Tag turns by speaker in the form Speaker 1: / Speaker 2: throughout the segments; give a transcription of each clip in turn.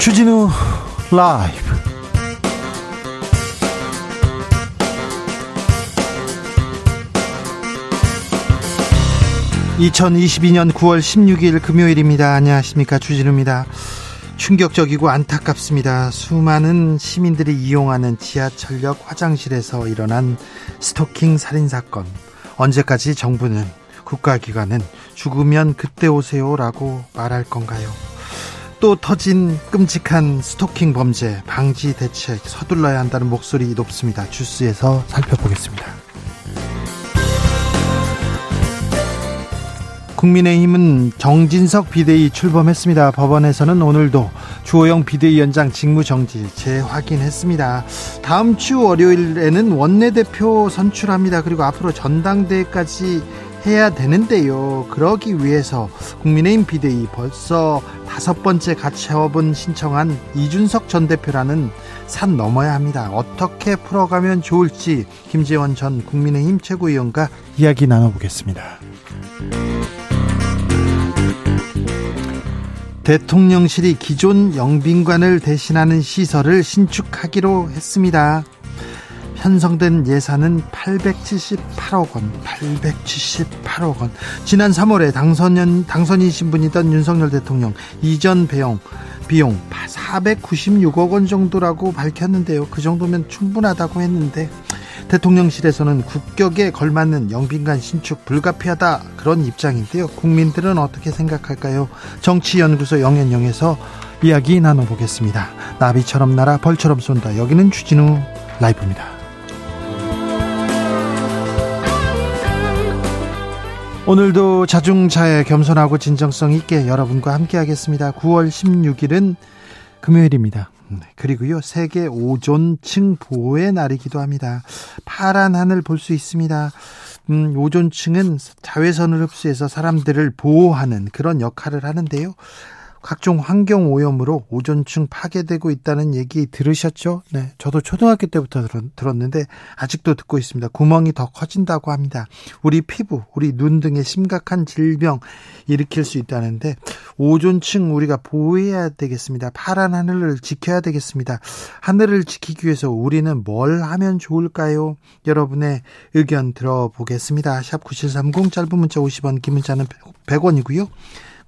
Speaker 1: 주진우 라이브. (2022년 9월 16일) 금요일입니다. 안녕하십니까. 주진우입니다. 충격적이고 안타깝습니다. 수많은 시민들이 이용하는 지하철역 화장실에서 일어난 스토킹 살인 사건. 언제까지 정부는 국가기관은 죽으면 그때 오세요라고 말할 건가요? 또 터진 끔찍한 스토킹 범죄 방지 대책 서둘러야 한다는 목소리 높습니다. 주스에서 살펴보겠습니다. 국민의힘은 정진석 비대위 출범했습니다. 법원에서는 오늘도 주호영 비대위원장 직무 정지 재확인했습니다. 다음 주 월요일에는 원내대표 선출합니다. 그리고 앞으로 전당대회까지 해야 되는데요. 그러기 위해서 국민의힘 비대위 벌써 다섯 번째 가처분 신청한 이준석 전 대표라는 산 넘어야 합니다. 어떻게 풀어가면 좋을지 김재원 전 국민의힘 최고위원과 이야기 나눠보겠습니다. 대통령실이 기존 영빈관을 대신하는 시설을 신축하기로 했습니다. 편성된 예산은 878억 원, 878억 원. 지난 3월에 당선nhân, 당선이신 분이던 윤석열 대통령 이전 배용, 비용 496억 원 정도라고 밝혔는데요. 그 정도면 충분하다고 했는데 대통령실에서는 국격에 걸맞는 영빈관 신축 불가피하다 그런 입장인데요. 국민들은 어떻게 생각할까요? 정치연구소 영앤영에서 이야기 나눠보겠습니다. 나비처럼 날아 벌처럼 쏜다. 여기는 주진우 라이브입니다. 오늘도 자중차에 겸손하고 진정성 있게 여러분과 함께 하겠습니다. 9월 16일은 금요일입니다. 네, 그리고요, 세계 오존층 보호의 날이기도 합니다. 파란 하늘 볼 수 있습니다. 음, 오존층은 자외선을 흡수해서 사람들을 보호하는 그런 역할을 하는데요. 각종 환경 오염으로 오존층 파괴되고 있다는 얘기 들으셨죠? 네. 저도 초등학교 때부터 들었 는데 아직도 듣고 있습니다. 구멍이 더 커진다고 합니다. 우리 피부, 우리 눈 등의 심각한 질병 일으킬 수 있다는데 오존층 우리가 보호해야 되겠습니다. 파란 하늘을 지켜야 되겠습니다. 하늘을 지키기 위해서 우리는 뭘 하면 좋을까요? 여러분의 의견 들어보겠습니다. 샵 9730 짧은 문자 50원, 긴 문자는 100원이고요.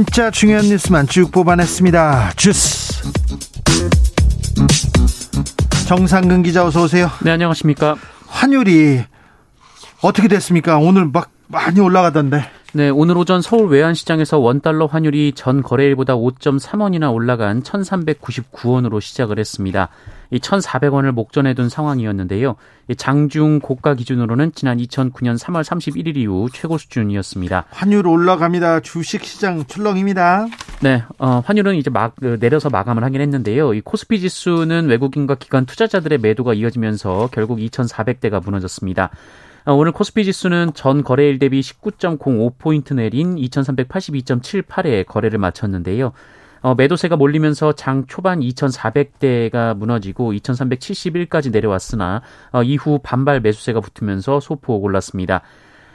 Speaker 1: 진짜 중요한 뉴스만 쭉 뽑아냈습니다. 주스. 정상근 기자 어서 오세요.
Speaker 2: 네, 안녕하십니까.
Speaker 1: 환율이 어떻게 됐습니까? 오늘 막 많이 올라가던데.
Speaker 2: 네, 오늘 오전 서울 외환시장에서 원달러 환율이 전 거래일보다 5.3원이나 올라간 1,399원으로 시작을 했습니다. 이 1,400원을 목전에 둔 상황이었는데요. 장중 고가 기준으로는 지난 2009년 3월 31일 이후 최고 수준이었습니다.
Speaker 1: 환율 올라갑니다. 주식 시장 출렁입니다.
Speaker 2: 네, 어, 환율은 이제 막그 내려서 마감을 하긴 했는데요. 이 코스피 지수는 외국인과 기관 투자자들의 매도가 이어지면서 결국 2,400대가 무너졌습니다. 어, 오늘 코스피 지수는 전 거래일 대비 19.05포인트 내린 2382.78에 거래를 마쳤는데요. 어, 매도세가 몰리면서 장 초반 2,400대가 무너지고 2,371까지 내려왔으나 어, 이후 반발 매수세가 붙으면서 소폭 올랐습니다.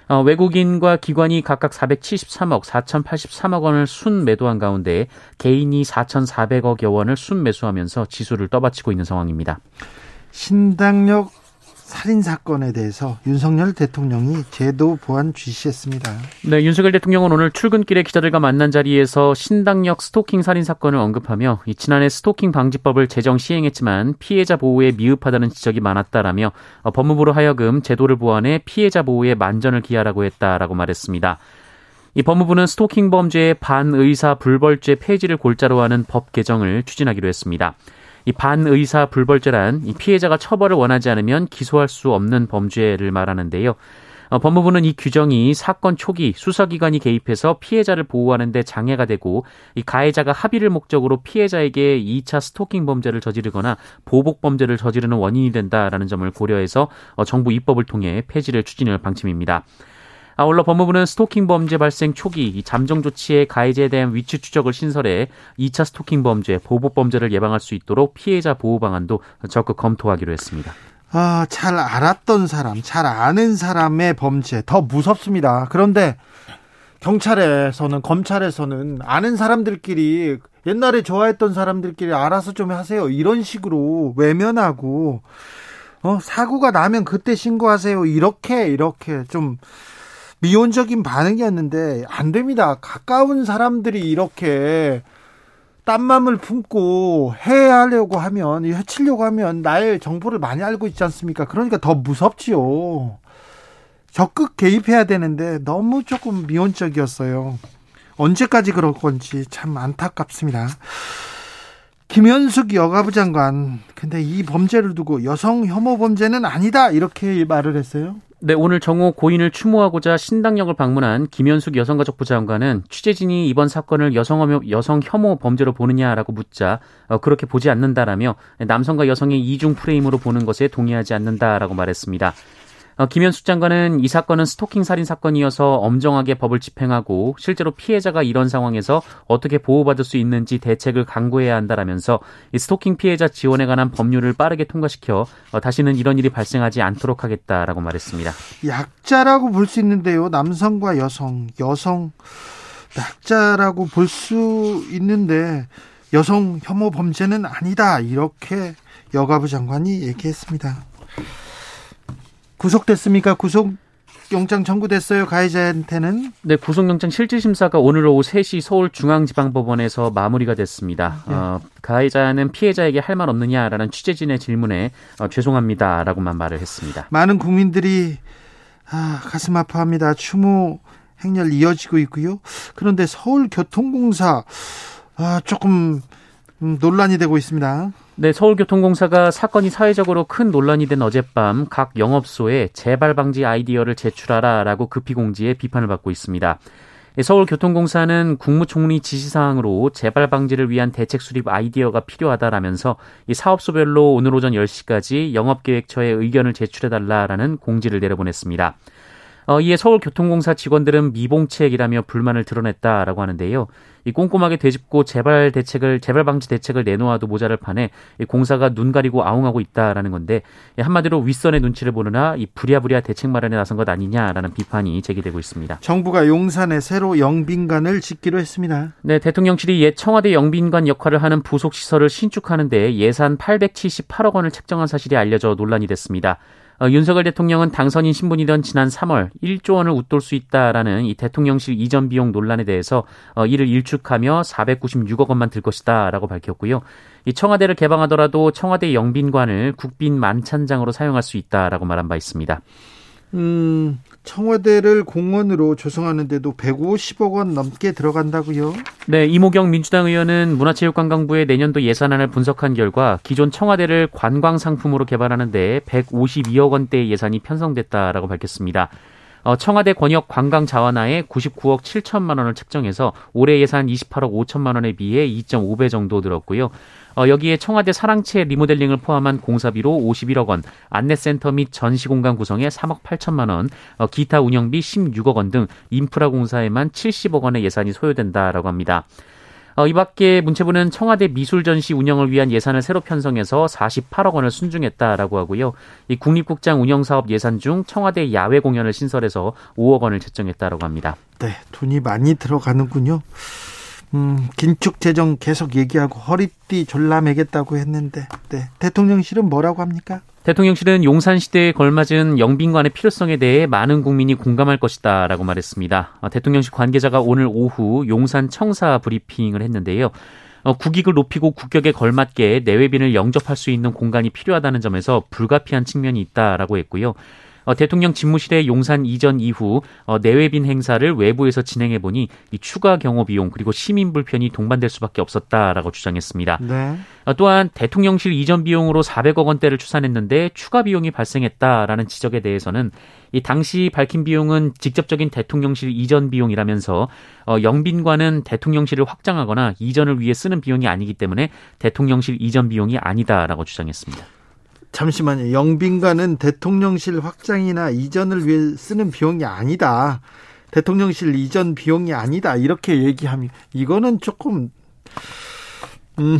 Speaker 2: 어, 외국인과 기관이 각각 473억, 4,083억 원을 순 매도한 가운데 개인이 4,400억여 원을 순 매수하면서 지수를 떠받치고 있는 상황입니다.
Speaker 1: 신당역 살인 사건에 대해서 윤석열 대통령이 제도 보완 지시했습니다.
Speaker 2: 네, 윤석열 대통령은 오늘 출근길에 기자들과 만난 자리에서 신당역 스토킹 살인 사건을 언급하며 지난해 스토킹 방지법을 제정 시행했지만 피해자 보호에 미흡하다는 지적이 많았다라며 어, 법무부로 하여금 제도를 보완해 피해자 보호에 만전을 기하라고 했다라고 말했습니다. 이 법무부는 스토킹 범죄의 반의사 불벌죄 폐지를 골자로 하는 법 개정을 추진하기로 했습니다. 이 반의사 불벌죄란 이 피해자가 처벌을 원하지 않으면 기소할 수 없는 범죄를 말하는데요. 어, 법무부는 이 규정이 사건 초기 수사기관이 개입해서 피해자를 보호하는 데 장애가 되고 이 가해자가 합의를 목적으로 피해자에게 2차 스토킹 범죄를 저지르거나 보복 범죄를 저지르는 원인이 된다라는 점을 고려해서 어, 정부 입법을 통해 폐지를 추진할 방침입니다. 아울러 법무부는 스토킹 범죄 발생 초기 잠정 조치에 가해자에 대한 위치 추적을 신설해 2차 스토킹 범죄, 보복 범죄를 예방할 수 있도록 피해자 보호 방안도 적극 검토하기로 했습니다.
Speaker 1: 아, 잘 알았던 사람, 잘 아는 사람의 범죄 더 무섭습니다. 그런데 경찰에서는 검찰에서는 아는 사람들끼리 옛날에 좋아했던 사람들끼리 알아서 좀 하세요. 이런 식으로 외면하고 어, 사고가 나면 그때 신고하세요. 이렇게 이렇게 좀 미온적인 반응이었는데 안 됩니다. 가까운 사람들이 이렇게 딴맘을 품고 해하려고 하면 해치려고 하면 나의 정보를 많이 알고 있지 않습니까? 그러니까 더 무섭지요. 적극 개입해야 되는데 너무 조금 미온적이었어요. 언제까지 그럴 건지 참 안타깝습니다. 김현숙 여가부 장관, 근데 이 범죄를 두고 여성 혐오 범죄는 아니다 이렇게 말을 했어요.
Speaker 2: 네, 오늘 정오 고인을 추모하고자 신당역을 방문한 김현숙 여성가족부 장관은 취재진이 이번 사건을 여성 혐오, 여성 혐오 범죄로 보느냐라고 묻자 어, 그렇게 보지 않는다라며 남성과 여성의 이중 프레임으로 보는 것에 동의하지 않는다라고 말했습니다. 어, 김현숙 장관은 이 사건은 스토킹 살인 사건이어서 엄정하게 법을 집행하고 실제로 피해자가 이런 상황에서 어떻게 보호받을 수 있는지 대책을 강구해야 한다라면서 이 스토킹 피해자 지원에 관한 법률을 빠르게 통과시켜 어, 다시는 이런 일이 발생하지 않도록 하겠다라고 말했습니다.
Speaker 1: 약자라고 볼 수 있는데요. 남성과 여성, 여성 약자라고 볼 수 있는데 여성 혐오 범죄는 아니다. 이렇게 여가부 장관이 얘기했습니다. 구속됐습니까? 구속 영장 청구됐어요. 가해자한테는.
Speaker 2: 네, 구속영장 실질심사가 오늘 오후 3시 서울중앙지방법원에서 마무리가 됐습니다. 네. 어, 가해자는 피해자에게 할 말 없느냐라는 취재진의 질문에 어, 죄송합니다라고만 말을 했습니다.
Speaker 1: 많은 국민들이 아, 가슴 아파합니다. 추모 행렬 이어지고 있고요. 그런데 서울교통공사 아, 조금 음, 논란이 되고 있습니다.
Speaker 2: 네, 서울교통공사가 사건이 사회적으로 큰 논란이 된 어젯밤 각 영업소에 재발 방지 아이디어를 제출하라라고 급히 공지해 비판을 받고 있습니다. 서울교통공사는 국무총리 지시사항으로 재발 방지를 위한 대책 수립 아이디어가 필요하다라면서 이 사업소별로 오늘 오전 10시까지 영업계획처에 의견을 제출해달라라는 공지를 내려보냈습니다. 어, 이에 서울교통공사 직원들은 미봉책이라며 불만을 드러냈다라고 하는데요. 이 꼼꼼하게 되짚고 재발 대책을 재발 방지 대책을 내놓아도 모자랄 판에 이 공사가 눈 가리고 아웅하고 있다라는 건데 한마디로 윗선의 눈치를 보느나 이 부랴부랴 대책 마련에 나선 것 아니냐라는 비판이 제기되고 있습니다.
Speaker 1: 정부가 용산에 새로 영빈관을 짓기로 했습니다.
Speaker 2: 네, 대통령실이 옛 청와대 영빈관 역할을 하는 부속 시설을 신축하는데 예산 878억 원을 책정한 사실이 알려져 논란이 됐습니다. 어, 윤석열 대통령은 당선인 신분이던 지난 3월 1조 원을 웃돌 수 있다라는 이 대통령실 이전 비용 논란에 대해서 어, 이를 일축하며 496억 원만 들 것이다라고 밝혔고요. 이 청와대를 개방하더라도 청와대 영빈관을 국빈 만찬장으로 사용할 수 있다라고 말한 바 있습니다.
Speaker 1: 음, 청와대를 공원으로 조성하는데도 150억 원 넘게 들어간다고요?
Speaker 2: 네, 이모경 민주당 의원은 문화체육관광부의 내년도 예산안을 분석한 결과 기존 청와대를 관광 상품으로 개발하는데 152억 원대의 예산이 편성됐다라고 밝혔습니다. 어, 청와대 권역 관광 자원화에 99억 7천만 원을 책정해서 올해 예산 28억 5천만 원에 비해 2.5배 정도 들었고요. 어, 여기에 청와대 사랑채 리모델링을 포함한 공사비로 51억 원, 안내센터 및 전시공간 구성에 3억 8천만 원, 어, 기타 운영비 16억 원 등 인프라 공사에만 70억 원의 예산이 소요된다라고 합니다. 어, 이 밖에 문체부는 청와대 미술 전시 운영을 위한 예산을 새로 편성해서 48억 원을 순중했다라고 하고요. 이 국립국장 운영 사업 예산 중 청와대 야외 공연을 신설해서 5억 원을 책정했다라고 합니다.
Speaker 1: 네, 돈이 많이 들어가는군요. 음, 긴축 재정 계속 얘기하고 허리띠 졸라매겠다고 했는데, 네. 대통령실은 뭐라고 합니까?
Speaker 2: 대통령실은 용산 시대에 걸맞은 영빈관의 필요성에 대해 많은 국민이 공감할 것이다라고 말했습니다. 어, 대통령실 관계자가 오늘 오후 용산 청사 브리핑을 했는데요. 어, 국익을 높이고 국격에 걸맞게 내외빈을 영접할 수 있는 공간이 필요하다는 점에서 불가피한 측면이 있다라고 했고요. 어, 대통령 집무실의 용산 이전 이후 어, 내외빈 행사를 외부에서 진행해 보니 이 추가 경호 비용 그리고 시민 불편이 동반될 수밖에 없었다라고 주장했습니다. 네. 어, 또한 대통령실 이전 비용으로 400억 원대를 추산했는데 추가 비용이 발생했다라는 지적에 대해서는 이 당시 밝힌 비용은 직접적인 대통령실 이전 비용이라면서 어, 영빈관은 대통령실을 확장하거나 이전을 위해 쓰는 비용이 아니기 때문에 대통령실 이전 비용이 아니다라고 주장했습니다.
Speaker 1: 잠시만요. 영빈관은 대통령실 확장이나 이전을 위해 쓰는 비용이 아니다. 대통령실 이전 비용이 아니다. 이렇게 얘기하면 이거는 조금 음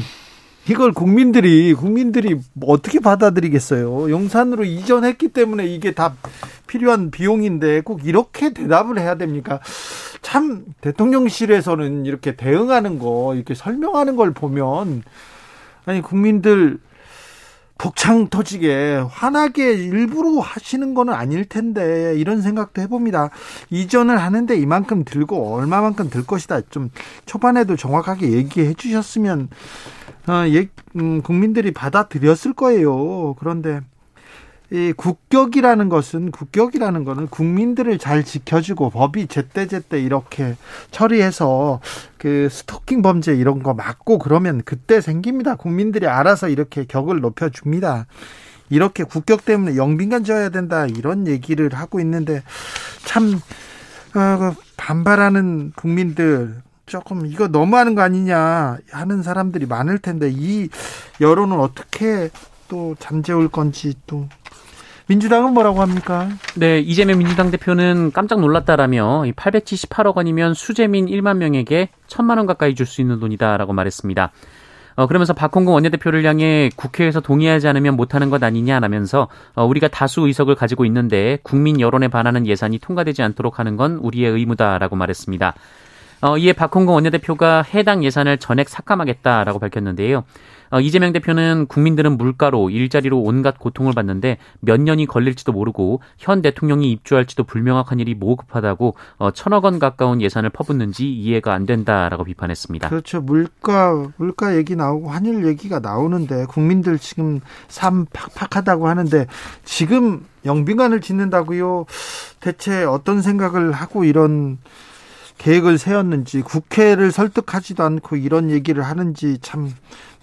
Speaker 1: 이걸 국민들이 국민들이 어떻게 받아들이겠어요? 용산으로 이전했기 때문에 이게 다 필요한 비용인데 꼭 이렇게 대답을 해야 됩니까? 참 대통령실에서는 이렇게 대응하는 거 이렇게 설명하는 걸 보면 아니 국민들 복창 터지게 환하게 일부러 하시는 거는 아닐 텐데 이런 생각도 해봅니다. 이전을 하는데 이만큼 들고 얼마만큼 들 것이다. 좀 초반에도 정확하게 얘기해 주셨으면 어, 예, 음, 국민들이 받아들였을 거예요. 그런데 이 국격이라는 것은 국격이라는 것은 국민들을 잘 지켜주고 법이 제때 제때 이렇게 처리해서 그 스토킹 범죄 이런 거 막고 그러면 그때 생깁니다. 국민들이 알아서 이렇게 격을 높여 줍니다. 이렇게 국격 때문에 영빈관 지어야 된다 이런 얘기를 하고 있는데 참 어, 그 반발하는 국민들 조금 이거 너무하는 거 아니냐 하는 사람들이 많을 텐데 이 여론은 어떻게 또 잠재울 건지 또 민주당은 뭐라고 합니까?
Speaker 2: 네, 이재명 민주당 대표는 깜짝 놀랐다라며 878억 원이면 수재민 1만 명에게 1천만 원 가까이 줄 수 있는 돈이다라고 말했습니다. 어, 그러면서 박홍근 원내대표를 향해 국회에서 동의하지 않으면 못하는 것 아니냐라면서 어, 우리가 다수 의석을 가지고 있는데 국민 여론에 반하는 예산이 통과되지 않도록 하는 건 우리의 의무다라고 말했습니다. 어, 이에 박홍근 원내대표가 해당 예산을 전액 삭감하겠다라고 밝혔는데요. 어, 이재명 대표는 국민들은 물가로 일자리로 온갖 고통을 받는데 몇 년이 걸릴지도 모르고 현 대통령이 입주할지도 불명확한 일이 모급하다고 어, 천억 원 가까운 예산을 퍼붓는지 이해가 안 된다라고 비판했습니다.
Speaker 1: 그렇죠. 물가 물가 얘기 나오고 환율 얘기가 나오는데 국민들 지금 삶 팍팍하다고 하는데 지금 영빈관을 짓는다고요. 대체 어떤 생각을 하고 이런 계획을 세웠는지 국회를 설득하지도 않고 이런 얘기를 하는지 참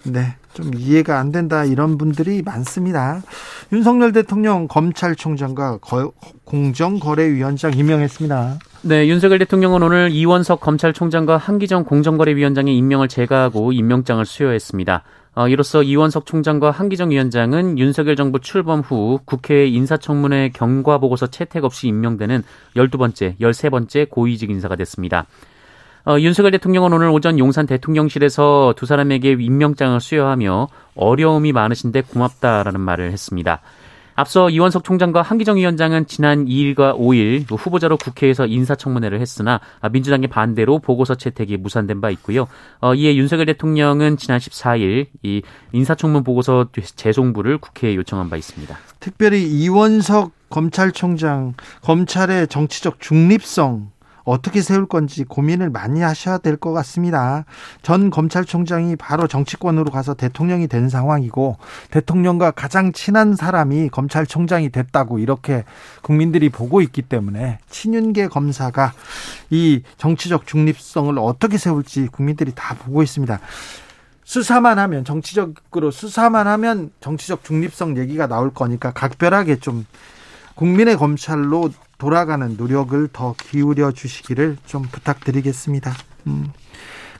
Speaker 1: 네, 좀 이해가 안 된다 이런 분들이 많습니다. 윤석열 대통령 검찰총장과 공정거래위원장 임명했습니다.
Speaker 2: 네, 윤석열 대통령은 오늘 이원석 검찰총장과 한기정 공정거래위원장의 임명을 제거하고 임명장을 수여했습니다. 어, 이로써 이원석 총장과 한기정 위원장은 윤석열 정부 출범 후 국회 인사청문회 경과보고서 채택 없이 임명되는 12번째, 13번째 고위직 인사가 됐습니다. 어, 윤석열 대통령은 오늘 오전 용산 대통령실에서 두 사람에게 임명장을 수여하며 어려움이 많으신데 고맙다라는 말을 했습니다. 앞서 이원석 총장과 한기정 위원장은 지난 2일과 5일 후보자로 국회에서 인사청문회를 했으나 민주당의 반대로 보고서 채택이 무산된 바 있고요. 어, 이에 윤석열 대통령은 지난 14일 이 인사청문 보고서 재송부를 국회에 요청한 바 있습니다.
Speaker 1: 특별히 이원석 검찰총장 검찰의 정치적 중립성 어떻게 세울 건지 고민을 많이 하셔야 될 것 같습니다. 전 검찰총장이 바로 정치권으로 가서 대통령이 된 상황이고 대통령과 가장 친한 사람이 검찰총장이 됐다고 이렇게 국민들이 보고 있기 때문에 친윤계 검사가 이 정치적 중립성을 어떻게 세울지 국민들이 다 보고 있습니다. 수사만 하면 정치적으로 수사만 하면 정치적 중립성 얘기가 나올 거니까 각별하게 좀 국민의 검찰로 돌아가는 노력을 더 기울여 주시기를 좀 부탁드리겠습니다. 음.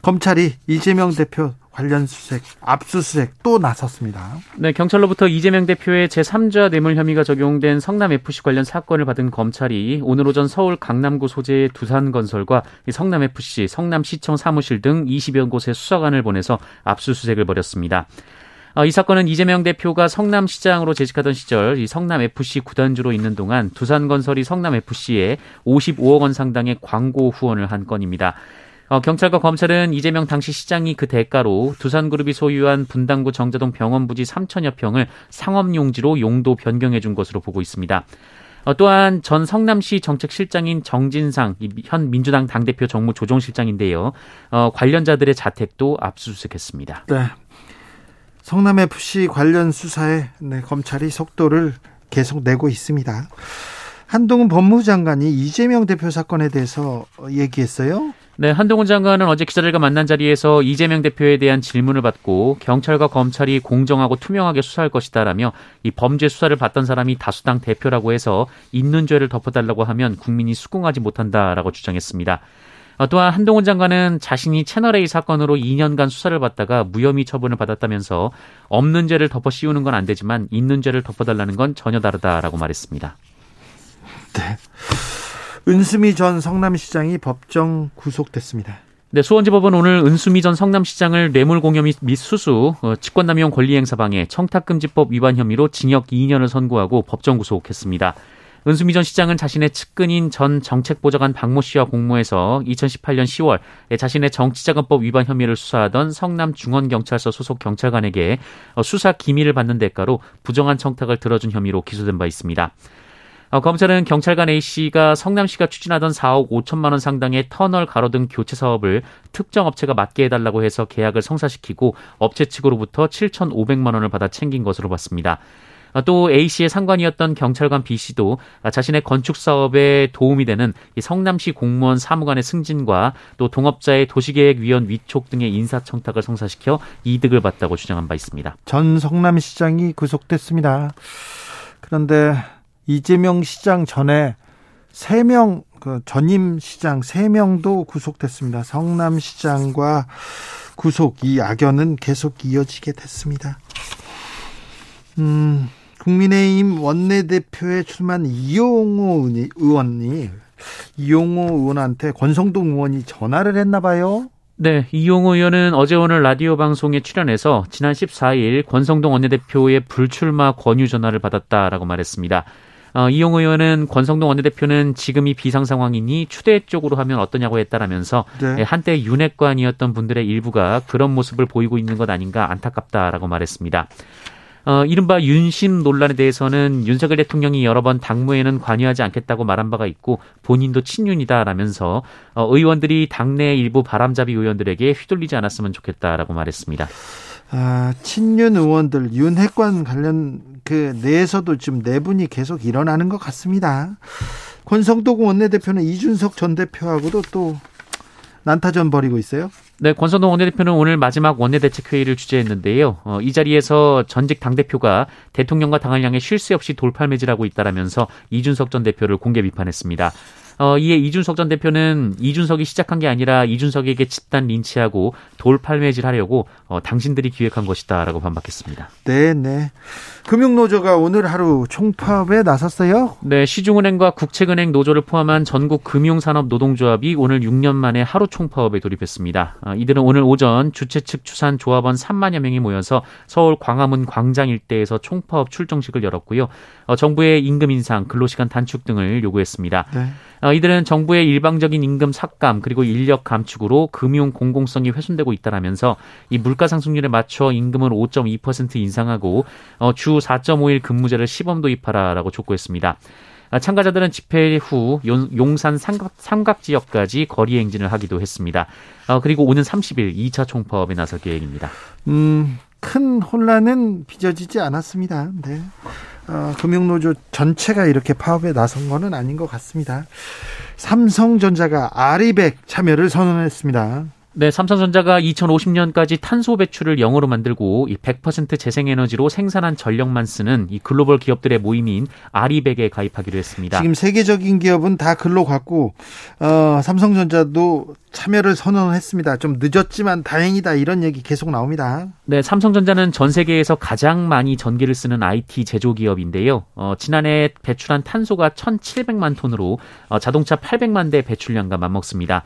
Speaker 1: 검찰이 이재명 대표 관련 수색, 압수수색 또 나섰습니다.
Speaker 2: 네, 경찰로부터 이재명 대표의 제3자 뇌물 혐의가 적용된 성남FC 관련 사건을 받은 검찰이 오늘 오전 서울 강남구 소재의 두산건설과 성남FC, 성남시청 사무실 등 20여 곳에 수사관을 보내서 압수수색을 벌였습니다. 어, 이 사건은 이재명 대표가 성남시장으로 재직하던 시절 이 성남FC 구단주로 있는 동안 두산건설이 성남FC에 55억 원 상당의 광고 후원을 한 건입니다. 어, 경찰과 검찰은 이재명 당시 시장이 그 대가로 두산그룹이 소유한 분당구 정자동 병원 부지 3천여 평을 상업용지로 용도 변경해 준 것으로 보고 있습니다. 어, 또한 전 성남시 정책실장인 정진상 현 민주당 당대표 정무 조정실장인데요. 어, 관련자들의 자택도 압수수색했습니다.
Speaker 1: 네. 성남FC 관련 수사에 네, 검찰이 속도를 계속 내고 있습니다. 한동훈 법무부 장관이 이재명 대표 사건에 대해서 얘기했어요.
Speaker 2: 네, 한동훈 장관은 어제 기자들과 만난 자리에서 이재명 대표에 대한 질문을 받고 경찰과 검찰이 공정하고 투명하게 수사할 것이다라며 이 범죄 수사를 받던 사람이 다수당 대표라고 해서 있는 죄를 덮어달라고 하면 국민이 수긍하지 못한다라고 주장했습니다. 어, 또한 한동훈 장관은 자신이 채널A 사건으로 2년간 수사를 받다가 무혐의 처분을 받았다면서 없는 죄를 덮어 씌우는 건 안 되지만 있는 죄를 덮어달라는 건 전혀 다르다라고 말했습니다.
Speaker 1: 네. 은수미 전 성남시장이 법정 구속됐습니다.
Speaker 2: 네, 수원지법은 오늘 은수미 전 성남시장을 뇌물공여 및 수수, 어, 직권남용 권리행사방해, 청탁금지법 위반 혐의로 징역 2년을 선고하고 법정 구속했습니다. 은수미 전 시장은 자신의 측근인 전 정책보좌관 박모 씨와 공모해서 2018년 10월 자신의 정치자금법 위반 혐의를 수사하던 성남 중원경찰서 소속 경찰관에게 어, 수사 기밀을 받는 대가로 부정한 청탁을 들어준 혐의로 기소된 바 있습니다. 어, 검찰은 경찰관 A씨가 성남시가 추진하던 4억 5천만 원 상당의 터널 가로등 교체 사업을 특정 업체가 맡게 해달라고 해서 계약을 성사시키고 업체 측으로부터 7,500만 원을 받아 챙긴 것으로 봤습니다. 아, 또 A씨의 상관이었던 경찰관 B씨도 자신의 건축 사업에 도움이 되는 성남시 공무원 사무관의 승진과 또 동업자의 도시계획위원 위촉 등의 인사청탁을 성사시켜 이득을 봤다고 주장한 바 있습니다.
Speaker 1: 전 성남시장이 구속됐습니다. 그런데 이재명 시장 전에 3명 그 전임 시장 3명도 구속됐습니다. 성남시장과 구속 이 악연은 계속 이어지게 됐습니다. 음, 국민의힘 원내대표에 출마한 이용호 의원이 이용호 의원한테 권성동 의원이 전화를 했나 봐요.
Speaker 2: 네, 이용호 의원은 어제 오늘 라디오 방송에 출연해서 지난 14일 권성동 원내대표의 불출마 권유 전화를 받았다라고 말했습니다. 어, 이용호 의원은 권성동 원내대표는 지금이 비상 상황이니 추대 쪽으로 하면 어떠냐고 했다라면서 네. 예, 한때 윤핵관이었던 분들의 일부가 그런 모습을 보이고 있는 것 아닌가 안타깝다라고 말했습니다. 어, 이른바 윤심 논란에 대해서는 윤석열 대통령이 여러 번 당무에는 관여하지 않겠다고 말한 바가 있고 본인도 친윤이다라면서 어, 의원들이 당내 일부 바람잡이 의원들에게 휘둘리지 않았으면 좋겠다라고 말했습니다.
Speaker 1: 아, 친윤 의원들 윤핵관 관련 그 내에서도 지금 내분이 계속 일어나는 것 같습니다. 권성동 원내대표는 이준석 전 대표하고도 또 난타전 벌이고 있어요.
Speaker 2: 네, 권선동 원내대표는 오늘 마지막 원내대책회의를 주재했는데요. 어, 이 자리에서 전직 당대표가 대통령과 당을 향해 쉴 새 없이 돌팔매질하고 있다라면서 이준석 전 대표를 공개 비판했습니다. 어, 이에 이준석 전 대표는 이준석이 시작한 게 아니라 이준석에게 집단 린치하고 돌팔매질 하려고 어, 당신들이 기획한 것이다라고 반박했습니다.
Speaker 1: 네, 네. 금융노조가 오늘 하루 총파업에 나섰어요?
Speaker 2: 네, 시중은행과 국책은행 노조를 포함한 전국 금융산업 노동조합이 오늘 6년 만에 하루 총파업에 돌입했습니다. 어, 이들은 오늘 오전 주최 측 추산 조합원 3만여 명이 모여서 서울 광화문 광장 일대에서 총파업 출정식을 열었고요. 어, 정부의 임금 인상, 근로시간 단축 등을 요구했습니다. 네. 어, 이들은 정부의 일방적인 임금 삭감 그리고 인력 감축으로 금융 공공성이 훼손되고 있다라면서 이 물가 상승률에 맞춰 임금을 5.2% 인상하고 어, 주 4.5일 근무제를 시범 도입하라라고 촉구했습니다. 아, 참가자들은 집회 후 용산 삼각, 삼각 지역까지 거리 행진을 하기도 했습니다. 어, 그리고 오는 30일 2차 총파업에 나설 계획입니다.
Speaker 1: 음, 큰 혼란은 빚어지지 않았습니다. 네. 어, 금융노조 전체가 이렇게 파업에 나선 것은 아닌 것 같습니다. 삼성전자가 아리백 참여를 선언했습니다.
Speaker 2: 네, 삼성전자가 2050년까지 탄소 배출을 영어로 만들고 이 100% 재생에너지로 생산한 전력만 쓰는 이 글로벌 기업들의 모임인 아리백에 가입하기로 했습니다.
Speaker 1: 지금 세계적인 기업은 다 글로 갔고 어, 삼성전자도 참여를 선언했습니다. 좀 늦었지만 다행이다 이런 얘기 계속 나옵니다.
Speaker 2: 네, 삼성전자는 전 세계에서 가장 많이 전기를 쓰는 IT 제조 기업인데요. 어, 지난해 배출한 탄소가 1,700만 톤으로 어, 자동차 800만 대 배출량과 맞먹습니다.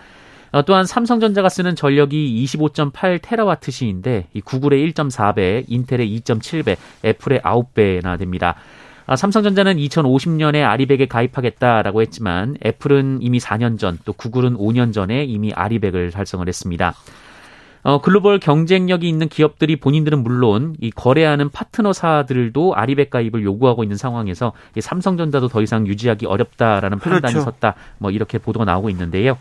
Speaker 2: 어, 또한 삼성전자가 쓰는 전력이 25.8 테라와트 시인데 이 구글의 1.4배, 인텔의 2.7배, 애플의 9배나 됩니다. 아, 삼성전자는 2050년에 아리백에 가입하겠다라고 했지만 애플은 이미 4년 전, 또 구글은 5년 전에 이미 아리백을 달성을 했습니다. 어, 글로벌 경쟁력이 있는 기업들이 본인들은 물론 이 거래하는 파트너사들도 아리백 가입을 요구하고 있는 상황에서 이 삼성전자도 더 이상 유지하기 어렵다라는 판단이 그렇죠. 섰다. 뭐 이렇게 보도가 나오고 있는데요.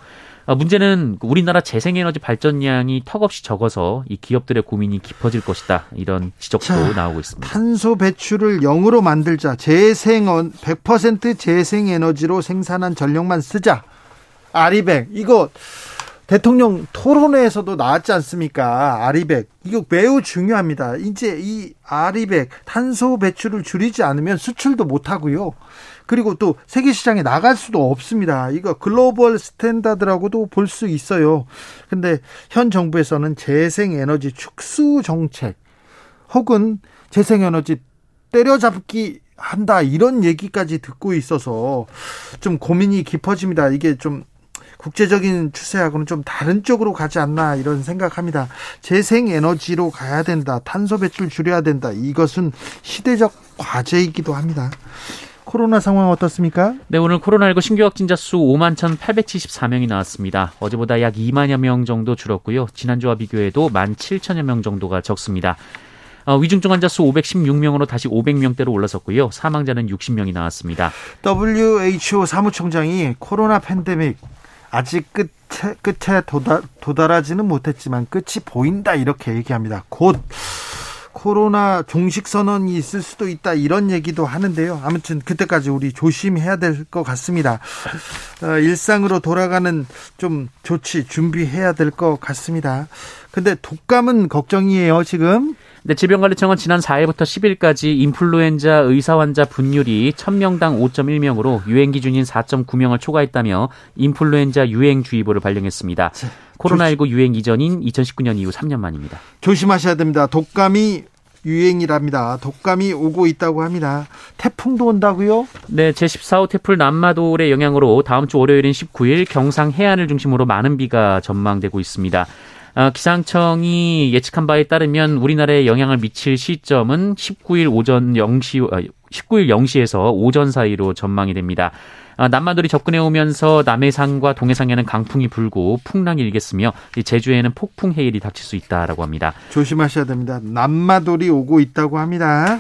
Speaker 2: 아, 문제는 우리나라 재생에너지 발전량이 턱없이 적어서 이 기업들의 고민이 깊어질 것이다. 이런 지적도 자, 나오고 있습니다.
Speaker 1: 탄소 배출을 0으로 만들자. 재생 100% 재생에너지로 생산한 전력만 쓰자. RE100 이거 대통령 토론회에서도 나왔지 않습니까? RE100. 이거 매우 중요합니다. 이제 이 RE100 탄소 배출을 줄이지 않으면 수출도 못 하고요. 그리고 또 세계 시장에 나갈 수도 없습니다. 이거 global standard라고도 볼 수 있어요. 근데 현 정부에서는 재생 에너지 축소 정책 혹은 재생 에너지 때려잡기 한다 이런 얘기까지 듣고 있어서 좀 고민이 깊어집니다. 이게 좀 국제적인 추세하고는 좀 다른 쪽으로 가지 않나 이런 생각합니다. 재생 에너지로 가야 된다. 탄소 배출 줄여야 된다. 이것은 시대적 과제이기도 합니다. 코로나 상황 어떻습니까?
Speaker 2: 네, 오늘 코로나19 신규 확진자 수 5만 1,874명이 나왔습니다. 어제보다 약 2만여 명 정도 줄었고요. 지난주와 비교해도 1만 7천여 명 정도가 적습니다. 어, 위중증 환자 수 516명으로 다시 500명대로 올라섰고요. 사망자는 60명이 나왔습니다.
Speaker 1: WHO 사무총장이 코로나 팬데믹 아직 끝에, 끝에 도달, 도달하지는 못했지만 끝이 보인다 이렇게 얘기합니다. 곧 코로나 종식 선언이 있을 수도 있다 이런 얘기도 하는데요. 아무튼 그때까지 우리 조심해야 될 것 같습니다. 어, 일상으로 돌아가는 좀 조치 준비해야 될 것 같습니다. 근데 독감은 걱정이에요 지금.
Speaker 2: 네, 질병관리청은 지난 4일부터 10일까지 인플루엔자 의사 환자 분율이 1000명당 5.1명으로 유행 기준인 4.9명을 초과했다며 인플루엔자 유행 주의보를 발령했습니다. 코로나19 유행 이전인 2019년 이후 3년 만입니다.
Speaker 1: 조심하셔야 됩니다. 독감이 유행이랍니다. 독감이 오고 있다고 합니다. 태풍도 온다고요?
Speaker 2: 네, 제14호 태풍 남마돌의 영향으로 다음 주 월요일인 19일 경상 해안을 중심으로 많은 비가 전망되고 있습니다. 어, 기상청이 예측한 바에 따르면 우리나라에 영향을 미칠 시점은 19일 오전 0시, 19일 어, 0시에서 오전 사이로 전망이 됩니다. 어, 남마돌이 접근해 오면서 남해상과 동해상에는 강풍이 불고 풍랑이 일겠으며 제주에는 폭풍 해일이 닥칠 수 있다라고 합니다.
Speaker 1: 조심하셔야 됩니다. 남마돌이 오고 있다고 합니다.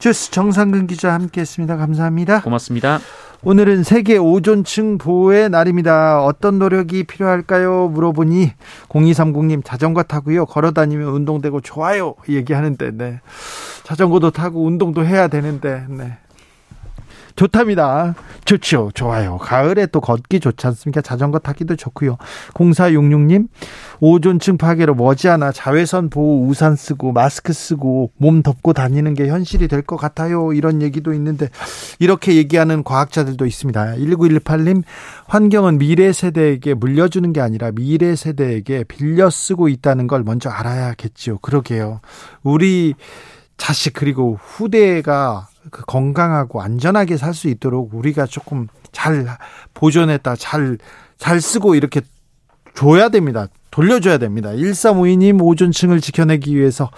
Speaker 1: 주스 정상근 기자 함께했습니다. 감사합니다.
Speaker 2: 고맙습니다.
Speaker 1: 오늘은 세계 오존층 보호의 날입니다. 어떤 노력이 필요할까요? 물어보니 0230님 자전거 타고요. 걸어 다니면 운동되고 좋아요. 얘기하는데 네. 자전거도 타고 운동도 해야 되는데 네. 좋답니다. 좋죠. 좋아요. 가을에 또 걷기 좋지 않습니까? 자전거 타기도 좋고요. 0466님, 오존층 파괴로 머지않아 자외선 보호 우산 쓰고 마스크 쓰고 몸 덮고 다니는 게 현실이 될 것 같아요. 이런 얘기도 있는데 이렇게 얘기하는 과학자들도 있습니다. 1918님, 환경은 미래 세대에게 물려주는 게 아니라 미래 세대에게 빌려 쓰고 있다는 걸 먼저 알아야겠지요. 그러게요. 우리 자식 그리고 후대가 그 건강하고 안전하게 살 수 있도록 우리가 조금 잘 보존했다, 잘, 잘 쓰고 이렇게 줘야 됩니다. 돌려줘야 됩니다. 1352님 오존층을 지켜내기 위해서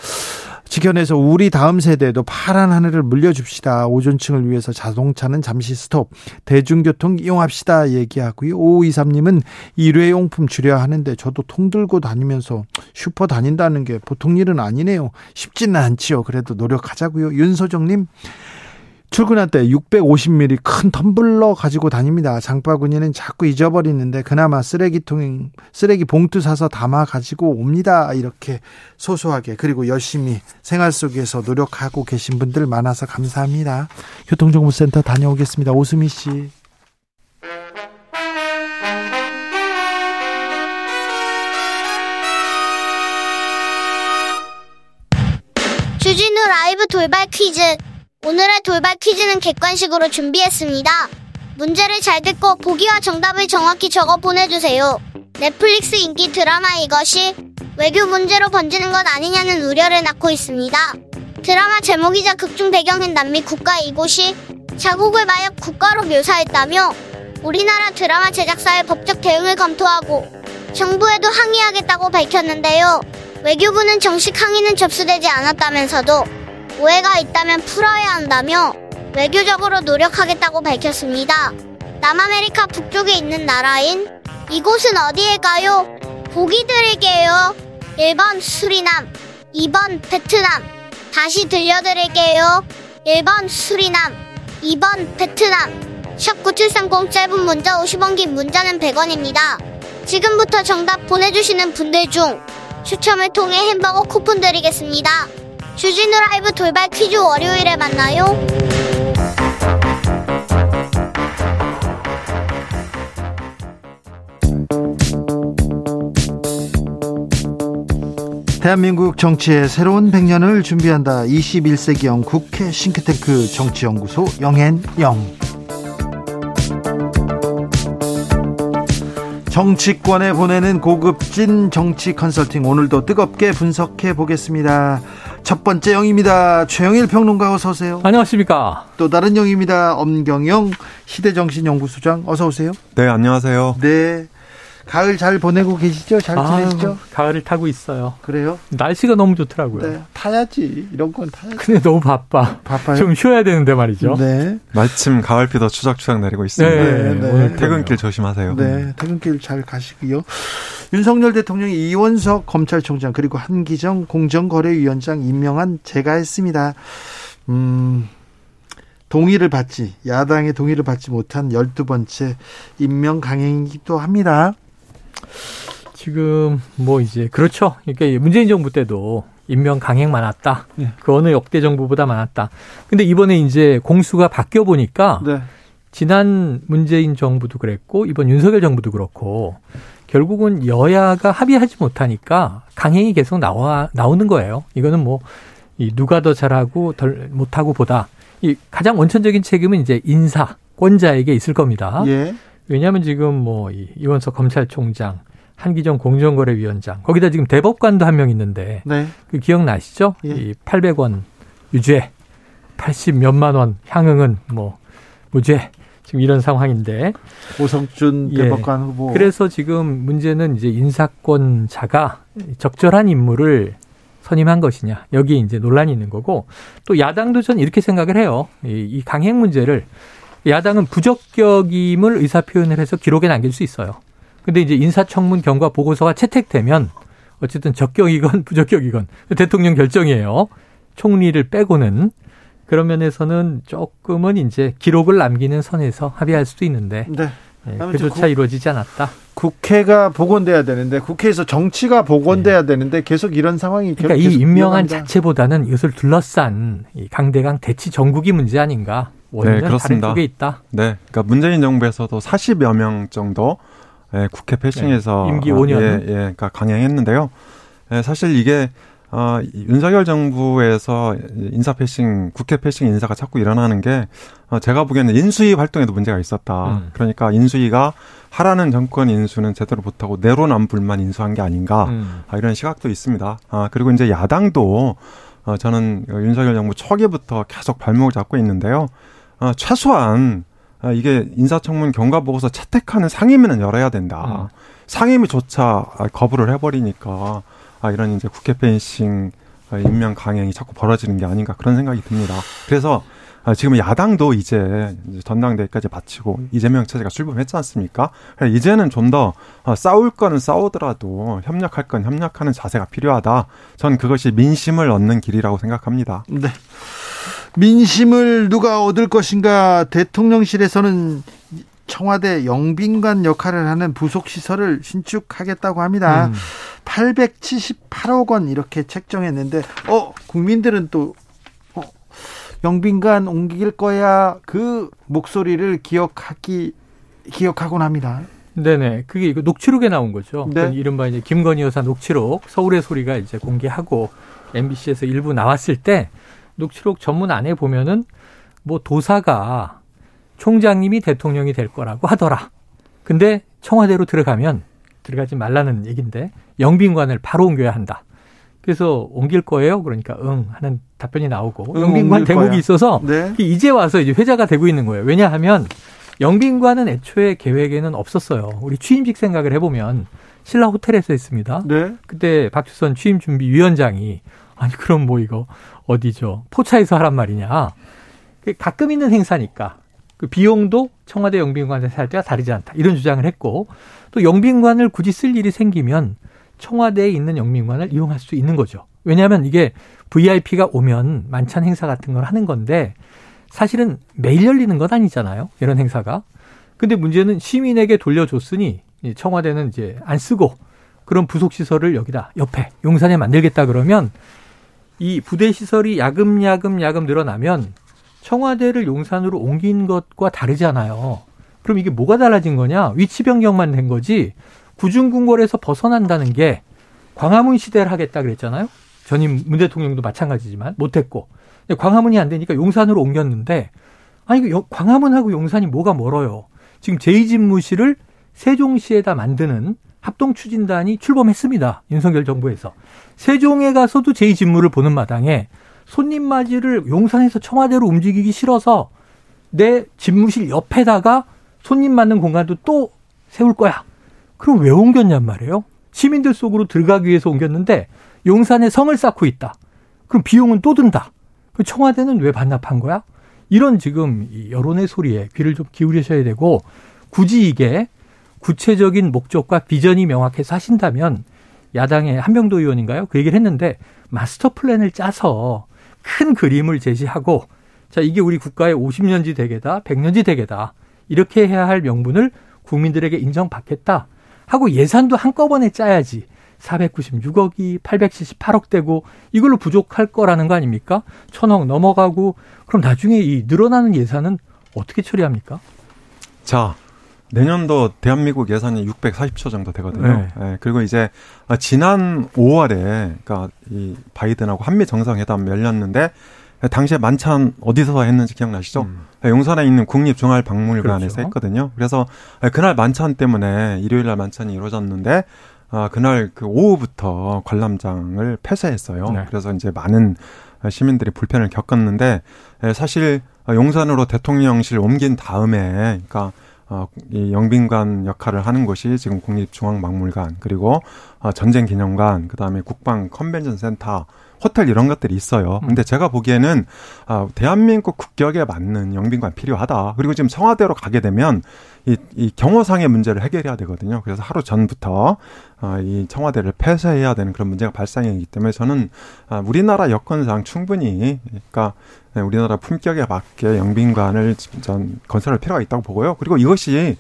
Speaker 1: 지켜내서 우리 다음 세대에도 파란 하늘을 물려줍시다. 오존층을 위해서 자동차는 잠시 스톱. 대중교통 이용합시다. 얘기하고요. 5523님은 일회용품 줄여야 하는데 저도 통 들고 다니면서 슈퍼 다닌다는 게 보통 일은 아니네요. 쉽지는 않지요. 그래도 노력하자고요. 윤소정님 출근할 때 650ml 큰 텀블러 가지고 다닙니다. 장바구니는 자꾸 잊어버리는데 그나마 쓰레기통 쓰레기 봉투 사서 담아 가지고 옵니다. 이렇게 소소하게 그리고 열심히 생활 속에서 노력하고 계신 분들 많아서 감사합니다. 교통정보센터 다녀오겠습니다. 오수미 씨.
Speaker 3: 주진우 라이브 돌발 퀴즈 오늘의 돌발 퀴즈는 객관식으로 준비했습니다. 문제를 잘 듣고 보기와 정답을 정확히 적어 보내주세요. 넷플릭스 인기 드라마 이것이 외교 문제로 번지는 것 아니냐는 우려를 낳고 있습니다. 드라마 제목이자 극중 배경인 남미 국가 이곳이 자국을 마약 국가로 묘사했다며 우리나라 드라마 제작사의 법적 대응을 검토하고 정부에도 항의하겠다고 밝혔는데요. 외교부는 정식 항의는 접수되지 않았다면서도 오해가 있다면 풀어야 한다며 외교적으로 노력하겠다고 밝혔습니다. 남아메리카 북쪽에 있는 나라인 이곳은 어디일까요? 보기 드릴게요. 1번 수리남, 2번 베트남. 다시 들려드릴게요. 1번 수리남, 2번 베트남. 샵 9730 짧은 문자 50원 긴 문자는 100원입니다. 지금부터 정답 보내주시는 분들 중 추첨을 통해 햄버거 쿠폰 드리겠습니다. 주진우 라이브 돌발 퀴즈 월요일에 만나요.
Speaker 1: 대한민국 정치의 새로운 100년을 준비한다. 21세기형 국회 싱크탱크 정치연구소 영앤영. 정치권에 보내는 고급진 정치 컨설팅 오늘도 뜨겁게 분석해 보겠습니다. 첫 번째 영입니다. 최영일 평론가 어서 오세요.
Speaker 4: 안녕하십니까.
Speaker 1: 또 다른 영입니다. 엄경영 시대정신연구소장 어서 오세요.
Speaker 5: 네, 안녕하세요.
Speaker 1: 네. 가을 잘 보내고 계시죠? 잘 지내시죠?
Speaker 4: 아유, 가을을 타고 있어요.
Speaker 1: 그래요?
Speaker 4: 날씨가 너무 좋더라고요.
Speaker 1: 네. 타야지. 이런 건 타야지.
Speaker 4: 근데 너무 바빠.
Speaker 1: 바빠요?
Speaker 4: 좀 쉬어야 되는데 말이죠.
Speaker 1: 네.
Speaker 5: 마침 가을비도 추적추적 내리고 있습니다.
Speaker 4: 네,
Speaker 1: 네.
Speaker 4: 오늘
Speaker 5: 퇴근길 조심하세요.
Speaker 1: 네, 퇴근길 잘 가시고요. 윤석열 대통령이 이원석 검찰총장 그리고 한기정 공정거래위원장 임명한 제가 했습니다. 음, 동의를 받지 야당의 동의를 받지 못한 열두 번째 임명 강행이기도 합니다.
Speaker 4: 지금 뭐 이제 그렇죠. 그러니까 문재인 정부 때도 임명 강행 많았다.
Speaker 1: 네.
Speaker 4: 그 어느 역대 정부보다 많았다. 근데 이번에 이제 공수가 바뀌어 보니까
Speaker 1: 네.
Speaker 4: 지난 문재인 정부도 그랬고 이번 윤석열 정부도 그렇고 결국은 여야가 합의하지 못하니까 강행이 계속 나와 나오는 거예요. 이거는 뭐 이 누가 더 잘하고 덜 못하고 보다 이 가장 원천적인 책임은 이제 인사 권자에게 있을 겁니다.
Speaker 1: 예.
Speaker 4: 왜냐하면 지금 뭐이 이원석 검찰총장, 한기정 공정거래위원장 거기다 지금 대법관도 한 명 있는데
Speaker 1: 네.
Speaker 4: 그 기억나시죠?
Speaker 1: 예.
Speaker 4: 이 800원 유죄, 80 몇만 원 향응은 뭐 무죄 지금 이런 상황인데
Speaker 1: 오성준
Speaker 4: 예.
Speaker 1: 대법관 후보.
Speaker 4: 그래서 지금 문제는 이제 인사권자가 적절한 인물을 선임한 것이냐 여기 이제 논란이 있는 거고 또 야당도 전 이렇게 생각을 해요. 이, 이 강행 문제를 야당은 부적격임을 의사 표현을 해서 기록에 남길 수 있어요. 근데 이제 인사청문 경과 보고서가 채택되면 어쨌든 적격이건 부적격이건 대통령 결정이에요. 총리를 빼고는 그런 면에서는 조금은 이제 기록을 남기는 선에서 합의할 수도 있는데
Speaker 1: 네.
Speaker 4: 예,
Speaker 1: 아무튼
Speaker 4: 그조차
Speaker 1: 국-
Speaker 4: 이루어지지 않았다.
Speaker 1: 국회가 복원돼야 되는데 국회에서 정치가 복원돼야 되는데 계속 이런 상황이
Speaker 4: 그러니까 이 임명한
Speaker 1: 이어갑니다.
Speaker 4: 자체보다는 이것을 둘러싼 이 강대강 대치 전국이 문제 아닌가. 원인은
Speaker 5: 네,
Speaker 4: 다른
Speaker 5: 그렇습니다.
Speaker 4: 쪽에 있다.
Speaker 5: 네, 그러니까 문재인 정부에서도 40여 명 정도 예, 국회 패싱에서
Speaker 4: 네, 임기
Speaker 5: 어,
Speaker 4: 5년.
Speaker 5: 예, 예, 그러니까 강행했는데요. 예, 사실 이게 어, 이 윤석열 정부에서 인사 패싱, 국회 패싱 인사가 자꾸 일어나는 게 어, 제가 보기에는 인수위 활동에도 문제가 있었다.
Speaker 4: 음.
Speaker 5: 그러니까 인수위가 하라는 정권 인수는 제대로 못하고 내로남불만 인수한 게 아닌가.
Speaker 4: 음.
Speaker 5: 아, 이런 시각도 있습니다. 아, 그리고 이제 야당도 어, 저는 윤석열 정부 초기부터 계속 발목을 잡고 있는데요. 어, 최소한 아, 이게 인사청문 경과 보고서 채택하는 상임위는 열어야 된다.
Speaker 4: 음.
Speaker 5: 상임위조차 아, 거부를 해버리니까 아, 이런 이제 국회 펜싱 아, 임명 강행이 자꾸 벌어지는 게 아닌가 그런 생각이 듭니다. 그래서 아, 지금 야당도 이제 전당대회까지 마치고 이재명 체제가 출범했지 않습니까? 이제는 좀더 어, 싸울 거는 싸우더라도 협력할 건 협력하는 자세가 필요하다. 전 그것이 민심을 얻는 길이라고 생각합니다.
Speaker 1: 네. 민심을 누가 얻을 것인가 대통령실에서는 청와대 영빈관 역할을 하는 부속 시설을 신축하겠다고 합니다.
Speaker 4: 음.
Speaker 1: 878억 원 이렇게 책정했는데 어 국민들은 또 어, 영빈관 옮길 거야 그 목소리를 기억하기 기억하곤 합니다.
Speaker 4: 네네. 그게 이거 녹취록에 나온 거죠.
Speaker 1: 네.
Speaker 4: 그 이른바 이제 김건희 여사 녹취록 서울의 소리가 이제 공개하고 MBC에서 일부 나왔을 때 녹취록 전문 안에 보면은 뭐 도사가 총장님이 대통령이 될 거라고 하더라. 근데 청와대로 들어가면 들어가지 말라는 얘기인데 영빈관을 바로 옮겨야 한다. 그래서 옮길 거예요. 그러니까 응 하는 답변이 나오고
Speaker 1: 응,
Speaker 4: 영빈관 대목이
Speaker 1: 거야.
Speaker 4: 있어서
Speaker 1: 네.
Speaker 4: 이제 와서 이제 회자가 되고 있는 거예요. 왜냐하면 영빈관은 애초에 계획에는 없었어요. 우리 취임식 생각을 해보면 신라 호텔에서 했습니다.
Speaker 1: 네.
Speaker 4: 그때 박주선 취임 준비 위원장이 아니 그럼 뭐 이거 어디죠? 포차에서 하란 말이냐? 그 가끔 있는 행사니까 그 비용도 청와대 영빈관에서 할 때와 다르지 않다 이런 주장을 했고 또 영빈관을 굳이 쓸 일이 생기면 청와대에 있는 영빈관을 이용할 수 있는 거죠. 왜냐하면 이게 VIP가 오면 만찬 행사 같은 걸 하는 건데 사실은 매일 열리는 건 아니잖아요. 이런 행사가. 근데 문제는 시민에게 돌려줬으니 청와대는 이제 안 쓰고 그런 부속 시설을 여기다 옆에 용산에 만들겠다 그러면 이 부대 시설이 야금야금 야금 늘어나면 청와대를 용산으로 옮긴 것과 다르잖아요. 그럼 이게 뭐가 달라진 거냐? 위치 변경만 된 거지. 구중궁궐에서 벗어난다는 게 광화문 시대를 하겠다 그랬잖아요. 전임 문 대통령도 마찬가지지만 못했고 광화문이 안 되니까 용산으로 옮겼는데 아니 그 광화문하고 용산이 뭐가 멀어요. 지금 제2집무실을 세종시에다 만드는 합동 추진단이 출범했습니다. 윤석열 정부에서. 세종에 가서도 제2집무를 보는 마당에 손님 맞이를 용산에서 청와대로 움직이기 싫어서 내 집무실 옆에다가 손님 맞는 공간도 또 세울 거야. 그럼 왜 옮겼냔 말이에요. 시민들 속으로 들어가기 위해서 옮겼는데 용산에 성을 쌓고 있다. 그럼 비용은 또 든다. 그 청와대는 왜 반납한 거야? 이런 지금 여론의 소리에 귀를 좀 기울이셔야 되고 굳이 이게 구체적인 목적과 비전이 명확해서 하신다면 야당의 한명도 의원인가요? 그 얘기를 했는데 마스터 플랜을 짜서 큰 그림을 제시하고 자 이게 우리 국가의 50년지 대계다, 100년지 대계다 이렇게 해야 할 명분을 국민들에게 인정받겠다 하고 예산도 한꺼번에 짜야지 496억이 878억 되고 이걸로 부족할 거라는 거 아닙니까? 천억 넘어가고 그럼 나중에 이 늘어나는 예산은 어떻게 처리합니까?
Speaker 5: 자, 내년도 대한민국 예산이 640조 정도 되거든요. 네. 네. 그리고 이제 지난 5월에 그러니까 이 바이든하고 한미 정상회담 열렸는데 당시에 만찬 어디서 했는지 기억나시죠? 음. 용산에 있는 국립중앙박물관에서 그렇죠. 했거든요. 그래서 그날 만찬 때문에 일요일 날 만찬이 이루어졌는데 아, 그날 그 오후부터 관람장을 폐쇄했어요. 네. 그래서 이제 많은 시민들이 불편을 겪었는데 사실 용산으로 대통령실 옮긴 다음에 그러니까 어, 이 영빈관 역할을 하는 곳이 지금 국립중앙박물관 그리고 어, 전쟁기념관 그다음에 국방 컨벤션 센터 호텔 이런 것들이 있어요. 음. 근데 제가 보기에는 아, 대한민국 국격에 맞는 영빈관 필요하다. 그리고 지금 청와대로 가게 되면 이, 이 경호상의 문제를 해결해야 되거든요. 그래서 하루 전부터 아, 이 청와대를 폐쇄해야 되는 그런 문제가 발생하기 때문에 저는 아, 우리나라 여건상 충분히 그러니까 우리나라 품격에 맞게 영빈관을 전 건설할 필요가 있다고 보고요. 그리고 이것이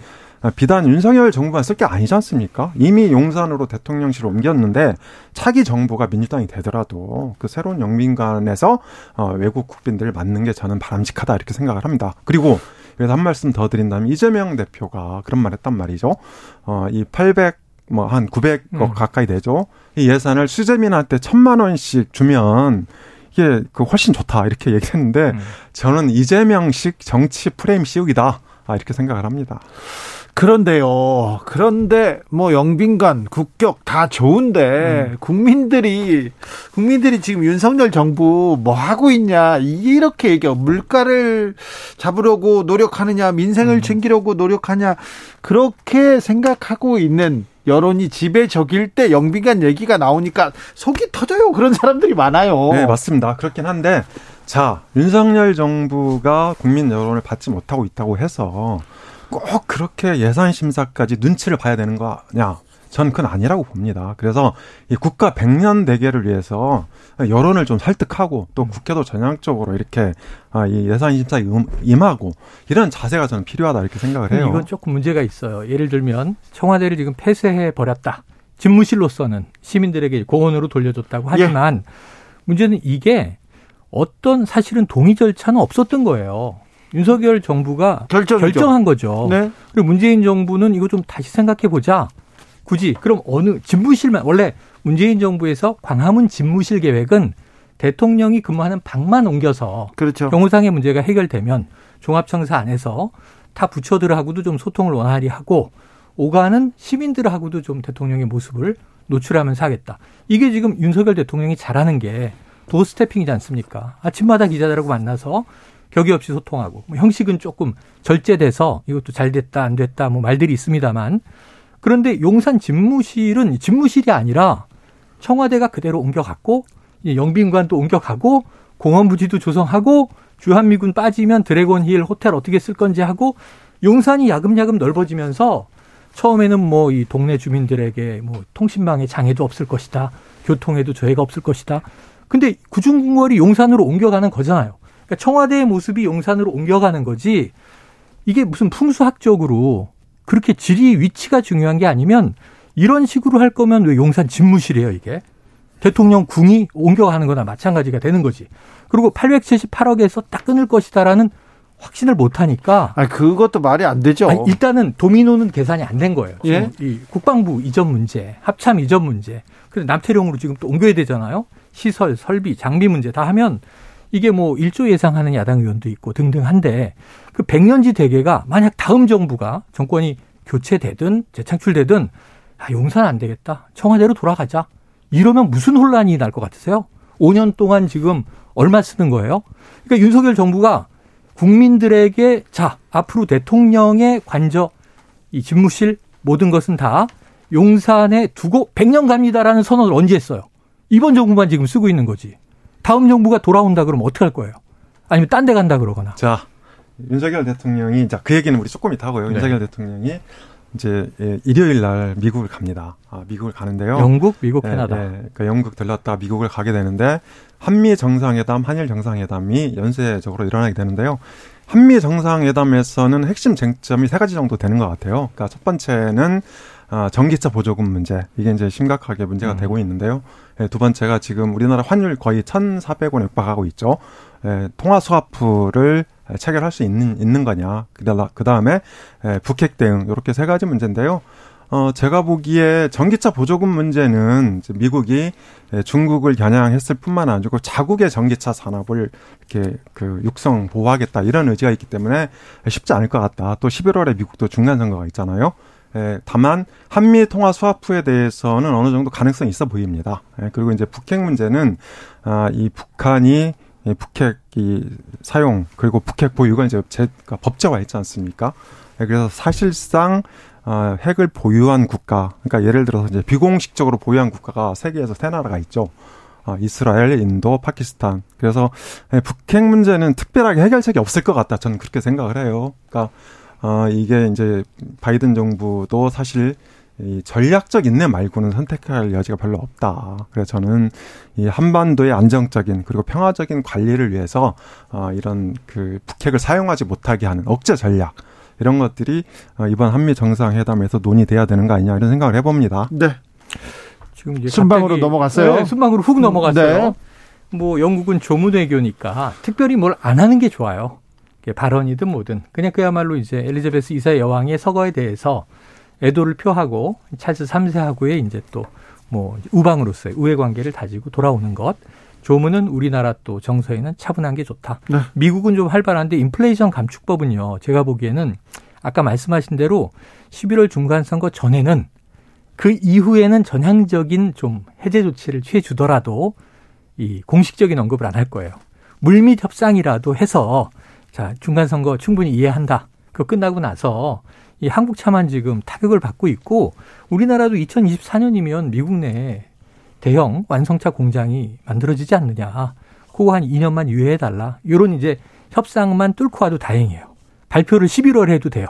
Speaker 5: 비단 윤석열 정부만 쓸 게 아니지 않습니까? 이미 용산으로 대통령실을 옮겼는데 차기 정부가 민주당이 되더라도 그 새로운 영민관에서 어, 외국 국빈들을 맞는 게 저는 바람직하다 이렇게 생각을 합니다. 그리고 그래서 한 말씀 더 드린다면 이재명 대표가 그런 말 했단 말이죠. 어, 이 800, 뭐 한 900억 음. 가까이 되죠. 이 예산을 수재민한테 천만 원씩 주면 이게 그 훨씬 좋다 이렇게 얘기했는데 음. 저는 이재명식 정치 프레임 씌우기다 아, 이렇게 생각을 합니다.
Speaker 1: 그런데요. 그런데 뭐 영빈관, 국격 다 좋은데 음. 국민들이 국민들이 지금 윤석열 정부 뭐 하고 있냐 이렇게 얘기해 물가를 잡으려고 노력하느냐 민생을 음. 챙기려고 노력하냐 그렇게 생각하고 있는 여론이 지배적일 때 영빈관 얘기가 나오니까 속이 터져요. 그런 사람들이 많아요.
Speaker 5: 네, 맞습니다. 그렇긴 한데 자, 윤석열 정부가 국민 여론을 받지 못하고 있다고 해서 꼭 그렇게 예산 심사까지 눈치를 봐야 되는 거냐? 전 그건 아니라고 봅니다. 그래서 이 국가 백년 대계를 위해서 여론을 좀 설득하고 또 국회도 전향적으로 이렇게 아, 이 예산 심사에 임하고 이런 자세가 저는 필요하다 이렇게 생각을 해요.
Speaker 4: 이건 조금 문제가 있어요. 예를 들면 청와대를 지금 폐쇄해 버렸다. 집무실로서는 시민들에게 공원으로 돌려줬다고 예. 하지만 예. 문제는 이게 어떤 사실은 동의 절차는 없었던 거예요. 윤석열 정부가 결정이죠. 결정한 거죠. 네. 그리고 문재인 정부는 이거 좀 다시 생각해 보자. 굳이 그럼 어느 집무실만 원래 문재인 정부에서 광화문 집무실 계획은 대통령이 근무하는 방만 옮겨서 그렇죠. 경호상의 문제가 해결되면 종합청사 안에서 타 부처들하고도 좀 소통을 원활히 하고 오가는 시민들하고도 좀 대통령의 모습을 노출하면서 하겠다. 이게 지금 윤석열 대통령이 잘하는 게 도스태핑이지 않습니까? 아침마다 기자들하고 만나서 격의 없이 소통하고 뭐 형식은 조금 절제돼서 이것도 잘 됐다 안 됐다 뭐 말들이 있습니다만 그런데 용산 집무실은 집무실이 아니라 청와대가 그대로 옮겨갔고 영빈관도 옮겨가고 공원 부지도 조성하고 주한미군 빠지면 드래곤 힐 호텔 어떻게 쓸 건지 하고 용산이 야금야금 넓어지면서 처음에는 뭐 이 동네 주민들에게 뭐 통신망에 장애도 없을 것이다. 교통에도 저해가 없을 것이다. 근데 구중궁궐이 용산으로 옮겨가는 거잖아요. 그러니까 청와대의 모습이 용산으로 옮겨가는 거지 이게 무슨 풍수학적으로 그렇게 지리 위치가 중요한 게 아니면 이런 식으로 할 거면 왜 용산 집무실이에요, 이게? 대통령 궁이 옮겨가는 거나 마찬가지가 되는 거지. 그리고 878억에서 딱 끊을 것이다라는 확신을 못 하니까
Speaker 1: 아 그것도 말이 안 되죠.
Speaker 4: 아니, 일단은 도미노는 계산이 안 된 거예요.
Speaker 1: 예?
Speaker 4: 이 국방부 이전 문제, 합참 이전 문제. 그래서 남태령으로 지금 또 옮겨야 되잖아요. 시설, 설비, 장비 문제 다 하면 이게 뭐 1조 예상하는 야당 의원도 있고 등등한데 그 백년지 대계가 만약 다음 정부가 정권이 교체되든 재창출되든 아, 용산 안 되겠다. 청와대로 돌아가자. 이러면 무슨 혼란이 날 것 같으세요? 5년 동안 지금 얼마 쓰는 거예요? 그러니까 윤석열 정부가 국민들에게 자, 앞으로 대통령의 관저, 이 집무실 모든 것은 다 용산에 두고 100년 갑니다라는 선언을 언제 했어요? 이번 정부만 지금 쓰고 있는 거지. 다음 정부가 돌아온다 그러면 어떻게 할 거예요? 아니면 딴 데 간다 그러거나.
Speaker 5: 자, 윤석열 대통령이, 자, 그 얘기는 우리 조금 이따 하고요.
Speaker 4: 네.
Speaker 5: 윤석열 대통령이 이제 예, 일요일 날 미국을 갑니다. 아, 미국을 가는데요.
Speaker 4: 영국, 미국,
Speaker 5: 예,
Speaker 4: 캐나다.
Speaker 5: 예, 그러니까 영국 들렀다 미국을 가게 되는데 한미 정상회담, 한일 정상회담이 연쇄적으로 일어나게 되는데요. 한미 정상회담에서는 핵심 쟁점이 세 가지 정도 되는 것 같아요. 그러니까 첫 번째는 아, 전기차 보조금 문제 이게 이제 심각하게 문제가
Speaker 4: 음.
Speaker 5: 되고 있는데요. 예, 두 번째가 지금 우리나라 환율 거의 1,400원에 육박하고 있죠. 예, 통화 스와프를 체결할 수 있는 있는 거냐. 그 다음에 북핵 대응 이렇게 세 가지 문제인데요. 어, 제가 보기에 전기차 보조금 문제는 미국이 예, 중국을 겨냥했을 뿐만 아니고 자국의 전기차 산업을 이렇게 그 육성 보호하겠다 이런 의지가 있기 때문에 쉽지 않을 것 같다. 또 11월에 미국도 중간 선거가 있잖아요. 예, 다만 한미 통화 스와프에 대해서는 어느 정도 가능성이 있어 보입니다. 예, 그리고 이제 북핵 문제는 아, 이 북한이 이 북핵 이 사용 그리고 북핵 보유가 이제 제, 그러니까 법제화했지 않습니까? 예, 그래서 사실상 어, 핵을 보유한 국가, 그러니까 예를 들어서 이제 비공식적으로 보유한 국가가 세계에서 세 나라가 있죠. 어, 이스라엘, 인도, 파키스탄. 그래서 예, 북핵 문제는 특별하게 해결책이 없을 것 같다. 저는 그렇게 생각을 해요. 그러니까 어, 이게 이제 바이든 정부도 사실 이 전략적 인내 말고는 선택할 여지가 별로 없다. 그래서 저는 이 한반도의 안정적인 그리고 평화적인 관리를 위해서 어, 이런 그 북핵을 사용하지 못하게 하는 억제 전략 이런 것들이 어, 이번 한미 정상회담에서 논의돼야 되는 거 아니냐 이런 생각을 해봅니다.
Speaker 1: 네.
Speaker 4: 지금 이제
Speaker 1: 순방으로
Speaker 4: 갑자기-
Speaker 1: 넘어갔어요?
Speaker 4: 네, 순방으로 훅 넘어갔어요.
Speaker 1: 네.
Speaker 4: 뭐 영국은 조문외교니까 특별히 뭘 안 하는 게 좋아요. 이게 발언이든 뭐든 그냥 그야말로 이제 엘리자베스 이사 여왕의 서거에 대해서 애도를 표하고 찰스 3세하고의 이제 또 뭐 우방으로서의 우애 관계를 다지고 돌아오는 것. 조문은 우리나라 또 정서에는 차분한 게 좋다.
Speaker 1: 네.
Speaker 4: 미국은 좀 활발한데 인플레이션 감축법은요. 제가 보기에는 아까 말씀하신 대로 11월 중간 선거 전에는 그 이후에는 전향적인 좀 해제 조치를 취해 주더라도 이 공식적인 언급을 안 할 거예요. 물밑 협상이라도 해서 자, 중간 선거 충분히 이해한다. 그거 끝나고 나서 이 한국 차만 지금 타격을 받고 있고 우리나라도 2024년이면 미국 내에 대형 완성차 공장이 만들어지지 않느냐. 그거 한 2년만 유예해 달라. 이런 이제 협상만 뚫고 와도 다행이에요. 발표를 11월에 해도 돼요.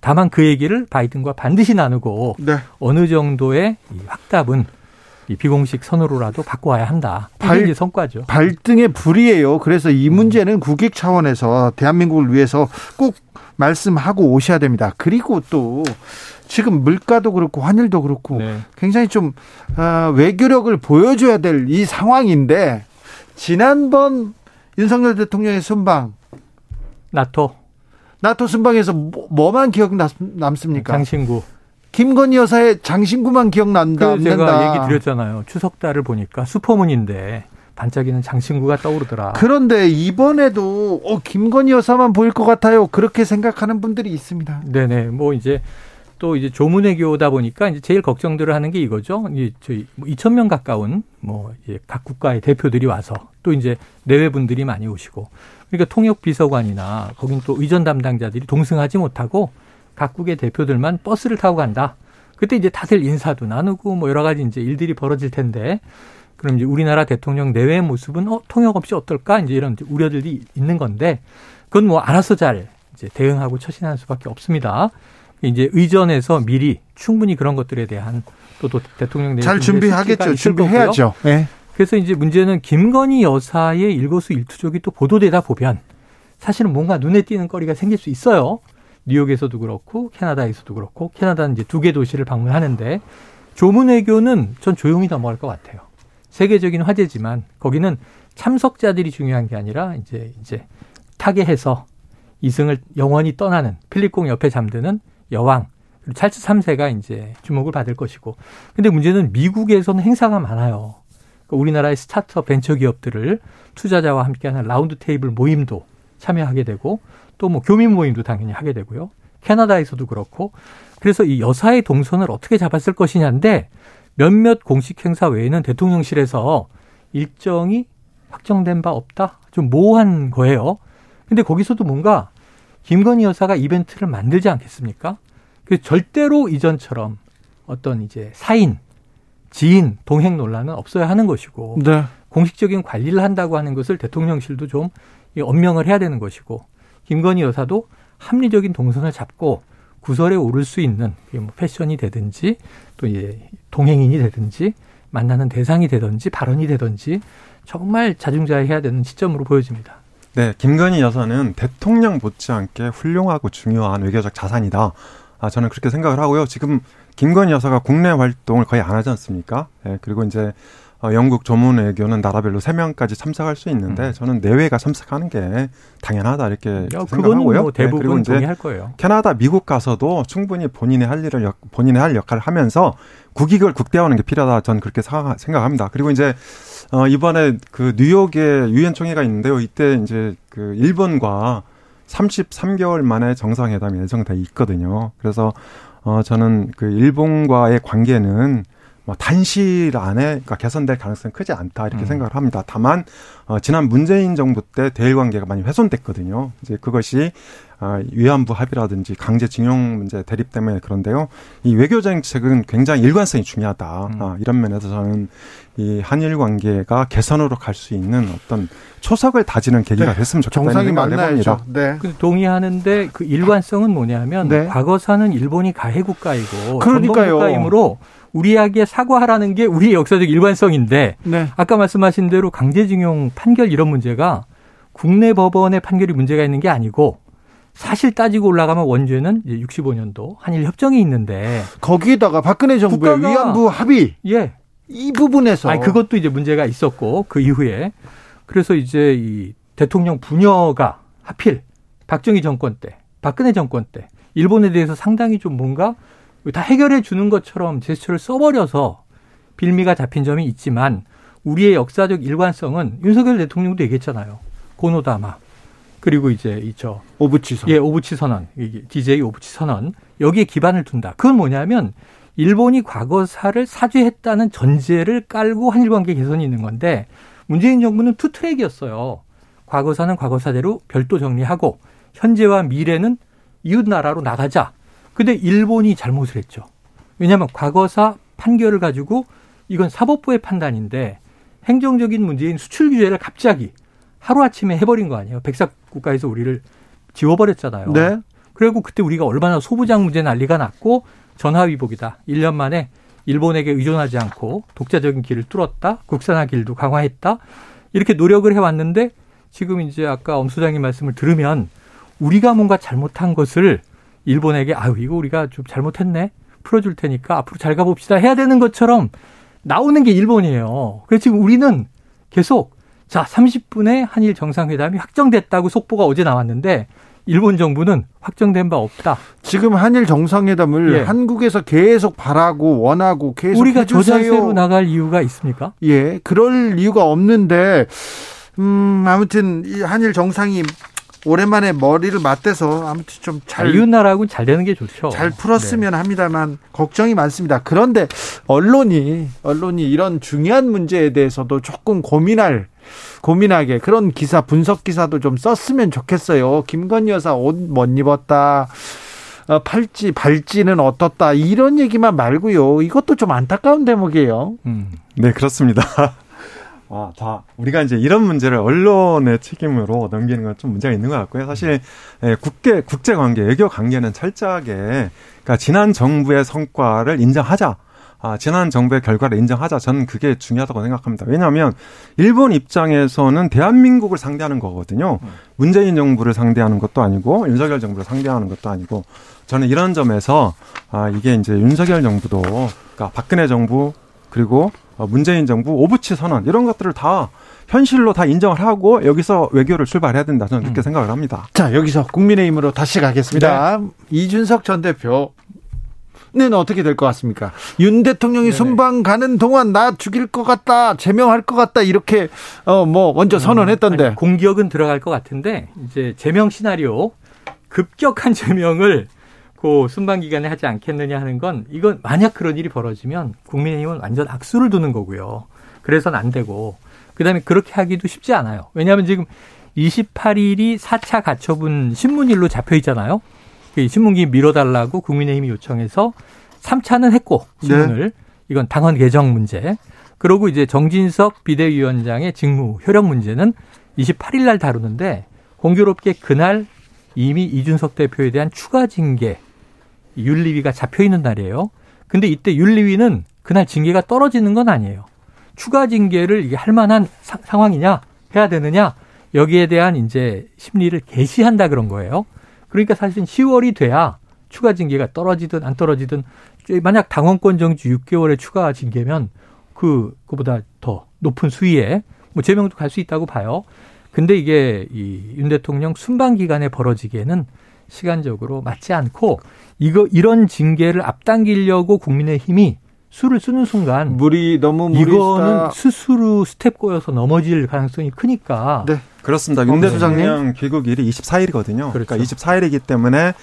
Speaker 4: 다만 그 얘기를 바이든과 반드시 나누고
Speaker 1: 네.
Speaker 4: 어느 정도의 이 확답은 이 비공식 선으로라도 바꿔와야 한다.
Speaker 1: 발-
Speaker 4: 성과죠.
Speaker 1: 발등의 불이에요. 그래서 이 문제는 국익 차원에서 대한민국을 위해서 꼭 말씀하고 오셔야 됩니다. 그리고 또 지금 물가도 그렇고 환율도 그렇고
Speaker 4: 네.
Speaker 1: 굉장히 좀 어, 외교력을 보여줘야 될 이 상황인데 지난번 윤석열 대통령의 순방
Speaker 4: 나토
Speaker 1: 나토 순방에서 뭐, 뭐만 기억 남, 남습니까?
Speaker 4: 장신구.
Speaker 1: 김건희 여사의 장신구만 기억난다.
Speaker 4: 그 제가. 얘기 드렸잖아요. 추석 달을 보니까 슈퍼문인데 반짝이는 장신구가 떠오르더라.
Speaker 1: 그런데 이번에도 어, 김건희 여사만 보일 것 같아요. 그렇게 생각하는 분들이 있습니다.
Speaker 4: 네네. 뭐 이제 또 이제 조문외교다 보니까 이제 제일 걱정들을 하는 게 이거죠. 이 저희 2천 명 가까운 뭐 이제 각 국가의 대표들이 와서 또 이제 내외 분들이 많이 오시고 그러니까 통역 비서관이나 거긴 또 의전 담당자들이 동승하지 못하고 각국의 대표들만 버스를 타고 간다. 그때 이제 다들 인사도 나누고 뭐 여러 가지 이제 일들이 벌어질 텐데 그럼 이제 우리나라 대통령 내외의 모습은 어 통역 없이 어떨까 이제 이런 우려들이 있는 건데 그건 뭐 알아서 잘 이제 대응하고 처신하는 수밖에 없습니다. 이제 의전에서 미리 충분히 그런 것들에 대한 또, 또 대통령
Speaker 1: 잘
Speaker 4: 내외
Speaker 1: 준비하겠죠. 준비해야죠. 네.
Speaker 4: 그래서 이제 문제는 김건희 여사의 일거수 일투족이 또 보도되다 보면 사실은 뭔가 눈에 띄는 거리가 생길 수 있어요. 뉴욕에서도 그렇고 캐나다에서도 그렇고 캐나다는 이제 두 개 도시를 방문하는데 조문 외교는 전 조용히 넘어갈 것 같아요. 세계적인 화제지만 거기는 참석자들이 중요한 게 아니라 이제 이제 타계해서 이승을 영원히 떠나는 필립공 옆에 잠드는 여왕 그리고 찰스 3세가 이제 주목을 받을 것이고 근데 문제는 미국에서는 행사가 많아요. 그러니까 우리나라의 스타트업 벤처 기업들을 투자자와 함께하는 라운드 테이블 모임도 참여하게 되고 또 뭐 교민 모임도 당연히 하게 되고요. 캐나다에서도 그렇고 그래서 이 여사의 동선을 어떻게 잡았을 것이냐인데 몇몇 공식 행사 외에는 대통령실에서 일정이 확정된 바 없다? 좀 모호한 거예요. 근데 거기서도 뭔가 김건희 여사가 이벤트를 만들지 않겠습니까? 그 절대로 이전처럼 어떤 이제 사인, 지인, 동행 논란은 없어야 하는 것이고
Speaker 1: 네.
Speaker 4: 공식적인 관리를 한다고 하는 것을 대통령실도 좀 엄명을 해야 되는 것이고 김건희 여사도 합리적인 동선을 잡고 구설에 오를 수 있는 뭐 패션이 되든지 또 이제 동행인이 되든지 만나는 대상이 되든지 발언이 되든지 정말 자중자애해야 되는 시점으로 보여집니다.
Speaker 5: 네, 김건희 여사는 대통령 못지않게 훌륭하고 중요한 외교적 자산이다. 아, 저는 그렇게 생각을 하고요. 지금 김건희 여사가 국내 활동을 거의 안 하지 않습니까? 네, 그리고 이제 어, 영국 조문 외교는 나라별로 세명까지 참석할 수 있는데 음. 저는 내외가 참석하는 게 당연하다 이렇게 야, 생각하고요.
Speaker 4: 뭐 대부분 네, 그리고 이제 동의할 거예요.
Speaker 5: 캐나다, 미국 가서도 충분히 본인의 할 일을 본인의 할 역할을 하면서 국익을 국대화하는 게 필요하다. 저는 그렇게 생각합니다. 그리고 이제 어 이번에 그 뉴욕에 유엔 총회가 있는데요. 이때 이제 그 일본과 33개월 만에 정상회담이 예정돼 있거든요. 그래서 어 저는 그 일본과의 관계는 뭐 단실 안에 그러니까 개선될 가능성이 크지 않다 이렇게 음. 생각을 합니다. 다만 어, 지난 문재인 정부 때 대일 관계가 많이 훼손됐거든요. 이제 그것이 어, 위안부 합의라든지 강제징용 문제 대립 때문에 그런데요. 이 외교 정책은 굉장히 일관성이 중요하다. 음. 어, 이런 면에서 저는 이 한일 관계가 개선으로 갈 수 있는 어떤 초석을 다지는 계기가 네. 됐으면 좋겠다는 생각을 해봅니다.
Speaker 4: 네. 그 동의하는데 그 일관성은 뭐냐면 네. 과거사는 일본이 가해 국가이고
Speaker 1: 그러니까요.
Speaker 4: 국가이므로 우리에게 사과하라는 게 우리의 역사적 일관성인데 네. 아까 말씀하신 대로 강제징용 판결 이런 문제가 국내 법원의 판결이 문제가 있는 게 아니고 사실 따지고 올라가면 원죄는 이제 65년도 한일 협정이 있는데
Speaker 1: 거기에다가 박근혜 정부의 위안부 합의
Speaker 4: 예.
Speaker 1: 이 부분에서
Speaker 4: 아니 그것도 이제 문제가 있었고 그 이후에 그래서 이제 이 대통령 부녀가 하필 박정희 정권 때 박근혜 정권 때 일본에 대해서 상당히 좀 뭔가 다 해결해 주는 것처럼 제스처를 써버려서 빌미가 잡힌 점이 있지만 우리의 역사적 일관성은 윤석열 대통령도 얘기했잖아요. 고노 담화 그리고 이제 이저
Speaker 1: 오부치 선
Speaker 4: 예, 오부치 선언. DJ 오부치 선언. 여기에 기반을 둔다. 그건 뭐냐면 일본이 과거사를 사죄했다는 전제를 깔고 한일 관계 개선이 있는 건데 문재인 정부는 two track이었어요. 과거사는 과거사대로 별도 정리하고 현재와 미래는 이웃 나라로 나가자. 근데 일본이 잘못을 했죠. 왜냐하면 과거사 판결을 가지고 이건 사법부의 판단인데 행정적인 문제인 수출 규제를 갑자기 하루아침에 해버린 거 아니에요. 백사 국가에서 우리를 지워버렸잖아요.
Speaker 1: 네.
Speaker 4: 그리고 그때 우리가 얼마나 소부장 문제 난리가 났고 전화위복이다. 1년 만에 일본에게 의존하지 않고 독자적인 길을 뚫었다. 국산화 길도 강화했다. 이렇게 노력을 해왔는데 지금 이제 아까 엄 소장님 말씀을 들으면 우리가 뭔가 잘못한 것을 일본에게 아유 이거 우리가 좀 잘못했네 풀어줄 테니까 앞으로 잘 가봅시다 해야 되는 것처럼 나오는 게 일본이에요. 그래서 지금 우리는 계속 자 30분에 한일 정상회담이 확정됐다고 속보가 어제 나왔는데 일본 정부는 확정된 바 없다.
Speaker 1: 지금 한일 정상회담을 예. 한국에서 계속 바라고 원하고 계속
Speaker 4: 우리가 저자세로 나갈 이유가 있습니까?
Speaker 1: 예, 그럴 이유가 없는데 음 아무튼 이 한일 정상이 오랜만에 머리를 맞대서 아무튼 좀잘
Speaker 4: 이웃 나라하고 잘 되는 게 좋죠.
Speaker 1: 잘 풀었으면 네. 합니다만 걱정이 많습니다. 그런데 언론이 언론이 이런 중요한 문제에 대해서도 조금 고민할 고민하게 그런 기사 분석 기사도 좀 썼으면 좋겠어요. 김건희 여사 옷 못 입었다. 어, 팔찌 발찌는 어떻다 이런 얘기만 말고요. 이것도 좀 안타까운 대목이에요. 음.
Speaker 5: 네 그렇습니다. 아, 자, 우리가 이제 이런 문제를 언론의 책임으로 넘기는 건 좀 문제가 있는 것 같고요. 사실 예, 국계 국제 관계, 외교 관계는 철저하게 그러니까 지난 정부의 성과를 인정하자. 아, 지난 정부의 결과를 인정하자. 저는 그게 중요하다고 생각합니다. 왜냐하면 일본 입장에서는 대한민국을 상대하는 거거든요. 문재인 정부를 상대하는 것도 아니고 윤석열 정부를 상대하는 것도 아니고 저는 이런 점에서 아, 이게 이제 윤석열 정부도 그러니까 박근혜 정부 그리고 어, 문재인 정부 오부치 선언 이런 것들을 다 현실로 다 인정을 하고 여기서 외교를 출발해야 된다. 저는 그렇게 음. 생각을 합니다.
Speaker 1: 자, 여기서 국민의힘으로 다시 가겠습니다. 네. 이준석 전 대표 는 어떻게 될 것 같습니까? 윤 대통령이 네네. 순방 가는 동안 나 죽일 것 같다, 제명할 것 같다 이렇게 어 뭐 먼저 음, 선언했던데
Speaker 4: 아니, 공격은 들어갈 것 같은데 이제 제명 시나리오 급격한 제명을 그 순방 기간에 하지 않겠느냐 하는 건 이건 만약 그런 일이 벌어지면 국민의힘은 완전 악수를 두는 거고요. 그래서는 안 되고 그다음에 그렇게 하기도 쉽지 않아요. 왜냐하면 지금 28일이 4차 가처분 신문일로 잡혀 있잖아요. 그 신문기 밀어달라고 국민의힘이 요청해서 3차는 했고 신문을 네. 이건 당헌 개정 문제. 그러고 이제 정진석 비대위원장의 직무 효력 문제는 28일 날 다루는데 공교롭게 그날 이미 이준석 대표에 대한 추가 징계 윤리위가 잡혀 있는 날이에요. 근데 이때 윤리위는 그날 징계가 떨어지는 건 아니에요. 추가 징계를 이게 할 만한 사, 상황이냐 해야 되느냐 여기에 대한 이제 심리를 개시한다 그런 거예요. 그러니까 사실은 10월이 돼야 추가 징계가 떨어지든 안 떨어지든 만약 당원권 정지 6개월의 추가 징계면 그 그보다 더 높은 수위에 뭐 제명도 갈 수 있다고 봐요. 근데 이게 이 윤 대통령 순방 기간에 벌어지기에는 시간적으로 맞지 않고 이거 이런 징계를 앞당기려고 국민의힘이 수를 쓰는 순간
Speaker 1: 무리 너무 무리
Speaker 4: 이거는 스스로 스텝 꼬여서 넘어질 가능성이 크니까
Speaker 5: 네. 그렇습니다. 윤 대통령 귀국일이 24일이거든요. 그렇죠. 그러니까 24일이기 때문에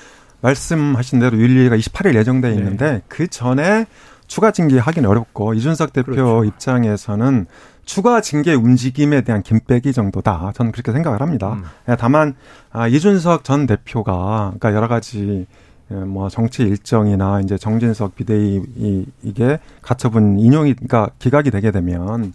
Speaker 5: 말씀하신 대로 윤리위가 28일 예정돼 있는데 네. 그 전에 추가 징계 하기는 어렵고 이준석 대표 그렇죠. 입장에서는 추가 징계 움직임에 대한 김빼기 정도다. 저는 그렇게 생각을 합니다. 음. 예, 다만 아, 이준석 전 대표가 그러니까 여러 가지 예, 뭐 정치 일정이나 이제 정진석 비대위 이게 가처분 인용이 그러니까 기각이 되게 되면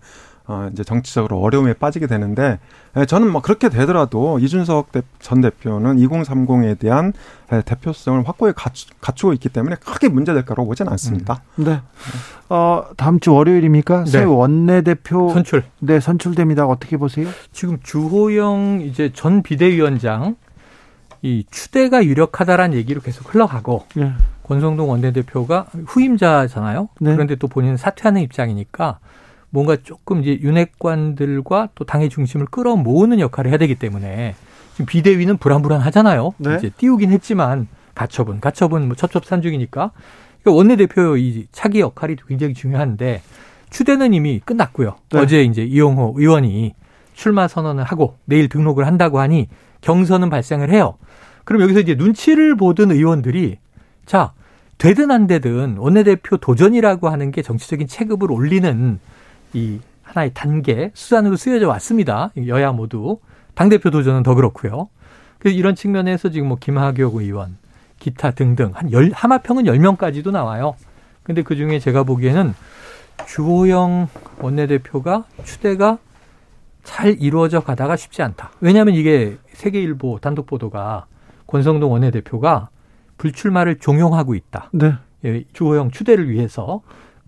Speaker 5: 어, 이제 정치적으로 어려움에 빠지게 되는데 예, 저는 뭐 그렇게 되더라도 이준석 전 대표는 2030에 대한 예, 대표성을 확고히 갖추, 고 있기 때문에 크게 문제될 거라고 보지는 않습니다.
Speaker 1: 음. 네. 어, 다음 주 월요일입니까? 네. 새 원내 대표
Speaker 4: 선출.
Speaker 1: 네, 선출됩니다. 어떻게 보세요?
Speaker 4: 지금 주호영 이제 전 비대위원장 이 추대가 유력하다라는 얘기로 계속 흘러가고 네. 권성동 원내대표가 후임자잖아요. 네. 그런데 또 본인은 사퇴하는 입장이니까 뭔가 조금 이제 윤핵관들과 또 당의 중심을 끌어모으는 역할을 해야 되기 때문에 지금 비대위는 불안불안하잖아요. 네. 이제 띄우긴 했지만 가처분, 가처분 뭐 첩첩산중이니까 그러니까 원내대표 이 차기 역할이 굉장히 중요한데 추대는 이미 끝났고요. 네. 어제 이제 이용호 의원이 출마 선언을 하고 내일 등록을 한다고 하니 경선은 발생을 해요. 그럼 여기서 이제 눈치를 보던 의원들이 자 되든 안 되든 원내대표 도전이라고 하는 게 정치적인 체급을 올리는 이 하나의 단계 수단으로 쓰여져 왔습니다. 여야 모두 당 대표 도전은 더 그렇고요. 그래서 이런 측면에서 지금 뭐 김학용 의원, 기타 등등 한 열, 하마평은 열명까지도 나와요. 근데 그 중에 제가 보기에는 주호영 원내대표가 추대가 잘 이루어져 가다가 쉽지 않다. 왜냐하면 이게 세계일보 단독 보도가 권성동 원내대표가 불출마를 종용하고 있다. 네. 예, 주호영 추대를 위해서.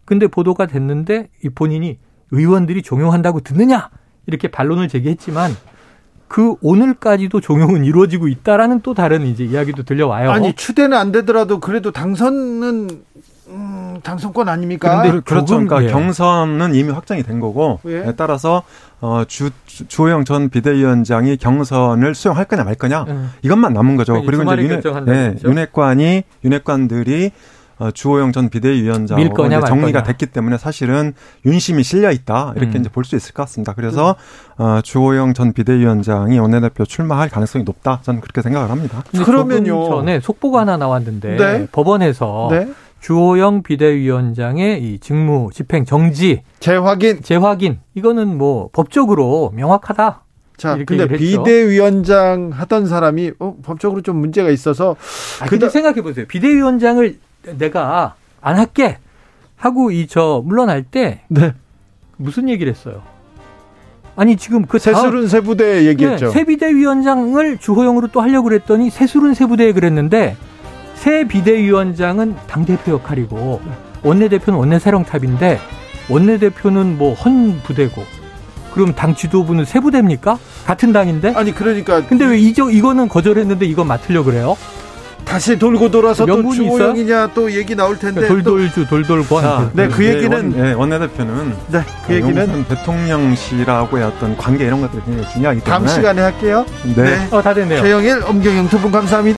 Speaker 4: 근데 보도가 됐는데 이 본인이 의원들이 종용한다고 듣느냐 이렇게 반론을 제기했지만 그 오늘까지도 종용은 이루어지고 있다라는 또 다른 이제 이야기도 들려와요.
Speaker 1: 아니 추대는 안 되더라도 그래도 당선은 음, 당선권 아닙니까?
Speaker 5: 그런데 그렇죠. 그러니까 예. 경선은 이미 확정이 된 거고 예. 따라서 어, 주, 주호영 전 비대위원장이 경선을 수용할 거냐 말 거냐 예. 이것만 남은 거죠.
Speaker 4: 그리고 이제 윤핵, 네,
Speaker 5: 윤핵관이 윤핵관들이 어, 주호영 전 비대위원장으로 정리가 됐기 때문에 사실은 윤심이 실려 있다 이렇게 음. 이제 볼 수 있을 것 같습니다. 그래서 어, 주호영 전 비대위원장이 원내대표 출마할 가능성이 높다. 저는 그렇게 생각을 합니다.
Speaker 4: 그러면요. 전에 속보가 하나 나왔는데 네? 법원에서 네? 주호영 비대위원장의 이 직무 집행 정지
Speaker 1: 재확인
Speaker 4: 재확인 이거는 뭐 법적으로 명확하다.
Speaker 1: 자, 근데 비대위원장 하던 사람이 어, 법적으로 좀 문제가 있어서
Speaker 4: 아, 근데 생각해 보세요. 비대위원장을 내가 안 할게 하고 이 저 물러날 때 네. 무슨 얘기를 했어요? 아니 지금 그
Speaker 1: 새수른 세부대 얘기했죠. 네,
Speaker 4: 새 비대위원장을 주호영으로 또 하려고 그랬더니 새수른 세부대에 그랬는데 새 비대위원장은 당 대표 역할이고 원내대표는 원내세령탑인데 원내대표는 뭐 헌 부대고 그럼 당 지도부는 세 부대입니까? 같은 당인데?
Speaker 1: 아니 그러니까
Speaker 4: 근데 왜 이저 이거는 거절했는데 이거 맡으려 그래요?
Speaker 1: 다시 돌고 돌아서 또
Speaker 4: 명분이
Speaker 1: 주호영이냐 또 얘기 나올 텐데
Speaker 4: 그러니까 돌돌주 돌돌권.
Speaker 5: 자,
Speaker 1: 네, 그 얘기는-
Speaker 5: 원, 네, 원내대표는
Speaker 1: 네, 그 얘기는
Speaker 5: 용산 대통령실하고의 어떤 관계 이런 것들이 굉장히 중요하기 때문에
Speaker 1: 다음 시간에 할게요.
Speaker 5: 네.
Speaker 4: 어, 다 됐네요.
Speaker 1: 최영일, 엄경영 두 분 감사합니다.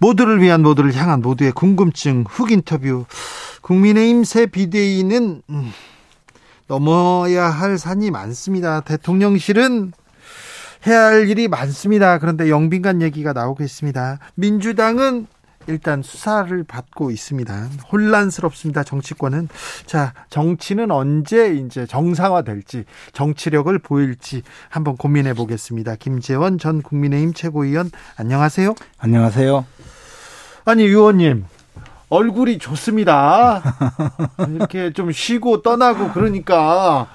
Speaker 1: 모두를 위한 모두를 향한 모두의 궁금증 훅 인터뷰. 국민의힘 새 비대위는 음, 넘어야 할 산이 많습니다. 대통령실은 해야 할 일이 많습니다. 그런데 영빈관 얘기가 나오고 있습니다. 민주당은 일단 수사를 받고 있습니다. 혼란스럽습니다. 정치권은 자 정치는 언제 이제 정상화될지 정치력을 보일지 한번 고민해 보겠습니다. 김재원 전 국민의힘 최고위원 안녕하세요.
Speaker 6: 안녕하세요.
Speaker 1: 아니 의원님 얼굴이 좋습니다. 이렇게 좀 쉬고 떠나고 그러니까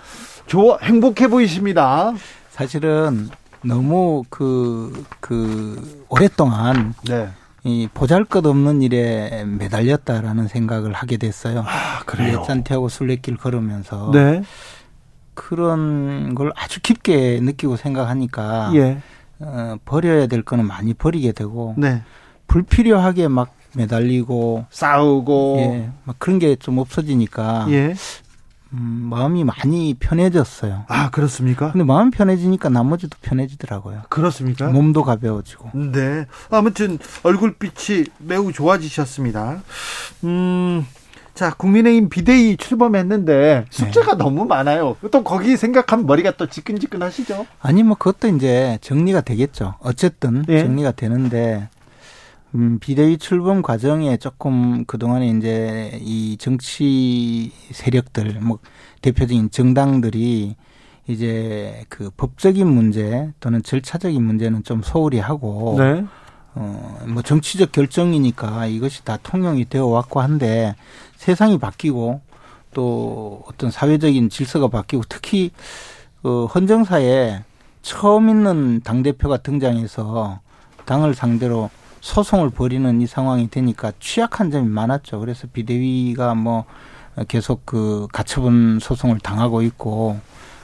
Speaker 1: 좋아 행복해 보이십니다.
Speaker 6: 사실은 너무 그, 그, 오랫동안
Speaker 1: 네.
Speaker 6: 이 보잘 것 없는 일에 매달렸다라는 생각을 하게 됐어요.
Speaker 1: 아
Speaker 6: 산티아고 순례길 걸으면서
Speaker 1: 네.
Speaker 6: 그런 걸 아주 깊게 느끼고 생각하니까
Speaker 1: 예.
Speaker 6: 어, 버려야 될 거는 많이 버리게 되고
Speaker 1: 네.
Speaker 6: 불필요하게 막 매달리고
Speaker 1: 싸우고
Speaker 6: 예, 막 그런 게 좀 없어지니까
Speaker 1: 예.
Speaker 6: 음, 마음이 많이 편해졌어요.
Speaker 1: 아 그렇습니까?
Speaker 6: 근데 마음 편해지니까 나머지도 편해지더라고요.
Speaker 1: 그렇습니까?
Speaker 6: 몸도 가벼워지고.
Speaker 1: 네. 아무튼 얼굴빛이 매우 좋아지셨습니다. 음. 자, 국민의힘 비대위 출범했는데 숙제가 너무 많아요. 또 거기 생각하면 머리가 또 지끈지끈하시죠?
Speaker 6: 아니 뭐 그것도 이제 정리가 되겠죠. 어쨌든
Speaker 1: 예.
Speaker 6: 정리가 되는데 음, 비대위 출범 과정에 조금 그동안에 이제 이 정치 세력들 뭐 대표적인 정당들이 이제 그 법적인 문제 또는 절차적인 문제는 좀 소홀히 하고
Speaker 1: 네.
Speaker 6: 어, 뭐 정치적 결정이니까 이것이 다 통용이 되어 왔고 한데 세상이 바뀌고 또 어떤 사회적인 질서가 바뀌고 특히 어, 헌정사에 처음 있는 당대표가 등장해서 당을 상대로 소송을 벌이는 이 상황이 되니까 취약한 점이 많았죠. 그래서 비대위가 뭐 계속 그 가처분 소송을 당하고 있고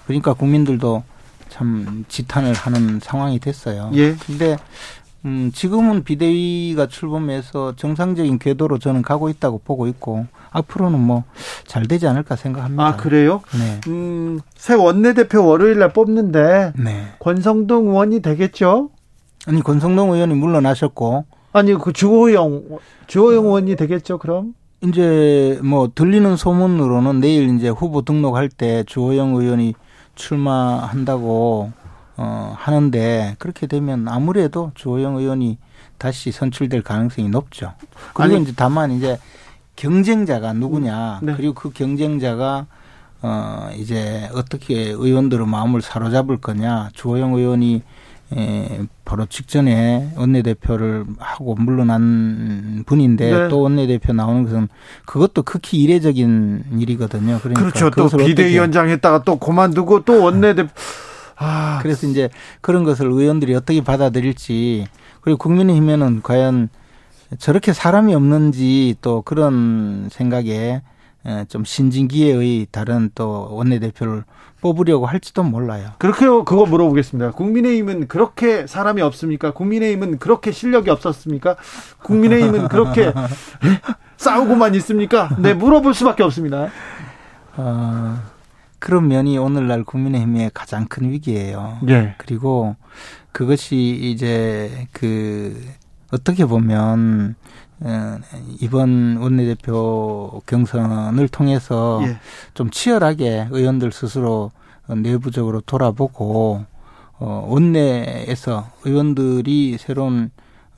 Speaker 6: 그러니까 국민들도 참 지탄을 하는 상황이 됐어요.
Speaker 1: 예.
Speaker 6: 근데 음, 지금은 비대위가 출범해서 정상적인 궤도로 저는 가고 있다고 보고 있고 앞으로는 뭐 잘 되지 않을까 생각합니다.
Speaker 1: 아, 그래요?
Speaker 6: 네.
Speaker 1: 음, 새 원내대표 월요일 날 뽑는데
Speaker 6: 네.
Speaker 1: 권성동 의원이 되겠죠?
Speaker 6: 아니 권성동 의원이 물러나셨고
Speaker 1: 아니, 그 주호영, 주호영 의원이 되겠죠, 그럼?
Speaker 6: 이제 뭐 들리는 소문으로는 내일 이제 후보 등록할 때 주호영 의원이 출마한다고 어 하는데 그렇게 되면 아무래도 주호영 의원이 다시 선출될 가능성이 높죠. 그리고
Speaker 1: 아니-
Speaker 6: 이제 다만 이제 경쟁자가 누구냐
Speaker 1: 네.
Speaker 6: 그리고 그 경쟁자가 어 이제 어떻게 의원들의 마음을 사로잡을 거냐 주호영 의원이 에, 바로 직전에 원내대표를 하고 물러난 분인데
Speaker 1: 네.
Speaker 6: 또 원내대표 나오는 것은 그것도 극히 이례적인 일이거든요. 그러니까
Speaker 1: 그렇죠. 또 비대위원장 했다가 또 그만두고 또 원내대표. 아,
Speaker 6: 그래서 이제 그런 것을 의원들이 어떻게 받아들일지 그리고 국민의힘에는 과연 저렇게 사람이 없는지 또 그런 생각에 에, 좀 신진기회의 다른 또 원내대표를 뽑으려고 할지도 몰라요.
Speaker 1: 그렇게 그거 물어보겠습니다. 국민의힘은 그렇게 사람이 없습니까? 국민의힘은 그렇게 실력이 없었습니까? 국민의힘은 그렇게 싸우고만 있습니까? 네, 물어볼 수밖에 없습니다.
Speaker 6: 어, 그런 면이 오늘날 국민의힘의 가장 큰 위기예요.
Speaker 1: 예.
Speaker 6: 그리고 그것이 이제 그 어떻게 보면 어, 이번 원내대표 경선을 통해서
Speaker 1: 예.
Speaker 6: 좀 치열하게 의원들 스스로 내부적으로 돌아보고 어, 원내에서 의원들이 새로운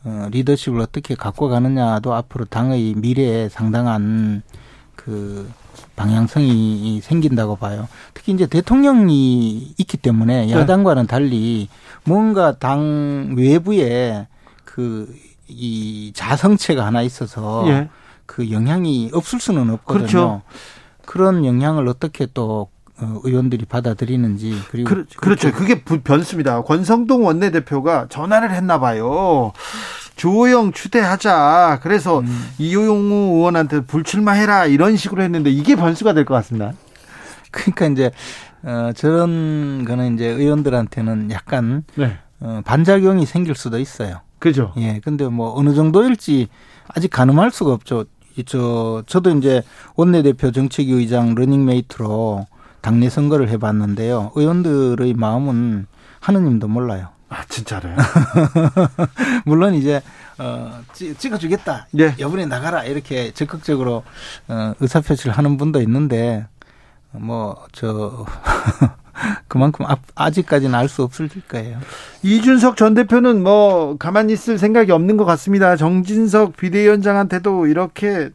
Speaker 6: 어, 리더십을 어떻게 갖고 가느냐도 앞으로 당의 미래에 상당한 그 방향성이 생긴다고 봐요. 특히 이제 대통령이 있기 때문에
Speaker 1: 네.
Speaker 6: 야당과는 달리 뭔가 당 외부에 그 이 자성체가 하나 있어서
Speaker 1: 예.
Speaker 6: 그 영향이 없을 수는 없거든요.
Speaker 1: 그렇죠.
Speaker 6: 그런 영향을 어떻게 또 어, 의원들이 받아들이는지 그리고
Speaker 1: 그, 그렇죠. 그게 부- 변수입니다. 권성동 원내대표가 전화를 했나 봐요. 주호영 추대하자. 그래서
Speaker 6: 음.
Speaker 1: 이용호 의원한테 불출마해라 이런 식으로 했는데 이게 변수가 될 것 같습니다.
Speaker 6: 그러니까 이제 어, 저런 거는 이제 의원들한테는 약간
Speaker 1: 네.
Speaker 6: 어, 반작용이 생길 수도 있어요.
Speaker 1: 그죠.
Speaker 6: 예, 근데 뭐 어느 정도일지 아직 가늠할 수가 없죠. 이저 저도 이제 원내대표 정책위 의장 러닝메이트로 당내 선거를 해봤는데요. 의원들의 마음은 하느님도 몰라요.
Speaker 1: 아 진짜로요?
Speaker 6: 물론 이제 어 찍- 찍어주겠다.
Speaker 1: 예.
Speaker 6: 여분에 나가라 이렇게 적극적으로 어, 의사표시를 하는 분도 있는데 뭐 저 그만큼 아, 아직까지는 알 수 없을 거예요.
Speaker 1: 이준석 전 대표는 뭐 가만히 있을 생각이 없는 것 같습니다. 정진석 비대위원장한테도 이렇게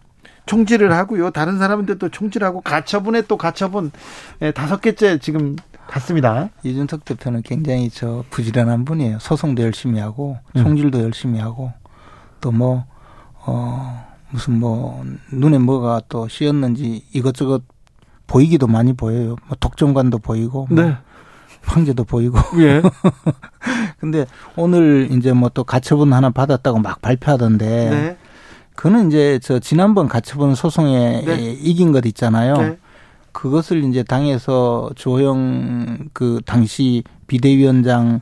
Speaker 1: 총질을 하고요. 다른 사람한테도 총질하고 가처분에 또 가처분 예, 다섯 개째 지금 갔습니다.
Speaker 6: 이준석 대표는 굉장히 저 부지런한 분이에요. 소송도 열심히 하고 총질도 열심히 하고 또뭐 어 무슨 뭐 눈에 뭐가 또 씌었는지 이것저것 보이기도 많이 보여요. 뭐 독점관도 보이고 뭐 황제도 보이고.
Speaker 1: 예.
Speaker 6: 근데 오늘 이제 뭐 또 가처분 하나 받았다고 막 발표하던데
Speaker 1: 네.
Speaker 6: 그는 이제 저 지난번 가처분 소송에
Speaker 1: 네.
Speaker 6: 이긴 것 있잖아요.
Speaker 1: 네.
Speaker 6: 그것을 이제 당에서 조영 그 당시 비대위원장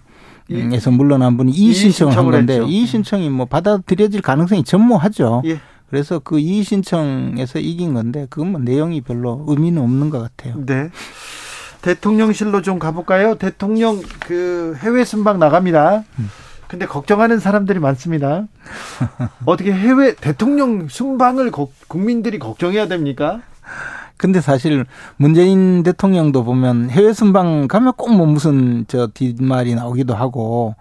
Speaker 6: 에서 물러난 분이 이의 신청을 한 건데. 이의 신청이 뭐 받아들여질 가능성이 전무하죠.
Speaker 1: 예.
Speaker 6: 그래서 그 이의 신청에서 이긴 건데 그건 뭐 내용이 별로 의미는 없는 것 같아요.
Speaker 1: 네. 대통령실로 좀 가볼까요? 대통령 그 해외 순방 나갑니다. 근데 걱정하는 사람들이 많습니다. 어떻게 해외 대통령 순방을 거- 국민들이 걱정해야 됩니까?
Speaker 6: 근데 사실 문재인 대통령도 보면 해외 순방 가면 꼭 뭐 무슨 저 뒷말이 나오기도 하고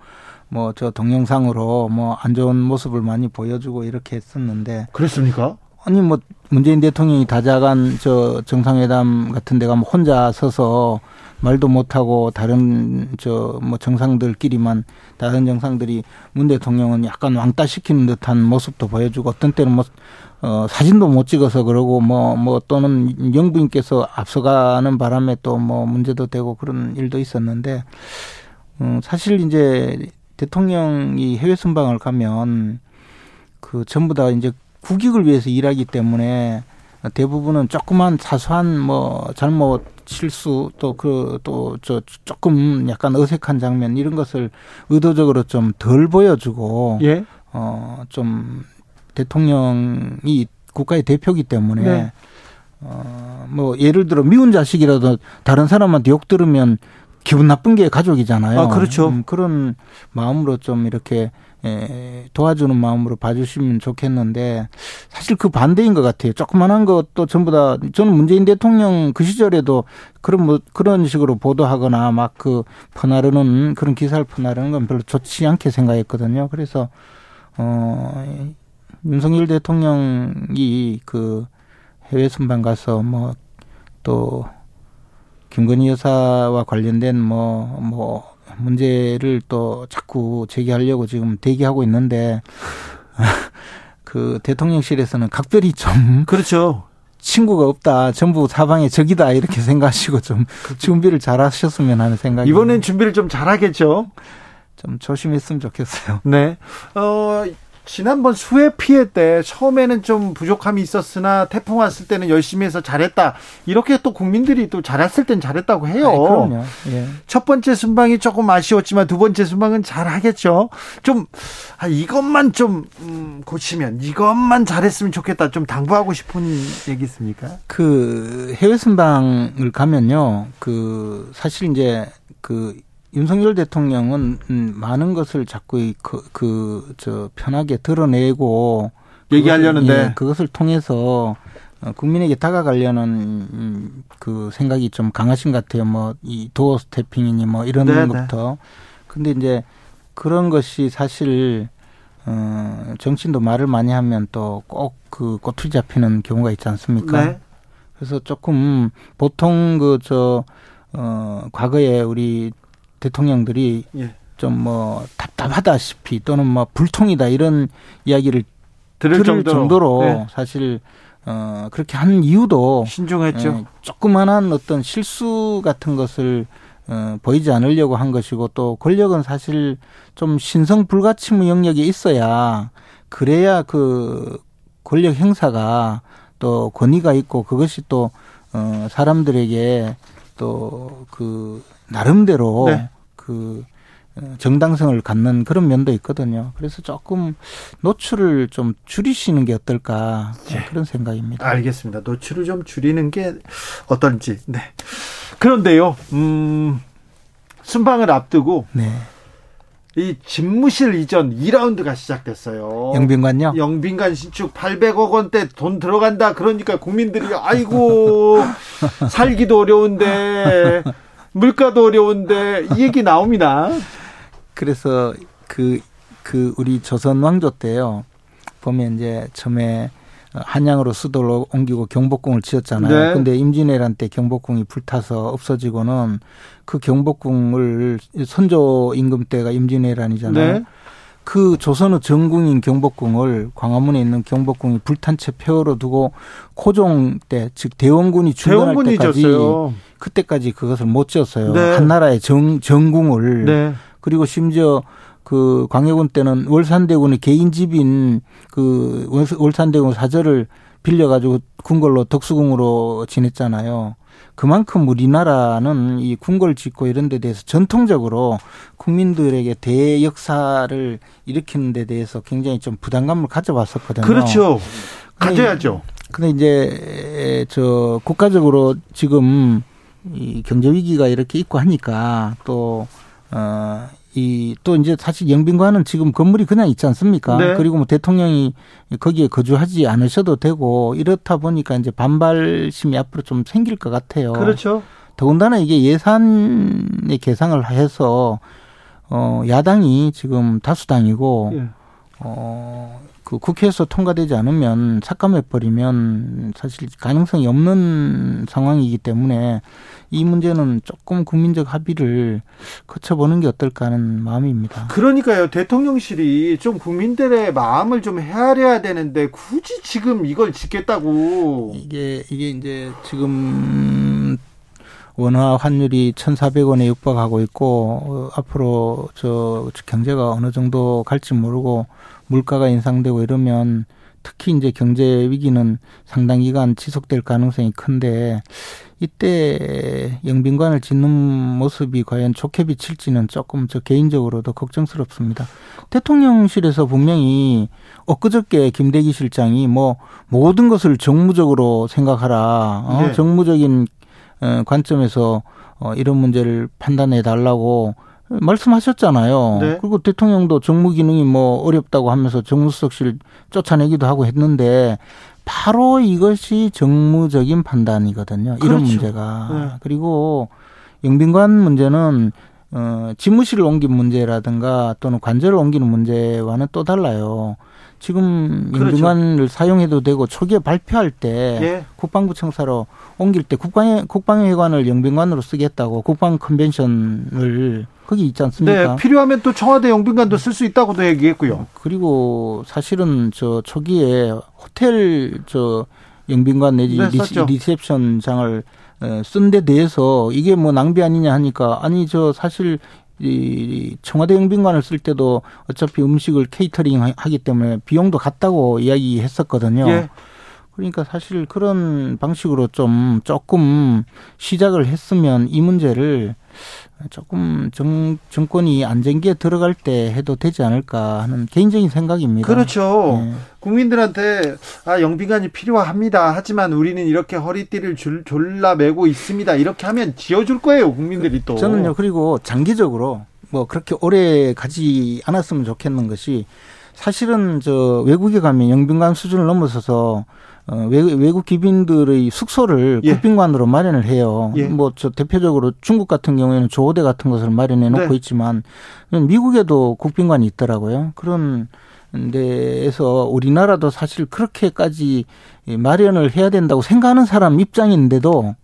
Speaker 6: 뭐 저 동영상으로 뭐 안 좋은 모습을 많이 보여주고 이렇게 했었는데
Speaker 1: 그렇습니까?
Speaker 6: 아니 뭐 문재인 대통령이 다자간 저 정상회담 같은 데 가면 혼자 서서 말도 못하고 다른 저 뭐 정상들끼리만 다른 정상들이 문 대통령은 약간 왕따 시키는 듯한 모습도 보여주고 어떤 때는 뭐 어, 사진도 못 찍어서 그러고 뭐, 뭐 또는 영부인께서 앞서가는 바람에 또 뭐 문제도 되고 그런 일도 있었는데, 음, 사실 이제 대통령이 해외 순방을 가면 그 전부 다 이제 국익을 위해서 일하기 때문에 대부분은 조그만 사소한 뭐 잘못 실수 또 그 또 저 조금 약간 어색한 장면 이런 것을 의도적으로 좀 덜 보여주고
Speaker 1: 예.
Speaker 6: 어좀 대통령이 국가의 대표기 때문에
Speaker 1: 네.
Speaker 6: 어뭐 예를 들어 미운 자식이라도 다른 사람한테 욕 들으면 기분 나쁜 게 가족이잖아요.
Speaker 1: 아, 그렇죠.
Speaker 6: 음, 그런 마음으로 좀 이렇게 에, 도와주는 마음으로 봐주시면 좋겠는데 사실 그 반대인 것 같아요. 조그만한 것도 전부 다 저는 문재인 대통령 그 시절에도 그런 뭐 그런 식으로 보도하거나 막 그 퍼나르는 그런 기사를 퍼나르는 건 별로 좋지 않게 생각했거든요. 그래서 어 윤석열 대통령이 그 해외 순방 가서 뭐또 김건희 여사와 관련된 뭐, 뭐, 문제를 또 자꾸 제기하려고 지금 대기하고 있는데, 그 대통령실에서는 각별히 좀
Speaker 1: 그렇죠.
Speaker 6: 친구가 없다, 전부 사방에 적이다, 이렇게 생각하시고 좀 준비를 잘 하셨으면 하는 생각이.
Speaker 1: 이번엔 준비를 좀 잘 하겠죠.
Speaker 6: 좀 조심했으면 좋겠어요.
Speaker 1: 네. 어, 지난번 수해 피해 때 처음에는 좀 부족함이 있었으나 태풍 왔을 때는 열심히 해서 잘했다. 이렇게 또 국민들이 또 잘했을 땐 잘했다고 해요.
Speaker 6: 아이, 그럼요. 예.
Speaker 1: 첫 번째 순방이 조금 아쉬웠지만 두 번째 순방은 잘 하겠죠. 좀, 아, 이것만 좀, 음, 고치면, 이것만 잘했으면 좋겠다. 좀 당부하고 싶은 얘기 있습니까?
Speaker 6: 그 해외 순방을 가면요. 그 사실 이제 그 윤석열 대통령은 음, 많은 것을 자꾸 그그저 편하게 드러내고
Speaker 1: 얘기하려는데.
Speaker 6: 그것을, 예, 그것을 통해서 어, 국민에게 다가가려는 음, 그 생각이 좀 강하신 것 같아요. 뭐 이 도어 스태핑이니 뭐 이런
Speaker 1: 네, 네.
Speaker 6: 것부터. 근데 이제 그런 것이 사실 어, 정치인도 말을 많이 하면 또 꼭 그 꼬투리 잡히는 경우가 있지 않습니까?
Speaker 1: 네.
Speaker 6: 그래서 조금 보통 그 저 어, 과거에 우리 대통령들이
Speaker 1: 예.
Speaker 6: 좀뭐 답답하다시피 또는 뭐 불통이다 이런 이야기를
Speaker 1: 들을,
Speaker 6: 들을 정도로,
Speaker 1: 네.
Speaker 6: 사실 어 그렇게 한 이유도
Speaker 1: 신중했죠.
Speaker 6: 예, 조그만한 어떤 실수 같은 것을 어, 보이지 않으려고 한 것이고 또 권력은 사실 좀 신성 불가침의 영역에 있어야 그래야 그 권력 행사가 또 권위가 있고 그것이 또 어, 사람들에게 또 그 나름대로
Speaker 1: 네.
Speaker 6: 그 어, 정당성을 갖는 그런 면도 있거든요. 그래서 조금 노출을 좀 줄이시는 게 어떨까 그런 생각입니다.
Speaker 1: 알겠습니다. 노출을 좀 줄이는 게 어떨지. 네. 그런데요, 음, 순방을 앞두고
Speaker 6: 네.
Speaker 1: 이 집무실 이전 2라운드가 시작됐어요.
Speaker 6: 영빈관요?
Speaker 1: 영빈관 신축 800억 원대 돈 들어간다. 그러니까 국민들이 아이고 살기도 어려운데 물가도 어려운데 이 얘기 나옵니다.
Speaker 6: 그래서 그, 그, 우리 조선 왕조 때요. 보면 이제 처음에 한양으로 수도를 옮기고 경복궁을 지었잖아요.
Speaker 1: 네.
Speaker 6: 근데 임진왜란 때 경복궁이 불타서 없어지고는 그 경복궁을 선조 임금 때가 임진왜란이잖아요.
Speaker 1: 네.
Speaker 6: 그 조선의 정궁인 경복궁을 광화문에 있는 경복궁이 불탄 채 폐허로 두고 고종 때 즉 대원군이
Speaker 1: 대원군이
Speaker 6: 때까지
Speaker 1: 졌어요.
Speaker 6: 그때까지 그것을 못 지었어요.
Speaker 1: 네.
Speaker 6: 한나라의 정 정궁을
Speaker 1: 네.
Speaker 6: 그리고 심지어 그 광해군 때는 월산대군의 개인 집인 그 월산대군 사절을 빌려가지고 궁궐로 덕수궁으로 지냈잖아요. 그만큼 우리나라는 이 궁궐 짓고 이런 데 대해서 전통적으로 국민들에게 대역사를 일으키는 데 대해서 굉장히 좀 부담감을 가져왔었거든요.
Speaker 1: 그렇죠. 가져야죠.
Speaker 6: 근데 이제 저 국가적으로 지금 이 경제 위기가 이렇게 있고 하니까 또 어 이 또 이제 사실 영빈관은 지금 건물이 그냥 있지 않습니까?
Speaker 1: 네.
Speaker 6: 그리고 뭐 대통령이 거기에 거주하지 않으셔도 되고 이렇다 보니까 이제 반발심이 앞으로 좀 생길 것 같아요.
Speaker 1: 그렇죠.
Speaker 6: 더군다나 이게 예산의 계상을 해서 어 야당이 지금 다수당이고
Speaker 1: 예.
Speaker 6: 어, 그 국회에서 통과되지 않으면 삭감해 버리면 사실 가능성이 없는 상황이기 때문에 이 문제는 조금 국민적 합의를 거쳐보는 게 어떨까 하는 마음입니다.
Speaker 1: 그러니까요. 대통령실이 좀 국민들의 마음을 좀 헤아려야 되는데 굳이 지금 이걸 짓겠다고.
Speaker 6: 이게 이게 이제 지금 원화 환율이 1,400원에 육박하고 있고 어, 앞으로 저 경제가 어느 정도 갈지 모르고 물가가 인상되고 이러면 특히 이제 경제 위기는 상당 기간 지속될 가능성이 큰데 이때 영빈관을 짓는 모습이 과연 좋게 비칠지는 조금 저 개인적으로도 걱정스럽습니다. 대통령실에서 분명히 엊그저께 김대기 실장이 뭐 모든 것을 정무적으로 생각하라. 어?
Speaker 1: 네.
Speaker 6: 정무적인 어, 관점에서 어, 이런 문제를 판단해 달라고 말씀하셨잖아요.
Speaker 1: 네.
Speaker 6: 그리고 대통령도 정무 기능이 뭐 어렵다고 하면서 정무수석실 쫓아내기도 하고 했는데 바로 이것이 정무적인 판단이거든요. 이런
Speaker 1: 그렇죠.
Speaker 6: 문제가.
Speaker 1: 네.
Speaker 6: 그리고 영빈관 문제는 어, 집무실을 옮긴 문제라든가 또는 관절을 옮기는 문제와는 또 달라요. 지금
Speaker 1: 그렇죠.
Speaker 6: 사용해도 되고 초기에 발표할 때
Speaker 1: 예.
Speaker 6: 국방부 청사로 옮길 때 국방회 국방회관을 영빈관으로 쓰겠다고 국방 컨벤션을 거기 있지 않습니까?
Speaker 1: 네, 필요하면 또 청와대 영빈관도 쓸 수 있다고도 얘기했고요.
Speaker 6: 그리고 사실은 저 초기에 호텔 저 영빈관 내지
Speaker 1: 네.
Speaker 6: 리셉션장을 어, 쓴데 대해서 이게 뭐 낭비 아니냐 하니까 아니 저 사실 이 청와대 영빈관을 쓸 때도 어차피 음식을 케이터링 하- 하기 때문에 비용도 같다고 이야기했었거든요.
Speaker 1: 예.
Speaker 6: 그러니까 사실 그런 방식으로 좀 조금 시작을 했으면 이 문제를 조금 정, 정권이 안정기에 들어갈 때 해도 되지 않을까 하는 개인적인 생각입니다.
Speaker 1: 그렇죠.
Speaker 6: 네.
Speaker 1: 국민들한테 아 영빈관이 필요합니다. 하지만 우리는 이렇게 허리띠를 줄, 졸라매고 있습니다. 이렇게 하면 지어줄 거예요. 국민들이 또.
Speaker 6: 저는요 그리고 장기적으로 뭐 그렇게 오래 가지 않았으면 좋겠는 것이 사실은 저 외국에 가면 영빈관 수준을 넘어서서 어, 외, 외국 기빈들의 숙소를
Speaker 1: 예.
Speaker 6: 국빈관으로 마련을 해요.
Speaker 1: 예.
Speaker 6: 뭐저 대표적으로 중국 같은 경우에는 조호대 같은 것을 마련해 놓고
Speaker 1: 네.
Speaker 6: 있지만 미국에도 국빈관이 있더라고요. 그런 데에서 우리나라도 사실 그렇게까지 마련을 해야 된다고 생각하는 사람 입장인데도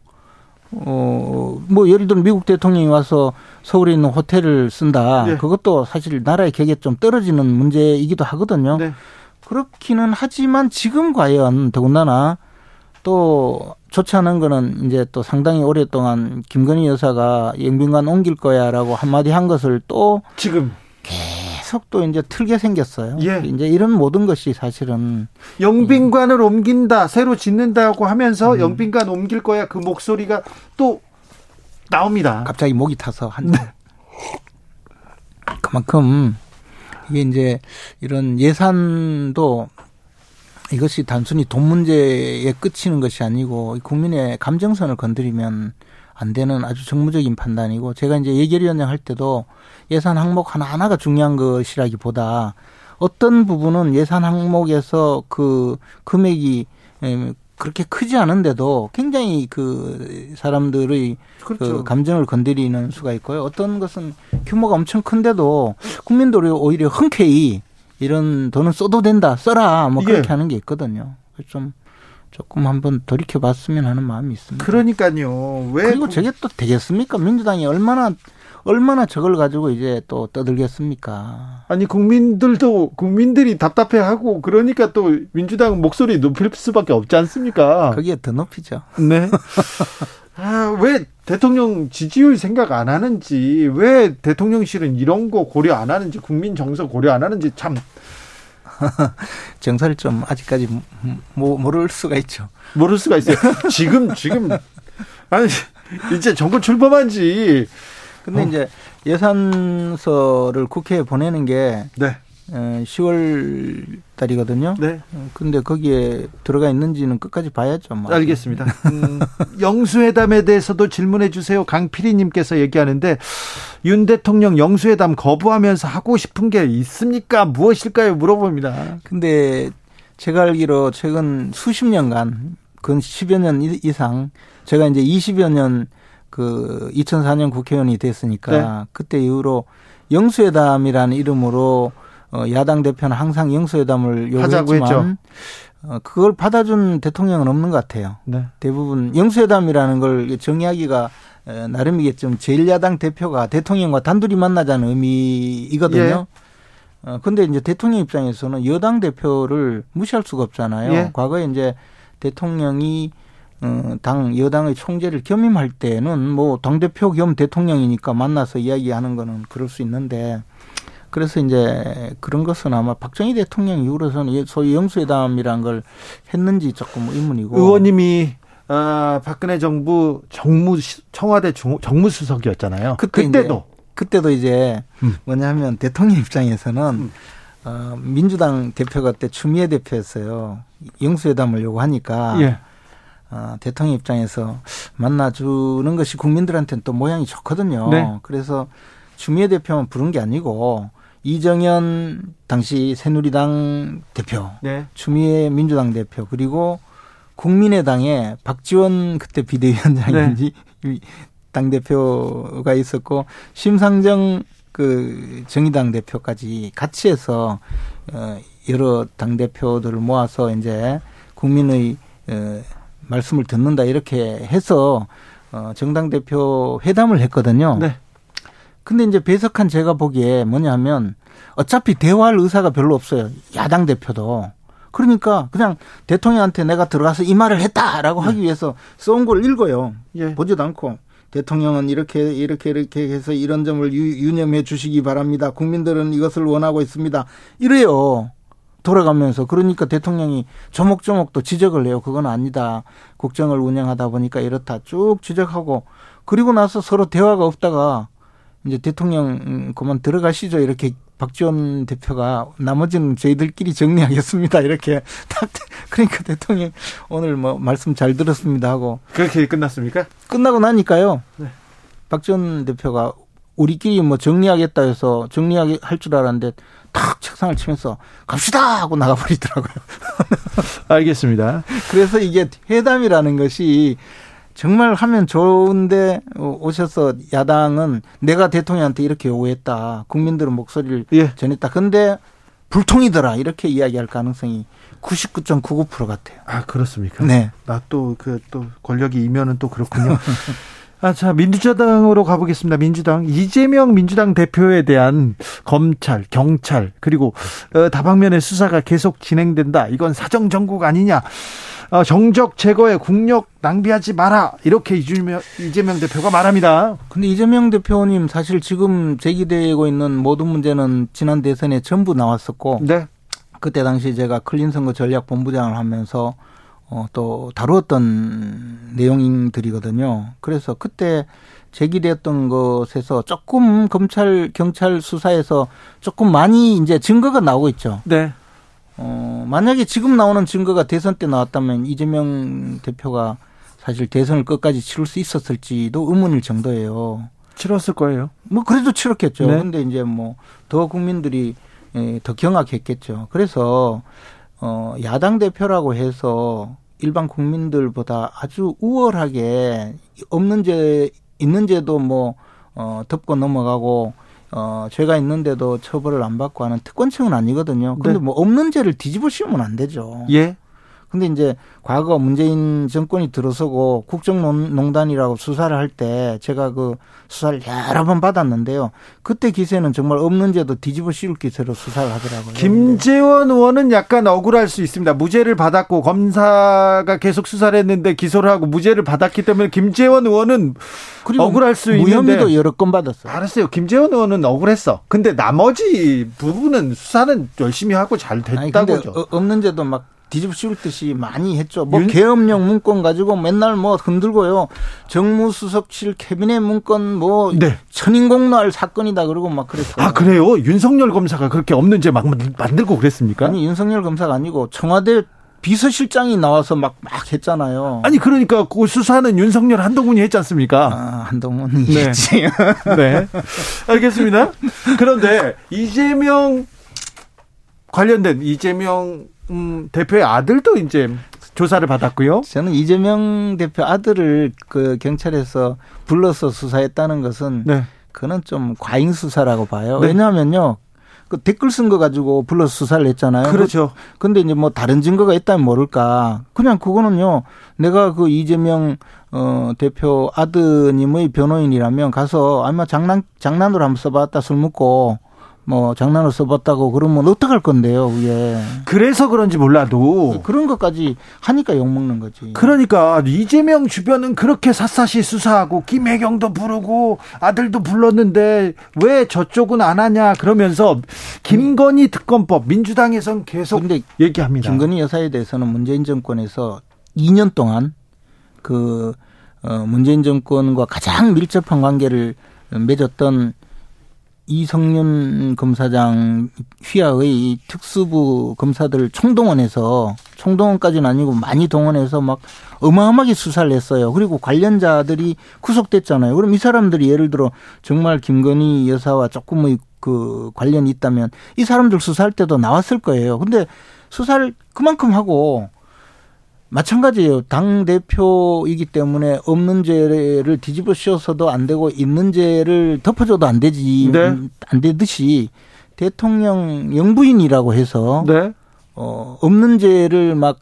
Speaker 6: 어, 뭐, 예를 들어 미국 대통령이 와서 서울에 있는 호텔을 쓴다.
Speaker 1: 네.
Speaker 6: 그것도 사실 나라의 격에 좀 떨어지는 문제이기도 하거든요.
Speaker 1: 네.
Speaker 6: 그렇기는 하지만 지금 과연 더군다나 또 좋지 않은 거는 이제 또 상당히 오랫동안 김건희 여사가 영빈관 옮길 거야라고 한마디 한 것을 또
Speaker 1: 지금
Speaker 6: 계속 또 이제 틀게 생겼어요.
Speaker 1: 예.
Speaker 6: 이제 이런 모든 것이 사실은
Speaker 1: 영빈관을 옮긴다, 새로 짓는다고 하면서
Speaker 6: 음.
Speaker 1: 영빈관 옮길 거야 그 목소리가 또 나옵니다.
Speaker 6: 갑자기 목이 타서 한 그만큼 이게 이제 이런 예산도 이것이 단순히 돈 문제에 끝이는 것이 아니고 국민의 감정선을 건드리면 안 되는 아주 정무적인 판단이고 제가 이제 예결위원장 할 때도 예산 항목 하나하나가 중요한 것이라기보다 어떤 부분은 예산 항목에서 그 금액이 em, 그렇게 크지 않은데도 굉장히 그 사람들의
Speaker 1: 그렇죠.
Speaker 6: 그 감정을 건드리는 수가 있고요. 어떤 것은 규모가 엄청 큰데도 국민들이 오히려 흔쾌히 이런 돈은 써도 된다, 써라, 뭐 그렇게 하는 게 있거든요. 좀 조금 한번 돌이켜 봤으면 하는 마음이 있습니다.
Speaker 1: 그러니까요. 왜
Speaker 6: 그리고
Speaker 1: 그-
Speaker 6: 저게 또 되겠습니까? 민주당이 얼마나 얼마나 저걸 가지고 이제 또 떠들겠습니까?
Speaker 1: 아니 국민들도 국민들이 답답해하고 그러니까 또 민주당 목소리 높일 수밖에 없지 않습니까?
Speaker 6: 거기에 더 높이죠.
Speaker 1: 네. 아, 왜 대통령 지지율 생각 안 하는지, 왜 대통령실은 이런 거 고려 안 하는지, 국민 정서 고려 안 하는지 참
Speaker 6: 정서를 좀 아직까지 모, 모를 수가 있죠.
Speaker 1: 모를 수가 있어요. 지금, 지금, 아니, 이제 정권 출범한 지,
Speaker 6: 근데
Speaker 1: 어.
Speaker 6: 이제 예산서를 국회에 보내는 게
Speaker 1: 네,
Speaker 6: 10월 달이거든요.
Speaker 1: 네,
Speaker 6: 근데 거기에 들어가 있는지는 끝까지 봐야죠. 뭐.
Speaker 1: 알겠습니다. 음, 영수회담에 대해서도 질문해 주세요. 강피리님께서 얘기하는데, 윤 대통령 영수회담 거부하면서 하고 싶은 게 있습니까? 무엇일까요? 물어봅니다.
Speaker 6: 근데 제가 알기로 최근 수십 년간, 근 10여 년 이- 이상, 제가 이제 20여 년 그 2004년 국회의원이 됐으니까
Speaker 1: 네.
Speaker 6: 그때 이후로 영수회담이라는 이름으로 어, 야당 대표는 항상 영수회담을 요구했지만 어, 그걸 받아준 대통령은 없는 것 같아요.
Speaker 1: 네.
Speaker 6: 대부분 영수회담이라는 걸 정의하기가 에, 나름이겠지만 제1야당 대표가 대통령과 단둘이 만나자는 의미이거든요.
Speaker 1: 예.
Speaker 6: 어, 근데 이제 대통령 입장에서는 여당 대표를 무시할 수가 없잖아요.
Speaker 1: 예.
Speaker 6: 과거에 이제 대통령이 어, 당 여당의 총재를 겸임할 때는 뭐 당 대표 겸 대통령이니까 만나서 이야기하는 거는 그럴 수 있는데 그래서 이제 그런 것은 아마 박정희 대통령 이후로서는 소위 영수회담이란 걸 했는지 조금 의문이고
Speaker 1: 의원님이 아, 박근혜 정부 정무 청와대 중- 정무수석이었잖아요.
Speaker 6: 그때
Speaker 1: 그때 도
Speaker 6: 그때도 이제
Speaker 1: 음.
Speaker 6: 뭐냐면 대통령 입장에서는
Speaker 1: 음.
Speaker 6: 어, 민주당 대표가 그때 추미애 대표였어요. 영수회담을 요구하니까
Speaker 1: 예.
Speaker 6: 어, 대통령 입장에서 만나주는 것이 국민들한테는 또 모양이 좋거든요.
Speaker 1: 네.
Speaker 6: 그래서 추미애 대표만 부른 게 아니고 이정현 당시 새누리당 대표,
Speaker 1: 네.
Speaker 6: 추미애 민주당 대표 그리고 국민의당에 박지원 그때 비대위원장인지
Speaker 1: 네.
Speaker 6: 당 대표가 있었고 심상정 그 정의당 대표까지 같이 해서 어 여러 당 대표들을 모아서 이제 국민의 어 말씀을 듣는다 이렇게 해서 어 정당 대표 회담을 했거든요.
Speaker 1: 네.
Speaker 6: 근데 이제 배석한 제가 보기에 뭐냐면 어차피 대화할 의사가 별로 없어요. 야당 대표도. 그러니까 그냥 대통령한테 내가 들어가서 이 말을 했다라고 하기 위해서 써온 걸 읽어요.
Speaker 1: 예.
Speaker 6: 보지도 않고 대통령은 이렇게 이렇게 이렇게 해서 이런 점을 유, 유념해 주시기 바랍니다. 국민들은 이것을 원하고 있습니다. 이래요. 돌아가면서 그러니까 대통령이 조목조목 또 지적을 해요. 그건 아니다. 국정을 운영하다 보니까 이렇다. 쭉 지적하고 그리고 나서 서로 대화가 없다가 이제 대통령 음, 그만 들어가시죠. 이렇게 박지원 대표가 나머지는 저희들끼리 정리하겠습니다. 이렇게 딱 그러니까 대통령 오늘 뭐 말씀 잘 들었습니다 하고
Speaker 1: 그렇게 끝났습니까?
Speaker 6: 끝나고 나니까요.
Speaker 1: 네.
Speaker 6: 박지원 대표가 우리끼리 뭐 정리하겠다 해서 정리하게 할 줄 알았는데 탁 책상을 치면서 갑시다 하고 나가버리더라고요.
Speaker 1: 알겠습니다.
Speaker 6: 그래서 이게 회담이라는 것이 정말 하면 좋은데 오셔서 야당은 내가 대통령한테 이렇게 요구했다. 국민들은 목소리를
Speaker 1: 예.
Speaker 6: 전했다. 근데 불통이더라 이렇게 이야기할 가능성이 99.99% 같아요.
Speaker 1: 아 그렇습니까?
Speaker 6: 네.
Speaker 1: 나 또 그또 권력이 이면은 또 그렇군요. 아, 자, 민주당으로 가보겠습니다. 민주당. 이재명 민주당 대표에 대한 검찰, 경찰, 그리고 어, 다방면의 수사가 계속 진행된다. 이건 사정정국 아니냐. 어, 정적 제거에 국력 낭비하지 마라. 이렇게 이재명, 이재명 대표가 말합니다.
Speaker 6: 근데 이재명 대표님 사실 지금 제기되고 있는 모든 문제는 지난 대선에 전부 나왔었고
Speaker 1: 네.
Speaker 6: 그때 당시 제가 클린 선거 전략 본부장을 하면서 어, 또 다루었던 내용들이거든요. 그래서 그때 제기됐던 것에서 조금 검찰 경찰 수사에서 조금 많이 이제 증거가 나오고 있죠.
Speaker 1: 네.
Speaker 6: 어, 만약에 지금 나오는 증거가 대선 때 나왔다면 이재명 대표가 사실 대선을 끝까지 치를 수 있었을지도 의문일 정도예요.
Speaker 1: 치렀을 거예요.
Speaker 6: 뭐 그래도 치렀겠죠.
Speaker 1: 네.
Speaker 6: 근데 이제 뭐 더 국민들이 예, 더 경악했겠죠. 그래서 어 야당 대표라고 해서 일반 국민들보다 아주 우월하게 없는 죄 있는 죄도 뭐 어, 덮고 넘어가고 어, 죄가 있는데도 처벌을 안 받고 하는 특권층은 아니거든요. 근데
Speaker 1: 네.
Speaker 6: 뭐 없는 죄를 뒤집어 씌우면 안 되죠.
Speaker 1: 예.
Speaker 6: 근데 이제 과거 문재인 정권이 들어서고 국정농단이라고 수사를 할 때 제가 그 수사를 여러 번 받았는데요. 그때 기세는 정말 없는 죄도 뒤집어 씌울 기세로 수사를 하더라고요.
Speaker 1: 김재원 의원은 약간 억울할 수 있습니다. 무죄를 받았고 검사가 계속 수사를 했는데 기소를 하고 무죄를 받았기 때문에 김재원 의원은 억울할 수
Speaker 6: 무혐의도
Speaker 1: 있는데
Speaker 6: 여러 건 받았어요.
Speaker 1: 알았어요. 김재원 의원은 억울했어. 근데 나머지 부분은 수사는 열심히 하고 잘 됐다고죠.
Speaker 6: 어- 없는 죄도 막 뒤집어 씌울 듯이 많이 했죠. 뭐
Speaker 1: 윤-
Speaker 6: 계엄령 문건 가지고 맨날 뭐 흔들고요. 정무수석실 캐비넷 문건 뭐
Speaker 1: 네.
Speaker 6: 천인공노할 사건이다 그러고 막 그랬어요.
Speaker 1: 아 그래요? 윤석열 검사가 그렇게 없는 죄막 만들고 그랬습니까?
Speaker 6: 아니 윤석열 검사가 아니고 청와대 비서실장이 나와서 막 막 했잖아요.
Speaker 1: 아니 그러니까 그 수사는 윤석열 한동훈이 했지 않습니까?
Speaker 6: 아, 한동훈이
Speaker 1: 네.
Speaker 6: 했지.
Speaker 1: 네. 알겠습니다. 그런데 이재명 관련된 이재명 음, 대표의 아들도 이제 조사를 받았고요.
Speaker 6: 저는 이재명 대표 아들을 그 경찰에서 불러서 수사했다는 것은
Speaker 1: 네.
Speaker 6: 그는 좀 과잉 수사라고 봐요.
Speaker 1: 네.
Speaker 6: 왜냐하면요. 그 댓글 쓴 거 가지고 불러서 수사를 했잖아요.
Speaker 1: 그렇죠.
Speaker 6: 근데 이제 뭐 다른 증거가 있다면 모를까. 그냥 그거는요. 내가 그 이재명 어 대표 아드님의 변호인이라면 가서 아마 장난 장난으로 한번 써봤다 술 먹고 뭐 장난으로 써봤다고 그러면 어떡할 건데요, 그게.
Speaker 1: 그래서 그런지 몰라도
Speaker 6: 그런 것까지 하니까 욕 먹는 거지.
Speaker 1: 그러니까 이재명 주변은 그렇게 샅샅이 수사하고 김혜경도 부르고 아들도 불렀는데 왜 저쪽은 안 하냐 그러면서 김건희 특검법 민주당에선 계속 얘기합니다.
Speaker 6: 김건희 여사에 대해서는 문재인 정권에서 2년 동안 그 어, 문재인 정권과 가장 밀접한 관계를 맺었던 이성윤 검사장 휘하의 특수부 검사들을 총동원해서 총동원까지는 아니고 많이 동원해서 막 어마어마하게 수사를 했어요. 그리고 관련자들이 구속됐잖아요. 그럼 이 사람들이 예를 들어 정말 김건희 여사와 조금의 그 관련이 있다면 이 사람들 수사할 때도 나왔을 거예요. 근데 수사를 그만큼 하고 마찬가지예요. 당 대표이기 때문에 없는 죄를 뒤집어 씌워서도 안 되고 있는 죄를 덮어줘도 안 되지
Speaker 1: 네.
Speaker 6: 안 되듯이 대통령 영부인이라고 해서
Speaker 1: 네.
Speaker 6: 어 없는 죄를 막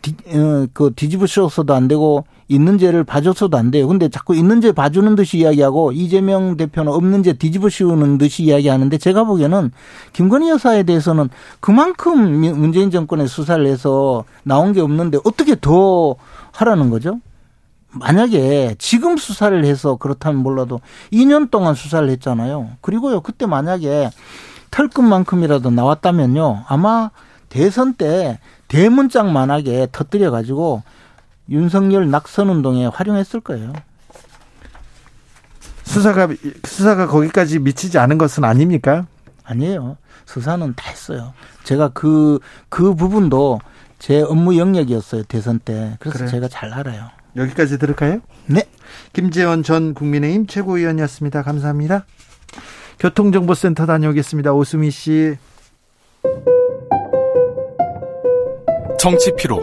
Speaker 6: 뒤, 어, 그 뒤집어 씌워서도 안 되고 있는 죄를 봐줘서도 안 돼요. 근데 자꾸 있는 죄 봐주는 듯이 이야기하고 이재명 대표는 없는 죄 뒤집어 씌우는 듯이 이야기하는데 제가 보기에는 김건희 여사에 대해서는 그만큼 미- 문재인 정권의 수사를 해서 나온 게 없는데 어떻게 더 하라는 거죠? 만약에 지금 수사를 해서 그렇다면 몰라도 2년 동안 수사를 했잖아요. 그리고요, 그때 만약에 털끝만큼이라도 나왔다면요, 아마 대선 때 대문짝만하게 터뜨려가지고 윤석열 낙선 운동에 활용했을 거예요.
Speaker 1: 수사가 수사가 거기까지 미치지 않은 것은 아닙니까?
Speaker 6: 아니에요. 수사는 다 했어요. 제가 그, 그 부분도 제 업무 영역이었어요, 대선 때. 그래서
Speaker 1: 그래요?
Speaker 6: 제가 잘 알아요.
Speaker 1: 여기까지 들을까요?
Speaker 6: 네.
Speaker 1: 김재원 전 국민의힘 최고위원이었습니다. 감사합니다. 교통정보센터 다녀오겠습니다. 오수미 씨.
Speaker 7: 정치 피로,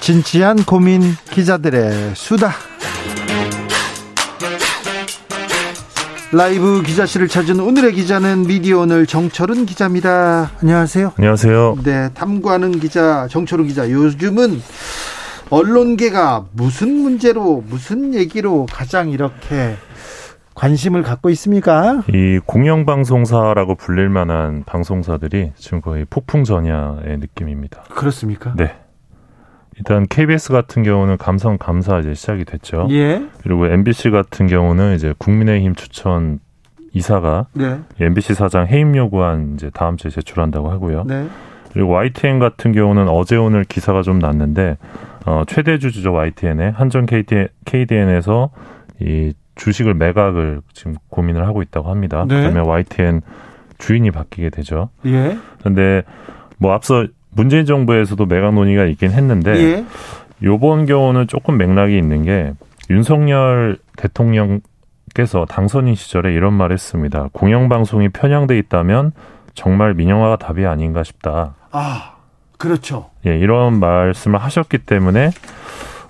Speaker 1: 진지한 고민 기자들의 수다. 라이브 기자실을 찾은 오늘의 기자는 미디어 오늘 정철은 기자입니다. 안녕하세요.
Speaker 8: 안녕하세요.
Speaker 1: 네, 탐구하는 기자 정철은 기자. 요즘은 언론계가 무슨 문제로 무슨 얘기로 가장 이렇게 관심을 갖고 있습니까?
Speaker 8: 이 공영방송사라고 불릴 만한 방송사들이 지금 거의 폭풍 전야의 느낌입니다.
Speaker 1: 그렇습니까?
Speaker 8: 네. 일단 KBS 같은 경우는 감성 감사 이제 시작이 됐죠.
Speaker 1: 예.
Speaker 8: 그리고 MBC 같은 경우는 이제 국민의힘 추천 이사가
Speaker 1: 네.
Speaker 8: MBC 사장 해임 요구안 이제 다음 주에 제출한다고 하고요.
Speaker 1: 네.
Speaker 8: 그리고 YTN 같은 경우는 어제 오늘 기사가 좀 났는데 어, 최대 주주죠 YTN에 한전 KT, KDN에서 이 주식을 매각을 지금 고민을 하고 있다고 합니다.
Speaker 1: 네.
Speaker 8: 그러면 YTN 주인이 바뀌게 되죠.
Speaker 1: 예.
Speaker 8: 근데 뭐 앞서 문재인 정부에서도 매각 논의가 있긴 했는데
Speaker 1: 예.
Speaker 8: 요번 경우는 조금 맥락이 있는 게 윤석열 대통령께서 당선인 시절에 이런 말 했습니다. 공영방송이 편향돼 있다면 정말 민영화가 답이 아닌가 싶다.
Speaker 1: 아, 그렇죠.
Speaker 8: 예, 이런 말씀을 하셨기 때문에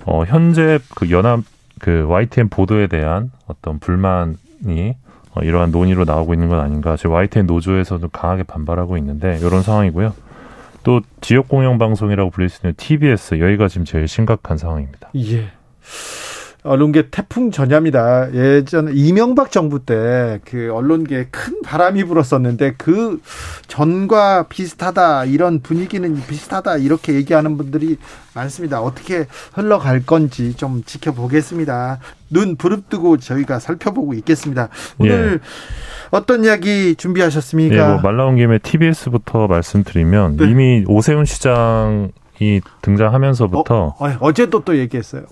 Speaker 8: 어 현재 그 연합 그 YTN 보도에 대한 어떤 불만이 어, 이러한 논의로 나오고 있는 건 아닌가. 지금 YTN 노조에서도 강하게 반발하고 있는데 이런 상황이고요. 또 지역 공영 방송이라고 불릴 수 있는 TBS 여기가 지금 제일 심각한 상황입니다.
Speaker 1: 예. 언론계 태풍 전야입니다. 예전 이명박 정부 때 그 언론계에 큰 바람이 불었었는데 그 전과 비슷하다 이런 분위기는 비슷하다 이렇게 얘기하는 분들이 많습니다. 어떻게 흘러갈 건지 좀 지켜보겠습니다. 눈 부릅뜨고 저희가 살펴보고 있겠습니다. 오늘 어떤 이야기 준비하셨습니까?
Speaker 8: 예, 뭐말 나온 김에 TBS부터 말씀드리면
Speaker 1: 네.
Speaker 8: 이미 오세훈 시장이 등장하면서부터
Speaker 1: 어, 어제도 또 얘기했어요.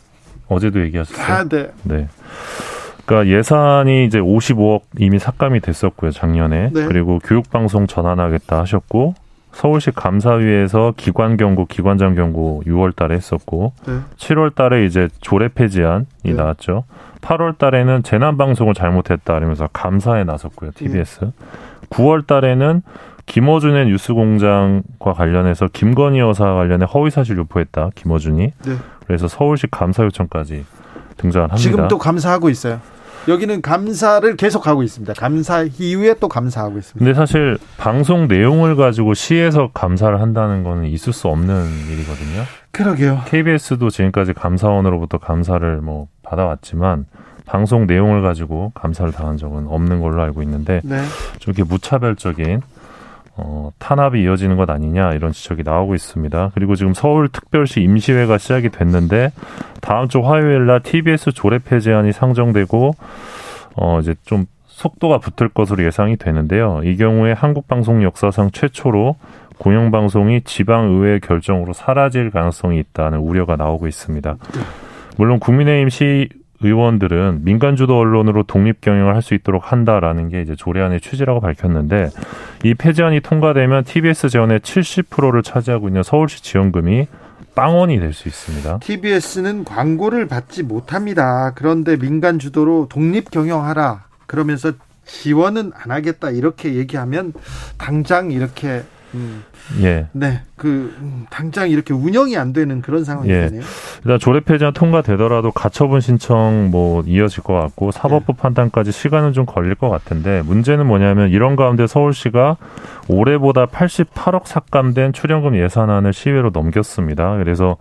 Speaker 8: 어제도 얘기하셨어요.
Speaker 1: 아, 네.
Speaker 8: 네. 그러니까 예산이 이제 55억 이미 삭감이 됐었고요, 작년에.
Speaker 1: 네.
Speaker 8: 그리고 교육방송 전환하겠다 하셨고, 서울시 감사위에서 기관 경고, 기관장 경고 6월 달에 했었고,
Speaker 1: 네.
Speaker 8: 7월 달에 이제 조례 폐지안이
Speaker 1: 네.
Speaker 8: 나왔죠. 8월 달에는 재난방송을 잘못했다 이러면서 감사에 나섰고요, TBS.
Speaker 1: 네.
Speaker 8: 9월 달에는 김어준의 뉴스공장과 관련해서 김건희 여사 관련해 허위사실 유포했다, 김어준이.
Speaker 1: 네.
Speaker 8: 그래서 서울시 감사 요청까지 등장을 합니다.
Speaker 1: 지금 또 감사하고 있어요. 여기는 감사를 계속 하고 있습니다. 감사 이후에 또 감사하고 있습니다.
Speaker 8: 근데 사실 방송 내용을 가지고 시에서 감사를 한다는 거는 있을 수 없는 일이거든요.
Speaker 1: 그러게요.
Speaker 8: KBS도 지금까지 감사원으로부터 감사를 뭐 받아왔지만 방송 내용을 가지고 감사를 당한 적은 없는 걸로 알고 있는데
Speaker 1: 네.
Speaker 8: 좀 이렇게 무차별적인 어, 탄압이 이어지는 것 아니냐 이런 지적이 나오고 있습니다. 그리고 지금 서울특별시 임시회가 시작이 됐는데 다음 주 화요일 날 TBS 조례 폐지안이 상정되고 어 이제 좀 속도가 붙을 것으로 예상이 되는데요. 이 경우에 한국 방송 역사상 최초로 공영 방송이 지방 의회 결정으로 사라질 가능성이 있다는 우려가 나오고 있습니다. 물론 국민의힘 시 의원들은 민간 주도 언론으로 독립 경영을 할 수 있도록 한다라는 게 이제 조례안의 취지라고 밝혔는데 이 폐지안이 통과되면 TBS 재원의 70%를 차지하고 있는 서울시 지원금이 빵원이 될 수 있습니다.
Speaker 1: TBS는 광고를 받지 못합니다. 그런데 민간 주도로 독립 경영하라. 그러면서 지원은 안 하겠다. 이렇게 얘기하면 당장 이렇게 음,
Speaker 8: 예.
Speaker 1: 네, 그 음, 당장 이렇게 운영이 안 되는 그런 상황이
Speaker 8: 예. 일단 조례 폐지안 통과되더라도 가처분 신청 뭐 이어질 것 같고 사법부 판단까지 시간은 좀 걸릴 것 같은데 문제는 뭐냐면 이런 가운데 서울시가 올해보다 88억 삭감된 출연금 예산안을 시외로 넘겼습니다. 그래서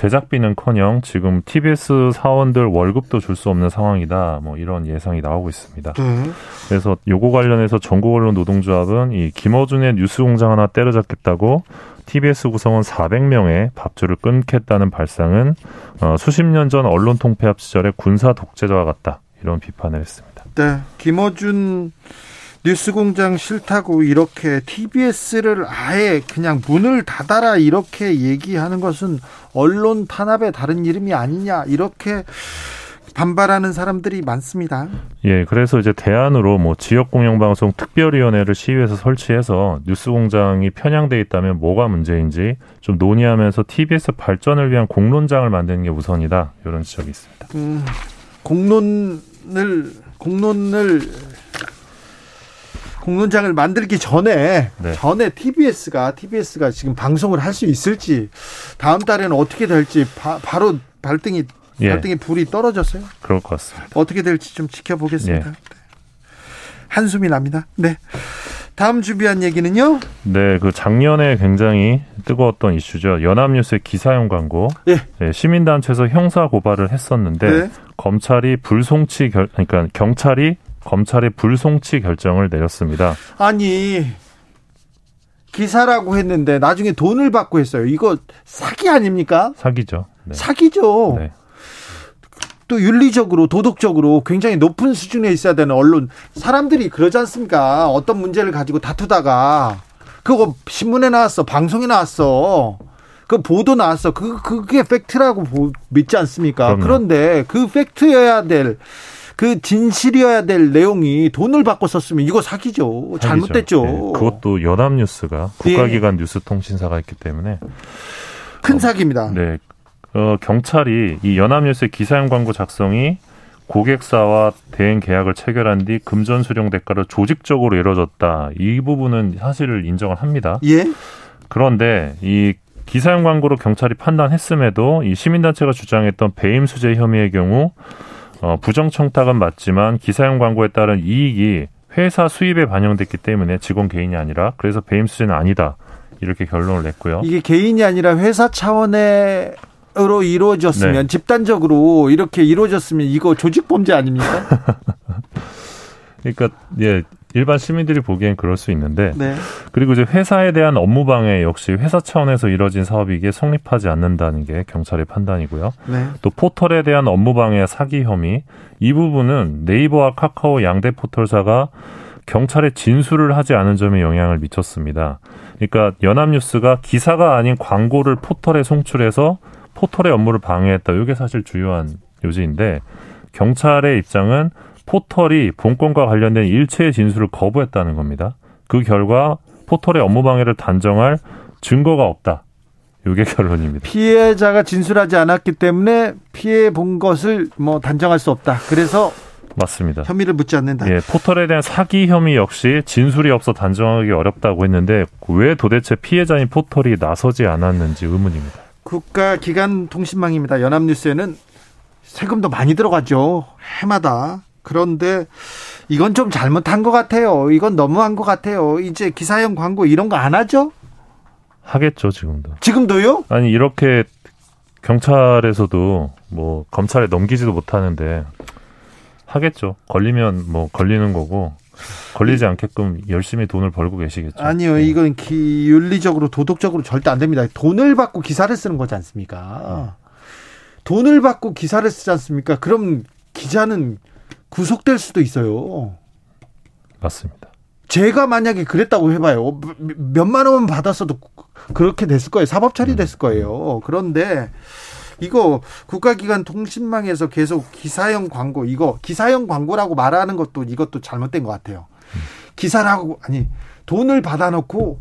Speaker 8: 제작비는커녕 지금 TBS 사원들 월급도 줄 수 없는 상황이다. 뭐 이런 예상이 나오고 있습니다.
Speaker 1: 네.
Speaker 8: 그래서 요거 관련해서 전국 언론 노동조합은 이 김어준의 뉴스공장 하나 때려잡겠다고 TBS 구성원 400명의 밥줄을 끊겠다는 발상은 어, 수십 년 전 언론 통폐합 시절의 군사 독재자와 같다 이런 비판을 했습니다.
Speaker 1: 네. 김어준 뉴스공장 싫다고 이렇게 TBS를 아예 그냥 문을 닫아라 이렇게 얘기하는 것은 언론 탄압의 다른 이름이 아니냐 이렇게 반발하는 사람들이 많습니다.
Speaker 8: 예, 그래서 이제 대안으로 뭐 지역 공영방송 특별위원회를 시의회에서 설치해서 뉴스 공장이 편향돼 있다면 뭐가 문제인지 좀 논의하면서 TBS 발전을 위한 공론장을 만드는 게 우선이다 이런 지적이 있습니다.
Speaker 1: 음, 공론을 공론을 공론장을 만들기 전에
Speaker 8: 네.
Speaker 1: 전에 TBS가 TBS가 지금 방송을 할 수 있을지 다음 달에는 어떻게 될지 바, 로 발등이
Speaker 8: 예.
Speaker 1: 발등에 불이 떨어졌어요.
Speaker 8: 그럴 것 같습니다.
Speaker 1: 어떻게 될지 좀 지켜보겠습니다.
Speaker 8: 예.
Speaker 1: 네. 한숨이 납니다. 네. 다음 준비한 얘기는요.
Speaker 8: 네, 그 작년에 굉장히 뜨거웠던 이슈죠. 연합뉴스의 기사용 광고.
Speaker 1: 예.
Speaker 8: 네, 시민단체에서 형사 고발을 했었는데
Speaker 1: 네.
Speaker 8: 검찰이 불송치 결, 그러니까 경찰이 검찰의 불송치 결정을 내렸습니다.
Speaker 1: 아니 기사라고 했는데 나중에 돈을 받고 했어요. 이거 사기 아닙니까?
Speaker 8: 사기죠. 네.
Speaker 1: 사기죠.
Speaker 8: 네.
Speaker 1: 또 윤리적으로 도덕적으로 굉장히 높은 수준에 있어야 되는 언론 사람들이 그러지 않습니까? 어떤 문제를 가지고 다투다가 그거 신문에 나왔어, 방송에 나왔어. 그 보도 나왔어. 그 그게 팩트라고 보- 믿지 않습니까?
Speaker 8: 그럼요.
Speaker 1: 그런데 그 팩트여야 될 그 진실이어야 될 내용이 돈을 받고 썼으면 이거 사기죠. 잘못됐죠.
Speaker 8: 사기죠. 네, 그것도 연합 뉴스가 국가기관 뉴스통신사가 있기 때문에
Speaker 1: 큰 사기입니다.
Speaker 8: 네. 어, 경찰이 이 연합뉴스의 기사용 광고 작성이 고객사와 대행 계약을 체결한 뒤 금전 수령 대가로 조직적으로 이루어졌다. 이 부분은 사실을 인정을 합니다.
Speaker 1: 예?
Speaker 8: 그런데 이 기사용 광고로 경찰이 판단했음에도 이 시민단체가 주장했던 배임 수재 혐의의 경우 어, 부정 청탁은 맞지만 기사용 광고에 따른 이익이 회사 수입에 반영됐기 때문에 직원 개인이 아니라 그래서 배임 수재는 아니다. 이렇게 결론을 냈고요.
Speaker 1: 이게 개인이 아니라 회사 차원의로 이루어졌으면
Speaker 8: 네.
Speaker 1: 집단적으로 이렇게 이루어졌으면 이거 조직 범죄 아닙니까?
Speaker 8: 그러니까 예 일반 시민들이 보기엔 그럴 수 있는데
Speaker 1: 네.
Speaker 8: 그리고 이제 회사에 대한 업무 방해 역시 회사 차원에서 이뤄진 사업이 이게 성립하지 않는다는 게 경찰의 판단이고요.
Speaker 1: 네.
Speaker 8: 또 포털에 대한 업무 방해 사기 혐의 이 부분은 네이버와 카카오 양대 포털사가 경찰에 진술을 하지 않은 점에 영향을 미쳤습니다. 그러니까 연합뉴스가 기사가 아닌 광고를 포털에 송출해서 포털의 업무를 방해했다. 이게 사실 주요한 요지인데 경찰의 입장은 포털이 본건과 관련된 일체의 진술을 거부했다는 겁니다. 그 결과 포털의 업무 방해를 단정할 증거가 없다. 이게 결론입니다.
Speaker 1: 피해자가 진술하지 않았기 때문에 피해 본 것을 뭐 단정할 수 없다. 그래서
Speaker 8: 맞습니다.
Speaker 1: 혐의를 묻지 않는다.
Speaker 8: 예, 포털에 대한 사기 혐의 역시 진술이 없어 단정하기 어렵다고 했는데 왜 도대체 피해자인 포털이 나서지 않았는지 의문입니다.
Speaker 1: 국가 기관 통신망입니다. 연합뉴스에는 세금도 많이 들어가죠. 해마다. 그런데 이건 좀 잘못한 것 같아요. 이건 너무한 것 같아요. 이제 기사형 광고 이런 거 안 하죠?
Speaker 8: 하겠죠, 지금도.
Speaker 1: 지금도요?
Speaker 8: 아니 이렇게 경찰에서도 뭐 검찰에 넘기지도 못하는데 하겠죠. 걸리면 뭐 걸리는 거고 걸리지 않게끔 열심히 돈을 벌고 계시겠죠.
Speaker 1: 아니요,
Speaker 8: 네.
Speaker 1: 이건 기, 윤리적으로 도덕적으로 절대 안 됩니다. 돈을 받고 기사를 쓰는 거지 않습니까? 돈을 받고 기사를 쓰지 않습니까? 그럼 기자는 구속될 수도 있어요.
Speaker 8: 맞습니다.
Speaker 1: 제가 만약에 그랬다고 해봐요. 몇- 몇만 원 받았어도 그렇게 됐을 거예요. 사법 처리됐을 거예요. 그런데 이거 국가기관 통신망에서 계속 기사형 광고 이거 기사형 광고라고 말하는 것도 이것도 잘못된 것 같아요. 기사라고 아니 돈을 받아놓고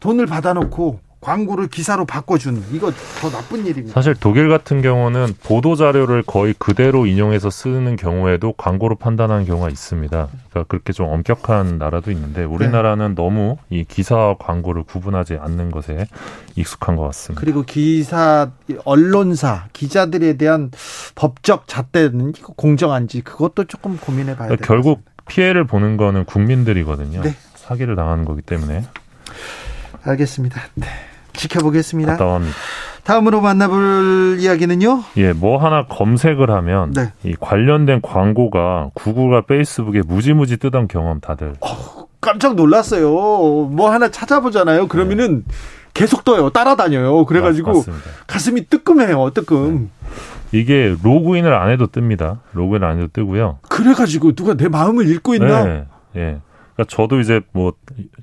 Speaker 1: 돈을 받아놓고 광고를 기사로 바꿔준 이거 더 나쁜 일입니다.
Speaker 8: 사실 독일 같은 경우는 보도 자료를 거의 그대로 인용해서 쓰는 경우에도 광고로 판단하는 경우가 있습니다. 그러니까 그렇게 좀 엄격한 나라도 있는데 우리나라는 너무 이 기사와 광고를 구분하지 않는 것에 익숙한 것 같습니다.
Speaker 1: 그리고 기사 언론사 기자들에 대한 법적 잣대는 이거 공정한지 그것도 조금 고민해 봐야 돼요.
Speaker 8: 그러니까 결국 피해를 보는 거는 국민들이거든요.
Speaker 1: 네.
Speaker 8: 사기를 당하는 거기 때문에
Speaker 1: 알겠습니다. 네. 지켜보겠습니다.
Speaker 8: 답답합니다.
Speaker 1: 다음으로 만나볼 이야기는요.
Speaker 8: 예, 뭐 하나 검색을 하면
Speaker 1: 네.
Speaker 8: 이 관련된 광고가 구글과 페이스북에 무지무지 뜨던 경험 다들
Speaker 1: 깜짝 놀랐어요. 뭐 하나 찾아보잖아요. 그러면은 계속 떠요. 따라다녀요. 그래가지고
Speaker 8: 맞- 맞습니다.
Speaker 1: 가슴이 뜨끔해요. 뜨끔.
Speaker 8: 이게 로그인을 안 해도 뜹니다. 로그인을 안 해도 뜨고요.
Speaker 1: 그래가지고 누가 내 마음을 읽고 있나?
Speaker 8: 네, 예. 그러니까 저도 이제 뭐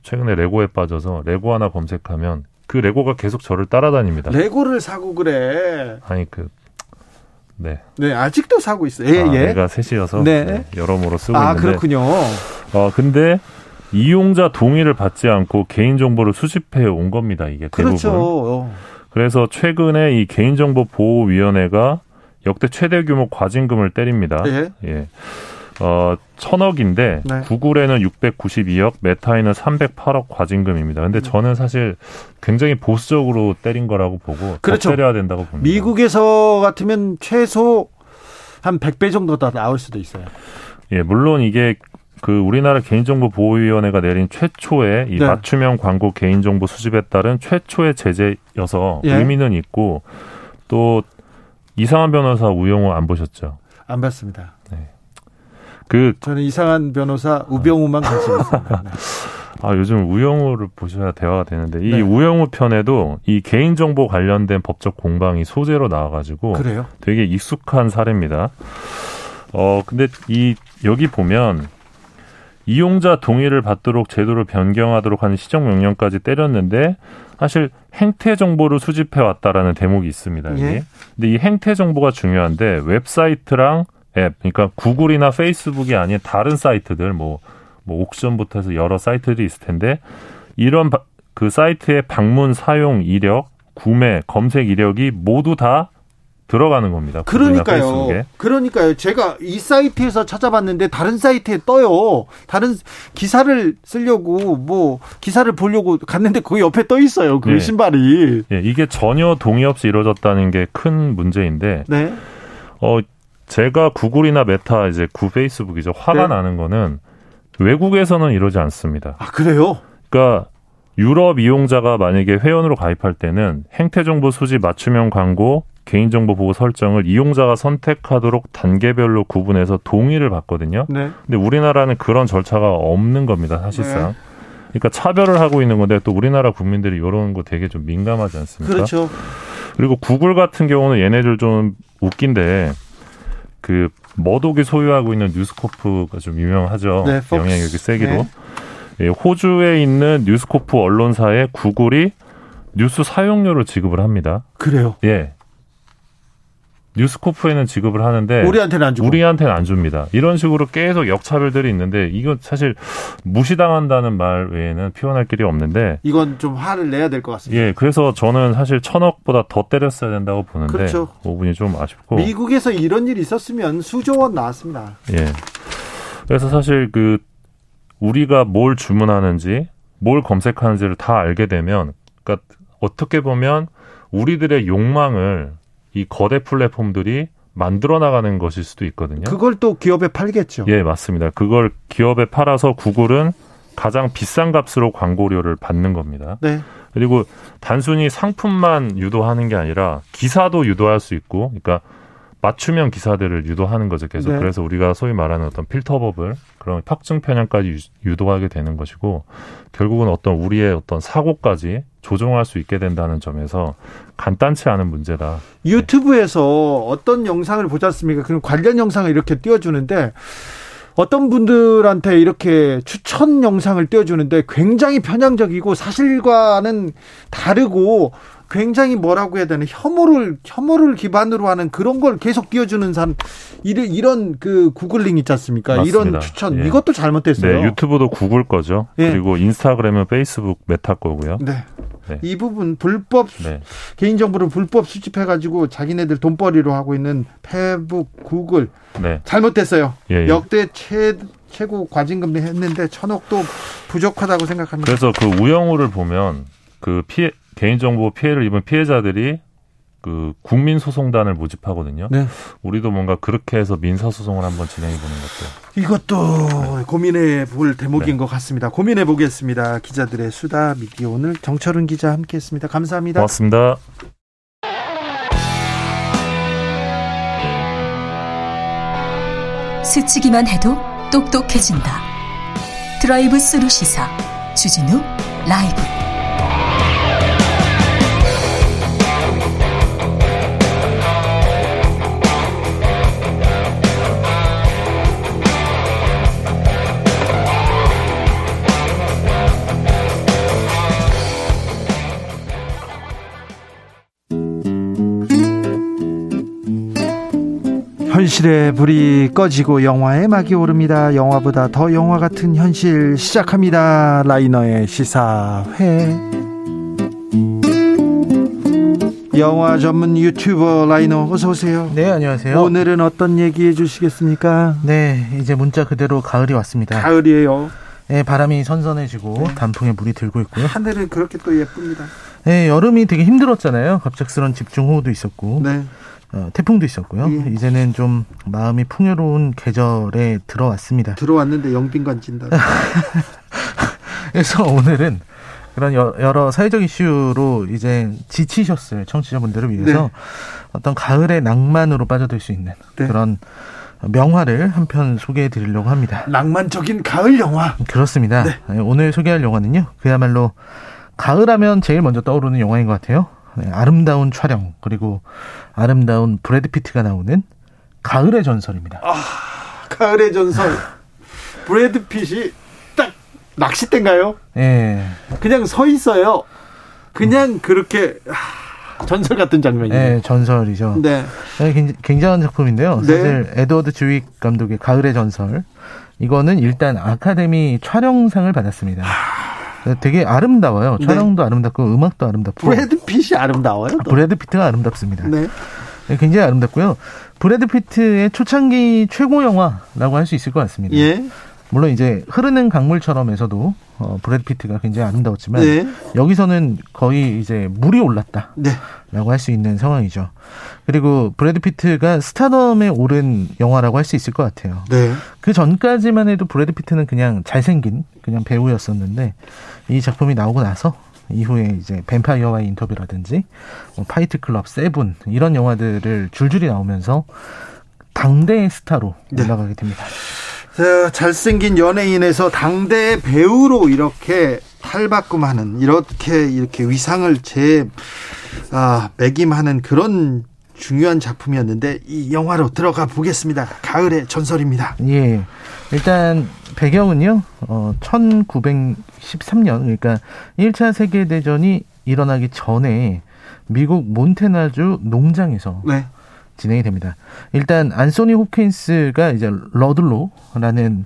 Speaker 8: 최근에 레고에 빠져서 레고 하나 검색하면 그 레고가 계속 저를 따라다닙니다.
Speaker 1: 레고를 사고 그래.
Speaker 8: 아니 그 네.
Speaker 1: 네, 아직도 사고 있어요. 예,
Speaker 8: 아,
Speaker 1: 예.
Speaker 8: 내가 셋이어서
Speaker 1: 네.
Speaker 8: 네, 여러모로 쓰고
Speaker 1: 아,
Speaker 8: 있는데.
Speaker 1: 그렇군요.
Speaker 8: 어 근데 이용자 동의를 받지 않고 개인 정보를 수집해 온 겁니다. 이게 대부분.
Speaker 1: 그렇죠. 어.
Speaker 8: 그래서 최근에 이 개인정보 보호위원회가 역대 최대 규모 과징금을 때립니다.
Speaker 1: 예.
Speaker 8: 예. 어, 천억인데
Speaker 1: 네.
Speaker 8: 구글에는 692억, 메타에는 308억 과징금입니다. 근데 저는 사실 굉장히 보수적으로 때린 거라고 보고
Speaker 1: 그렇죠.
Speaker 8: 더 때려야 된다고 봅니다.
Speaker 1: 미국에서 같으면 최소 한 100배 정도 더 나올 수도 있어요.
Speaker 8: 예, 물론 이게 그 우리나라 개인정보 보호위원회가 내린 최초의 이
Speaker 1: 네.
Speaker 8: 맞춤형 광고 개인정보 수집에 따른 최초의 제재여서
Speaker 1: 예.
Speaker 8: 의미는 있고 또 이상한 변호사 우영우 안 보셨죠?
Speaker 1: 안 받습니다.
Speaker 8: 그
Speaker 1: 저는 이상한 변호사 우병우만 관심 있습니다. 네.
Speaker 8: 아, 요즘 우영우를 보셔야 대화가 되는데 이
Speaker 1: 네.
Speaker 8: 우영우 편에도 이 개인 정보 관련된 법적 공방이 소재로 나와 가지고
Speaker 1: 그래요?
Speaker 8: 되게 익숙한 사례입니다. 어, 근데 이 여기 보면 이용자 동의를 받도록 제도를 변경하도록 하는 시정 명령까지 때렸는데 사실 행태 정보를 수집해 왔다라는 대목이 있습니다. 여기.
Speaker 1: 예.
Speaker 8: 근데 이 행태 정보가 중요한데 웹사이트랑 앱, 그러니까 구글이나 페이스북이 아닌 다른 사이트들 뭐, 뭐 옥션부터 해서 여러 사이트들이 있을 텐데 이런 바- 그 사이트의 방문 사용 이력, 구매, 검색 이력이 모두 다 들어가는 겁니다.
Speaker 1: 그러니까요. 그러니까요. 제가 이 사이트에서 찾아봤는데 다른 사이트에 떠요. 다른 기사를 쓰려고 뭐 기사를 보려고 갔는데 그 옆에 떠 있어요. 그
Speaker 8: 네.
Speaker 1: 신발이.
Speaker 8: 예, 이게 전혀 동의 없이 이루어졌다는 게 큰 문제인데
Speaker 1: 네.
Speaker 8: 어 제가 구글이나 메타 이제 구 페이스북이죠. 화가
Speaker 1: 네.
Speaker 8: 나는 거는 외국에서는 이러지 않습니다.
Speaker 1: 아 그래요?
Speaker 8: 그러니까 유럽 이용자가 만약에 회원으로 가입할 때는 행태 정보 수집 맞춤형 광고 개인정보 보호 설정을 이용자가 선택하도록 단계별로 구분해서 동의를 받거든요.
Speaker 1: 네.
Speaker 8: 근데 우리나라는 그런 절차가 없는 겁니다, 사실상. 그러니까 차별을 하고 있는 건데 또 우리나라 국민들이 이런 거 되게 좀 민감하지 않습니까?
Speaker 1: 그렇죠.
Speaker 8: 그리고 구글 같은 경우는 얘네들 좀 웃긴데 그 머독이 소유하고 있는 뉴스코프가 좀 유명하죠.
Speaker 1: 네.
Speaker 8: 영향력이 세기로.
Speaker 1: 네.
Speaker 8: 예, 호주에 있는 뉴스코프 언론사에 구글이 뉴스 사용료를 지급을 합니다.
Speaker 1: 그래요.
Speaker 8: 예. 뉴스코프에는 지급을 하는데
Speaker 1: 우리한테는 안 주고.
Speaker 8: 우리한테는 안 줍니다. 이런 식으로 계속 역차별들이 있는데 이건 사실 무시당한다는 말 외에는 표현할 길이 없는데
Speaker 1: 이건 좀 화를 내야 될 것 같습니다.
Speaker 8: 예, 그래서 저는 사실 천억보다 더 때렸어야 된다고 보는데
Speaker 1: 그렇죠.
Speaker 8: 5분이 좀 아쉽고
Speaker 1: 미국에서 이런 일이 있었으면 수조 원 나왔습니다.
Speaker 8: 예. 그래서 사실 그 우리가 뭘 주문하는지 뭘 검색하는지를 다 알게 되면 그러니까 어떻게 보면 우리들의 욕망을 이 거대 플랫폼들이 만들어 나가는 것일 수도 있거든요.
Speaker 1: 그걸 또 기업에 팔겠죠.
Speaker 8: 예, 맞습니다. 그걸 기업에 팔아서 구글은 가장 비싼 값으로 광고료를 받는 겁니다.
Speaker 1: 네.
Speaker 8: 그리고 단순히 상품만 유도하는 게 아니라 기사도 유도할 수 있고, 그러니까 맞춤형 기사들을 유도하는 거죠. 계속
Speaker 1: 네.
Speaker 8: 그래서 우리가 소위 말하는 어떤 필터법을 그런 확증 편향까지 유- 유도하게 되는 것이고, 결국은 어떤 우리의 어떤 사고까지 조종할 수 있게 된다는 점에서 간단치 않은 문제다.
Speaker 1: 유튜브에서 어떤 영상을 보지 않습니까? 그럼 관련 영상을 이렇게 띄워주는데 어떤 분들한테 이렇게 추천 영상을 띄워주는데 굉장히 편향적이고 사실과는 다르고 굉장히 뭐라고 해야 되나 혐오를 혐오를 기반으로 하는 그런 걸 계속 띄워주는 사람 이런 이런 그 구글링 있지 않습니까?
Speaker 8: 맞습니다.
Speaker 1: 이런 추천
Speaker 8: 예.
Speaker 1: 이것도 잘못됐어요.
Speaker 8: 네, 유튜브도 구글 거죠.
Speaker 1: 예.
Speaker 8: 그리고 인스타그램은 페이스북 메타 거고요.
Speaker 1: 네.
Speaker 8: 네.
Speaker 1: 이 부분 불법
Speaker 8: 네.
Speaker 1: 개인 정보를 불법 수집해 가지고 자기네들 돈벌이로 하고 있는 페북, 구글
Speaker 8: 네.
Speaker 1: 잘못됐어요.
Speaker 8: 예, 예.
Speaker 1: 역대 최, 최고 과징금 했는데 천억도 부족하다고 생각합니다.
Speaker 8: 그래서 그 우영우를 보면 그 피해 개인정보 피해를 입은 피해자들이 그 국민소송단을 모집하거든요.
Speaker 1: 네.
Speaker 8: 우리도 뭔가 그렇게 해서 민사소송을 한번 진행해 보는 것도.
Speaker 1: 이것도 고민해 볼 대목인
Speaker 8: 네.
Speaker 1: 것 같습니다. 고민해 보겠습니다. 기자들의 수다 미기 오늘 정철은 기자 함께했습니다. 감사합니다.
Speaker 8: 고맙습니다.
Speaker 9: 스치기만 해도 똑똑해진다. 드라이브 스루 시사 주진우 라이브.
Speaker 1: 현실의 불이 꺼지고 영화의 막이 오릅니다. 영화보다 더 영화 같은 현실 시작합니다. 라이너의 시사회. 영화 전문 유튜버 라이너 어서 오세요.
Speaker 10: 네, 안녕하세요.
Speaker 1: 오늘은 어떤 얘기 해 주시겠습니까?
Speaker 10: 네, 이제 문자 그대로 가을이 왔습니다.
Speaker 1: 가을이에요.
Speaker 10: 네, 바람이 선선해지고 단풍에 물이 들고 있고요.
Speaker 1: 하늘은 그렇게 또 예쁩니다.
Speaker 10: 네, 여름이 되게 힘들었잖아요. 갑작스런 집중호우도 있었고.
Speaker 1: 네.
Speaker 10: 어, 태풍도 있었고요.
Speaker 1: 예.
Speaker 10: 이제는 좀 마음이 풍요로운 계절에 들어왔습니다.
Speaker 1: 들어왔는데 영빈관 진다.
Speaker 10: 그래서 오늘은 그런 여- 여러 사회적 이슈로 이제 지치셨을 청취자분들을 위해서
Speaker 1: 네.
Speaker 10: 어떤 가을의 낭만으로 빠져들 수 있는
Speaker 1: 네.
Speaker 10: 그런 명화를 한 편 소개해 드리려고 합니다.
Speaker 1: 낭만적인 가을 영화.
Speaker 10: 그렇습니다. 네, 오늘 소개할 영화는요. 그야말로 가을하면 제일 먼저 떠오르는 영화인 것 같아요. 네, 아름다운 촬영 그리고 아름다운 브래드 피트가 나오는 가을의 전설입니다.
Speaker 1: 가을의 전설. 브래드 핏이 딱 낚싯대인가요?
Speaker 10: 예.
Speaker 1: 그냥 서 있어요. 그냥 그렇게 하, 전설 같은 장면이에요.
Speaker 10: 네, 전설이죠.
Speaker 1: 네.
Speaker 10: 네, 굉- 굉장한 작품인데요.
Speaker 1: 네.
Speaker 10: 사실 에드워드 즈윅 감독의 가을의 전설 이거는 일단 아카데미 촬영상을 받았습니다. 되게 아름다워요.
Speaker 1: 네.
Speaker 10: 촬영도 아름답고 음악도 아름답고
Speaker 1: 브래드 핏이 아름다워요. 또.
Speaker 10: 브래드 피트가 아름답습니다.
Speaker 1: 네.
Speaker 10: 네, 굉장히 아름답고요. 브래드 피트의 초창기 최고 영화라고 할 수 있을 것 같습니다.
Speaker 1: 예.
Speaker 10: 물론 이제 흐르는 강물처럼에서도 어, 브래드 피트가 굉장히 아름다웠지만
Speaker 1: 네.
Speaker 10: 여기서는 거의 이제 물이 올랐다.
Speaker 1: 네.
Speaker 10: 라고 할수 있는 상황이죠. 그리고 브래드 피트가 스타덤에 오른 영화라고 할 수 있을 것 같아요.
Speaker 1: 네.
Speaker 10: 그 전까지만 해도 브래드 피트는 그냥 잘생긴 그냥 배우였었는데 이 작품이 나오고 나서 이후에 이제 뱀파이어와의 인터뷰라든지 뭐 파이트 클럽, 세븐 이런 영화들을 줄줄이 나오면서 당대의 스타로
Speaker 1: 네.
Speaker 10: 올라가게 됩니다.
Speaker 1: 자, 잘생긴 연예인에서 당대 배우로 이렇게 탈바꿈하는 이렇게 이렇게 위상을 재 아, 매김하는 그런 중요한 작품이었는데 이 영화로 들어가 보겠습니다. 가을의 전설입니다.
Speaker 10: 예. 일단 배경은요. 어 1913년 그러니까 1차 세계 대전이 일어나기 전에 미국 몬테나주 농장에서
Speaker 1: 네.
Speaker 10: 진행이 됩니다. 일단 안소니 호킨스가 이제 러들로라는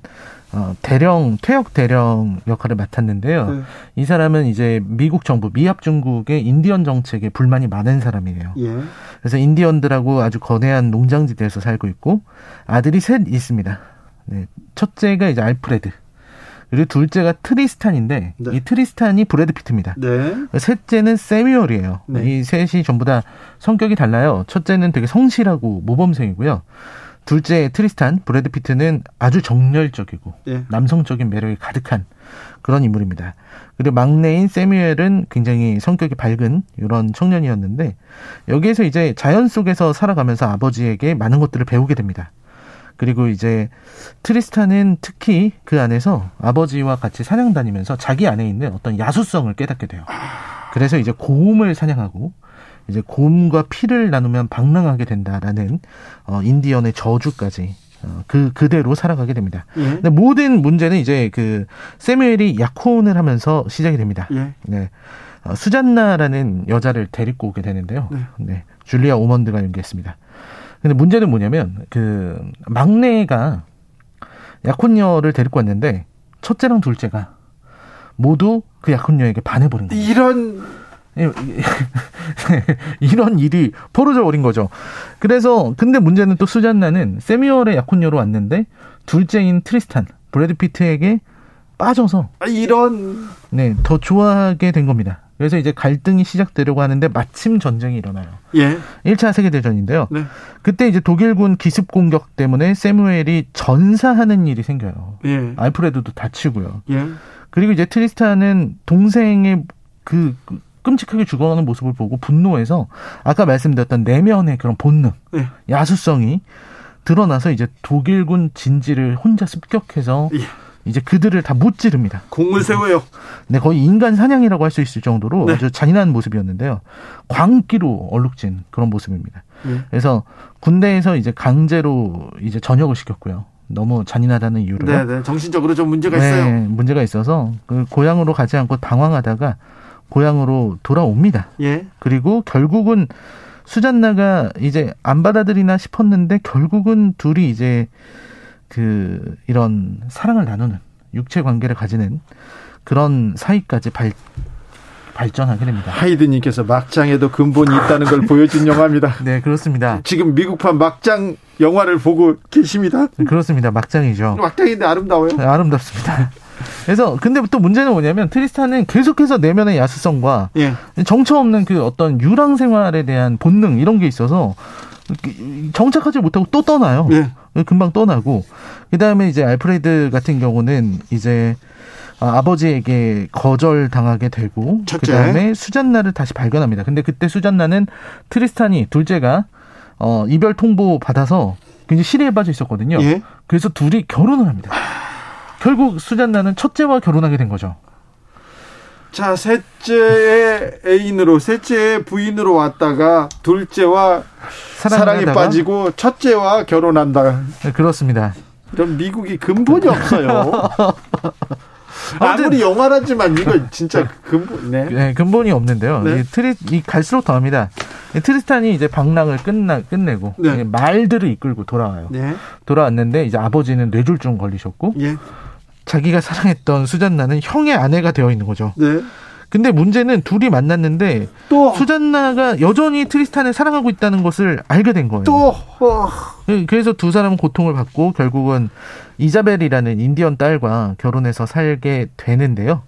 Speaker 10: 어, 대령 퇴역 대령 역할을 맡았는데요.
Speaker 1: 네.
Speaker 10: 이 사람은 이제 미국 정부 미합 중국의 인디언 정책에 불만이 많은 사람이에요.
Speaker 1: 예.
Speaker 10: 그래서 인디언들하고 아주 거대한 농장지대에서 살고 있고 아들이 셋 있습니다. 네. 첫째가 이제 알프레드. 그리고 둘째가 트리스탄인데
Speaker 1: 네.
Speaker 10: 이 트리스탄이 브래드 피트입니다.
Speaker 1: 네.
Speaker 10: 셋째는 세뮤얼이에요.
Speaker 1: 네.
Speaker 10: 이 셋이 전부 다 성격이 달라요. 첫째는 되게 성실하고 모범생이고요. 둘째 트리스탄 브래드 피트는 아주 정열적이고
Speaker 1: 예.
Speaker 10: 남성적인 매력이 가득한 그런 인물입니다. 그리고 막내인 세뮤얼은 굉장히 성격이 밝은 이런 청년이었는데 여기에서 이제 자연 속에서 살아가면서 아버지에게 많은 것들을 배우게 됩니다. 그리고 이제 트리스탄은 특히 그 안에서 아버지와 같이 사냥 다니면서 자기 안에 있는 어떤 야수성을 깨닫게 돼요. 그래서 이제 고음을 사냥하고 이제 곰과 피를 나누면 방랑하게 된다라는 어, 인디언의 저주까지 어, 그 그대로 살아가게 됩니다.
Speaker 1: 예.
Speaker 10: 근데 모든 문제는 이제 그 세뮤엘이 약혼을 하면서 시작이 됩니다.
Speaker 1: 예.
Speaker 10: 네. 어, 수잔나라는 여자를 데리고 오게 되는데요.
Speaker 1: 네.
Speaker 10: 네. 줄리아 오먼드가 연기했습니다. 근데 문제는 뭐냐면 그 막내가 약혼녀를 데리고 왔는데 첫째랑 둘째가 모두 그 약혼녀에게 반해버린 거예요.
Speaker 1: 이런
Speaker 10: 예, 이런 일이 벌어져 버린 거죠. 그래서 근데 문제는 또 수잔나는 세뮤얼의 약혼녀로 왔는데 둘째인 트리스탄 브래드 피트에게 빠져서
Speaker 1: 아, 이런
Speaker 10: 네, 더 좋아하게 된 겁니다. 그래서 이제 갈등이 시작되려고 하는데 마침 전쟁이 일어나요.
Speaker 1: 예.
Speaker 10: 1차 세계대전인데요.
Speaker 1: 네.
Speaker 10: 그때 이제 독일군 기습 공격 때문에 세무엘이 전사하는 일이 생겨요.
Speaker 1: 예.
Speaker 10: 알프레드도 다치고요.
Speaker 1: 예.
Speaker 10: 그리고 이제 트리스탄은 동생의 그, 그 끔찍하게 죽어가는 모습을 보고 분노해서 아까 말씀드렸던 내면의 그런 본능,
Speaker 1: 예.
Speaker 10: 야수성이 드러나서 이제 독일군 진지를 혼자 습격해서
Speaker 1: 예.
Speaker 10: 이제 그들을 다 무찌릅니다.
Speaker 1: 공을 세워요.
Speaker 10: 네, 거의 인간 사냥이라고 할 수 있을 정도로
Speaker 1: 네.
Speaker 10: 아주 잔인한 모습이었는데요. 광기로 얼룩진 그런 모습입니다.
Speaker 1: 예.
Speaker 10: 그래서 군대에서 이제 강제로 이제 전역을 시켰고요. 너무 잔인하다는 이유로.
Speaker 1: 네, 네. 정신적으로 좀 문제가
Speaker 10: 네,
Speaker 1: 있어요.
Speaker 10: 문제가 있어서 그 고향으로 가지 않고 방황하다가 고향으로 돌아옵니다.
Speaker 1: 예.
Speaker 10: 그리고 결국은 수잔나가 이제 안 받아들이나 싶었는데 결국은 둘이 이제 그 이런 사랑을 나누는 육체 관계를 가지는 그런 사이까지 발 발전하게 됩니다.
Speaker 1: 하이드님께서 막장에도 근본이 있다는 걸 보여준 영화입니다.
Speaker 10: 네, 그렇습니다.
Speaker 1: 지금 미국판 막장 영화를 보고 계십니다.
Speaker 10: 그렇습니다. 막장이죠.
Speaker 1: 막장인데 아름다워요.
Speaker 10: 네, 아름답습니다. 그래서 근데 또 문제는 뭐냐면 트리스탄은 계속해서 내면의 야수성과
Speaker 1: 예.
Speaker 10: 정처 없는 그 어떤 유랑 생활에 대한 본능 이런 게 있어서 정착하지 못하고 또 떠나요.
Speaker 1: 예.
Speaker 10: 금방 떠나고 그다음에 이제 알프레드 같은 경우는 이제 아, 아버지에게 거절 당하게 되고
Speaker 1: 첫째.
Speaker 10: 그다음에 수잔나를 다시 발견합니다. 근데 그때 수잔나는 트리스탄이 둘째가 어, 이별 통보 받아서 굉장히 시리에 빠져 있었거든요.
Speaker 1: 예.
Speaker 10: 그래서 둘이 결혼을 합니다. 결국 수잔나는 첫째와 결혼하게 된 거죠.
Speaker 1: 자, 셋째의 애인으로, 셋째의 부인으로 왔다가 둘째와 사랑에 빠지고 첫째와 결혼한다.
Speaker 10: 네, 그렇습니다.
Speaker 1: 이런 미국이 근본이 없어요. 아무리 영화라지만 이거 진짜 근본, 네.
Speaker 10: 네, 근본이 없는데요.
Speaker 1: 네.
Speaker 10: 이 트리 이 갈수록 더합니다. 이 트리스탄이 이제 방랑을 끝나 끝내고
Speaker 1: 네.
Speaker 10: 이 말들을 이끌고 돌아와요.
Speaker 1: 네.
Speaker 10: 돌아왔는데 이제 아버지는 뇌졸중 걸리셨고
Speaker 1: 예.
Speaker 10: 자기가 사랑했던 수잔나는 형의 아내가 되어 있는 거죠.
Speaker 1: 네.
Speaker 10: 근데 문제는 둘이 만났는데
Speaker 1: 또,
Speaker 10: 수잔나가 여전히 트리스탄을 사랑하고 있다는 것을 알게 된 거예요.
Speaker 1: 또, 어,
Speaker 10: 그- 그래서 두 사람은 고통을 받고 결국은 이자벨이라는 인디언 딸과 결혼해서 살게 되는데요.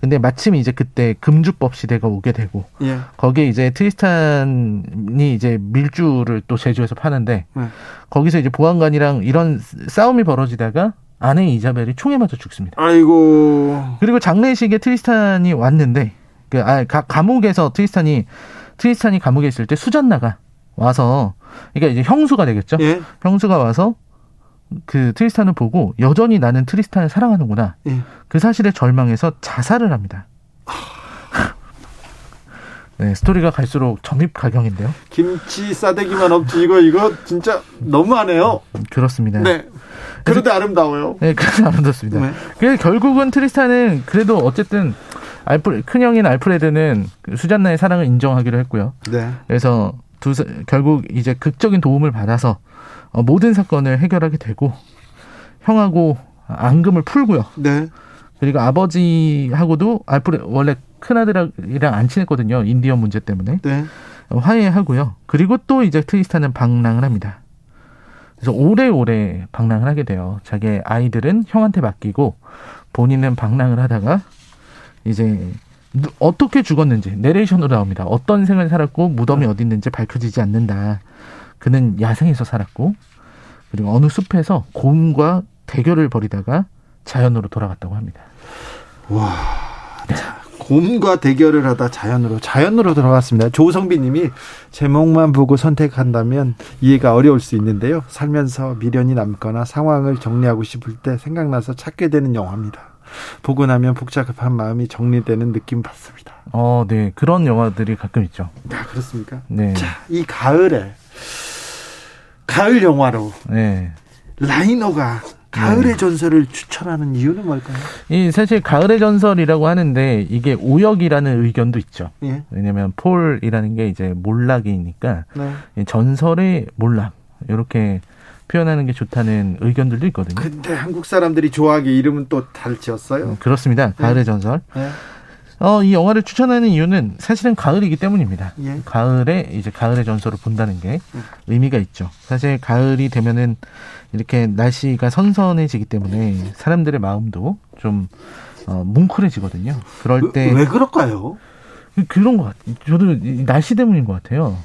Speaker 10: 근데 마침 이제 그때 금주법 시대가 오게 되고
Speaker 1: 예.
Speaker 10: 거기에 이제 트리스탄이 이제 밀주를 또 제조해서 파는데
Speaker 1: 네.
Speaker 10: 거기서 이제 보안관이랑 이런 싸움이 벌어지다가 아내 이자벨이 총에 맞아 죽습니다.
Speaker 1: 아이고.
Speaker 10: 그리고 장례식에 트리스탄이 왔는데 그 아, 가- 감옥에서 트리스탄이 트리스탄이 감옥에 있을 때 수잔나가 와서 그러니까 이제 형수가 되겠죠.
Speaker 1: 예.
Speaker 10: 형수가 와서 그 트리스탄을 보고 여전히 나는 트리스탄을 사랑하는구나.
Speaker 1: 예.
Speaker 10: 그 사실에 절망해서 자살을 합니다. 네, 스토리가 갈수록 점입가경인데요.
Speaker 1: 김치 싸대기만 없지, 이거, 이거 진짜 너무하네요.
Speaker 10: 그렇습니다.
Speaker 1: 네. 그런데 아름다워요.
Speaker 10: 네, 그래서 아름답습니다.
Speaker 1: 네.
Speaker 10: 그래서 결국은 트리스탄은 그래도 어쨌든 알프 큰형인 알프레드는 그 수잔나의 사랑을 인정하기로 했고요.
Speaker 1: 네.
Speaker 10: 그래서 두 사- 결국 이제 극적인 도움을 받아서 어, 모든 사건을 해결하게 되고 형하고 앙금을 풀고요.
Speaker 1: 네.
Speaker 10: 그리고 아버지하고도 알프레 원래 큰 아들이랑 안 친했거든요. 인디언 문제 때문에
Speaker 1: 네.
Speaker 10: 어, 화해하고요. 그리고 또 이제 트리스탄은 방랑을 합니다. 그래서 오래오래 방랑을 하게 돼요. 자기 아이들은 형한테 맡기고 본인은 방랑을 하다가 이제 누- 어떻게 죽었는지 내레이션으로 나옵니다. 어떤 생을 살았고 무덤이 어디 있는지 밝혀지지 않는다. 그는 야생에서 살았고 그리고 어느 숲에서 곰과 대결을 벌이다가 자연으로 돌아갔다고 합니다.
Speaker 1: 곰과 대결을 하다 자연으로 자연으로 돌아갔습니다. 조성빈님이 제목만 보고 선택한다면 이해가 어려울 수 있는데요. 살면서 미련이 남거나 상황을 정리하고 싶을 때 생각나서 찾게 되는 영화입니다. 보고 나면 복잡한 마음이 정리되는 느낌 받습니다.
Speaker 10: 어, 네. 그런 영화들이 가끔 있죠.
Speaker 1: 아, 그렇습니까?
Speaker 10: 네.
Speaker 1: 자, 이 가을에 가을 영화로
Speaker 10: 네.
Speaker 1: 라이너가 가을의 전설을 추천하는 이유는 뭘까요?
Speaker 10: 이 사실 가을의 전설이라고 하는데 이게 오역이라는 의견도 있죠.
Speaker 1: 예.
Speaker 10: 왜냐면 폴이라는 게 이제 몰락이니까
Speaker 1: 네.
Speaker 10: 이 전설의 몰락 이렇게 표현하는 게 좋다는 의견들도 있거든요.
Speaker 1: 근데 한국 사람들이 좋아하기 이름은 또 잘 지었어요.
Speaker 10: 그렇습니다. 가을의 전설.
Speaker 1: 네.
Speaker 10: 어, 이 영화를 추천하는 이유는 사실은 가을이기 때문입니다.
Speaker 1: 예.
Speaker 10: 가을에 이제 가을의 전설을 본다는 게
Speaker 1: 음.
Speaker 10: 의미가 있죠. 사실 가을이 되면은 이렇게 날씨가 선선해지기 때문에 사람들의 마음도 좀 어, 뭉클해지거든요. 그럴 때
Speaker 1: 왜, 왜 그럴까요?
Speaker 10: 그런 것 같아요. 저도 이 날씨 때문인 것 같아요.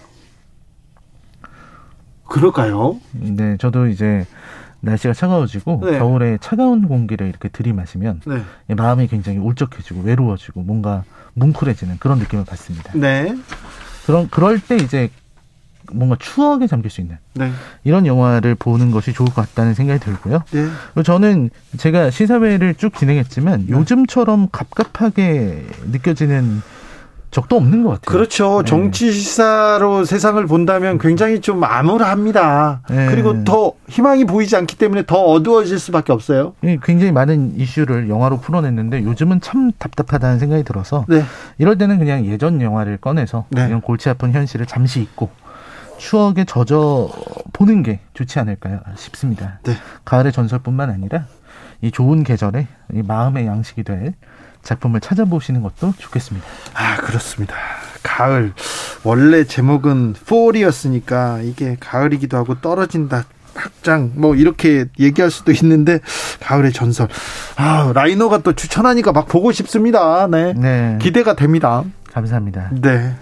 Speaker 1: 그럴까요?
Speaker 10: 네, 저도 이제 날씨가 차가워지고
Speaker 1: 네.
Speaker 10: 겨울에 차가운 공기를 이렇게 들이마시면
Speaker 1: 네.
Speaker 10: 이 마음이 굉장히 울적해지고 외로워지고 뭔가 뭉클해지는 그런 느낌을 받습니다.
Speaker 1: 네.
Speaker 10: 그런 그럴 때 이제 뭔가 추억에 잠길 수 있는
Speaker 1: 네.
Speaker 10: 이런 영화를 보는 것이 좋을 것 같다는 생각이 들고요.
Speaker 1: 네.
Speaker 10: 저는 제가 시사회를 쭉 진행했지만 요즘처럼 갑갑하게 느껴지는 적도 없는 것 같아요.
Speaker 1: 그렇죠.
Speaker 10: 네.
Speaker 1: 정치 시사로 세상을 본다면 굉장히 좀 암울합니다.
Speaker 10: 네.
Speaker 1: 그리고 더 희망이 보이지 않기 때문에 더 어두워질 수밖에 없어요.
Speaker 10: 예, 굉장히 많은 이슈를 영화로 풀어냈는데 요즘은 참 답답하다는 생각이 들어서
Speaker 1: 네.
Speaker 10: 이럴 때는 그냥 예전 영화를 꺼내서
Speaker 1: 네.
Speaker 10: 이런 골치 아픈 현실을 잠시 잊고 추억에 젖어 보는 게 좋지 않을까 싶습니다.
Speaker 1: 네.
Speaker 10: 가을의 전설뿐만 아니라 이 좋은 계절에 이 마음의 양식이 될 작품을 찾아보시는 것도 좋겠습니다.
Speaker 1: 아, 그렇습니다. 가을. 원래 제목은 fall이었으니까 이게 가을이기도 하고 떨어진다. 확장 뭐 이렇게 얘기할 수도 있는데 가을의 전설. 아, 라이너가 또 추천하니까 막 보고 싶습니다. 네.
Speaker 10: 네.
Speaker 1: 기대가 됩니다.
Speaker 10: 감사합니다.
Speaker 1: 네.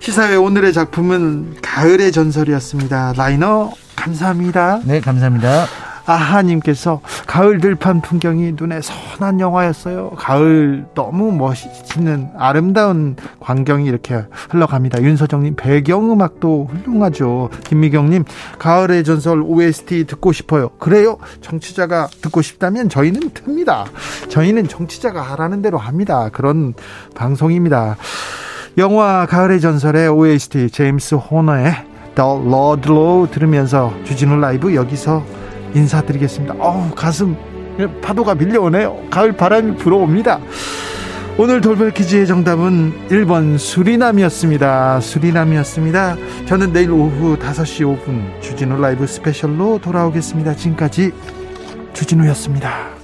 Speaker 1: 시사회 오늘의 작품은 가을의 전설이었습니다. 라이너 감사합니다.
Speaker 10: 네, 감사합니다.
Speaker 1: 아하님께서 가을 들판 풍경이 눈에 선한 영화였어요. 가을 너무 멋있는 아름다운 광경이 이렇게 흘러갑니다. 윤서정님 배경음악도 훌륭하죠. 김미경님 가을의 전설 OST 듣고 싶어요. 그래요? 정치자가 듣고 싶다면 저희는 틉니다. 저희는 정치자가 하라는 대로 합니다. 그런 방송입니다. 영화 가을의 전설의 OST 제임스 호너의 The Lord Low 들으면서 주진우 라이브 여기서 인사드리겠습니다. 어우, 가슴 파도가 밀려오네요. 가을 바람이 불어옵니다. 오늘 돌발 퀴즈의 정답은 1번 수리남이었습니다. 수리남이었습니다. 저는 내일 오후 5시 5분 주진우 라이브 스페셜로 돌아오겠습니다. 지금까지 주진우였습니다.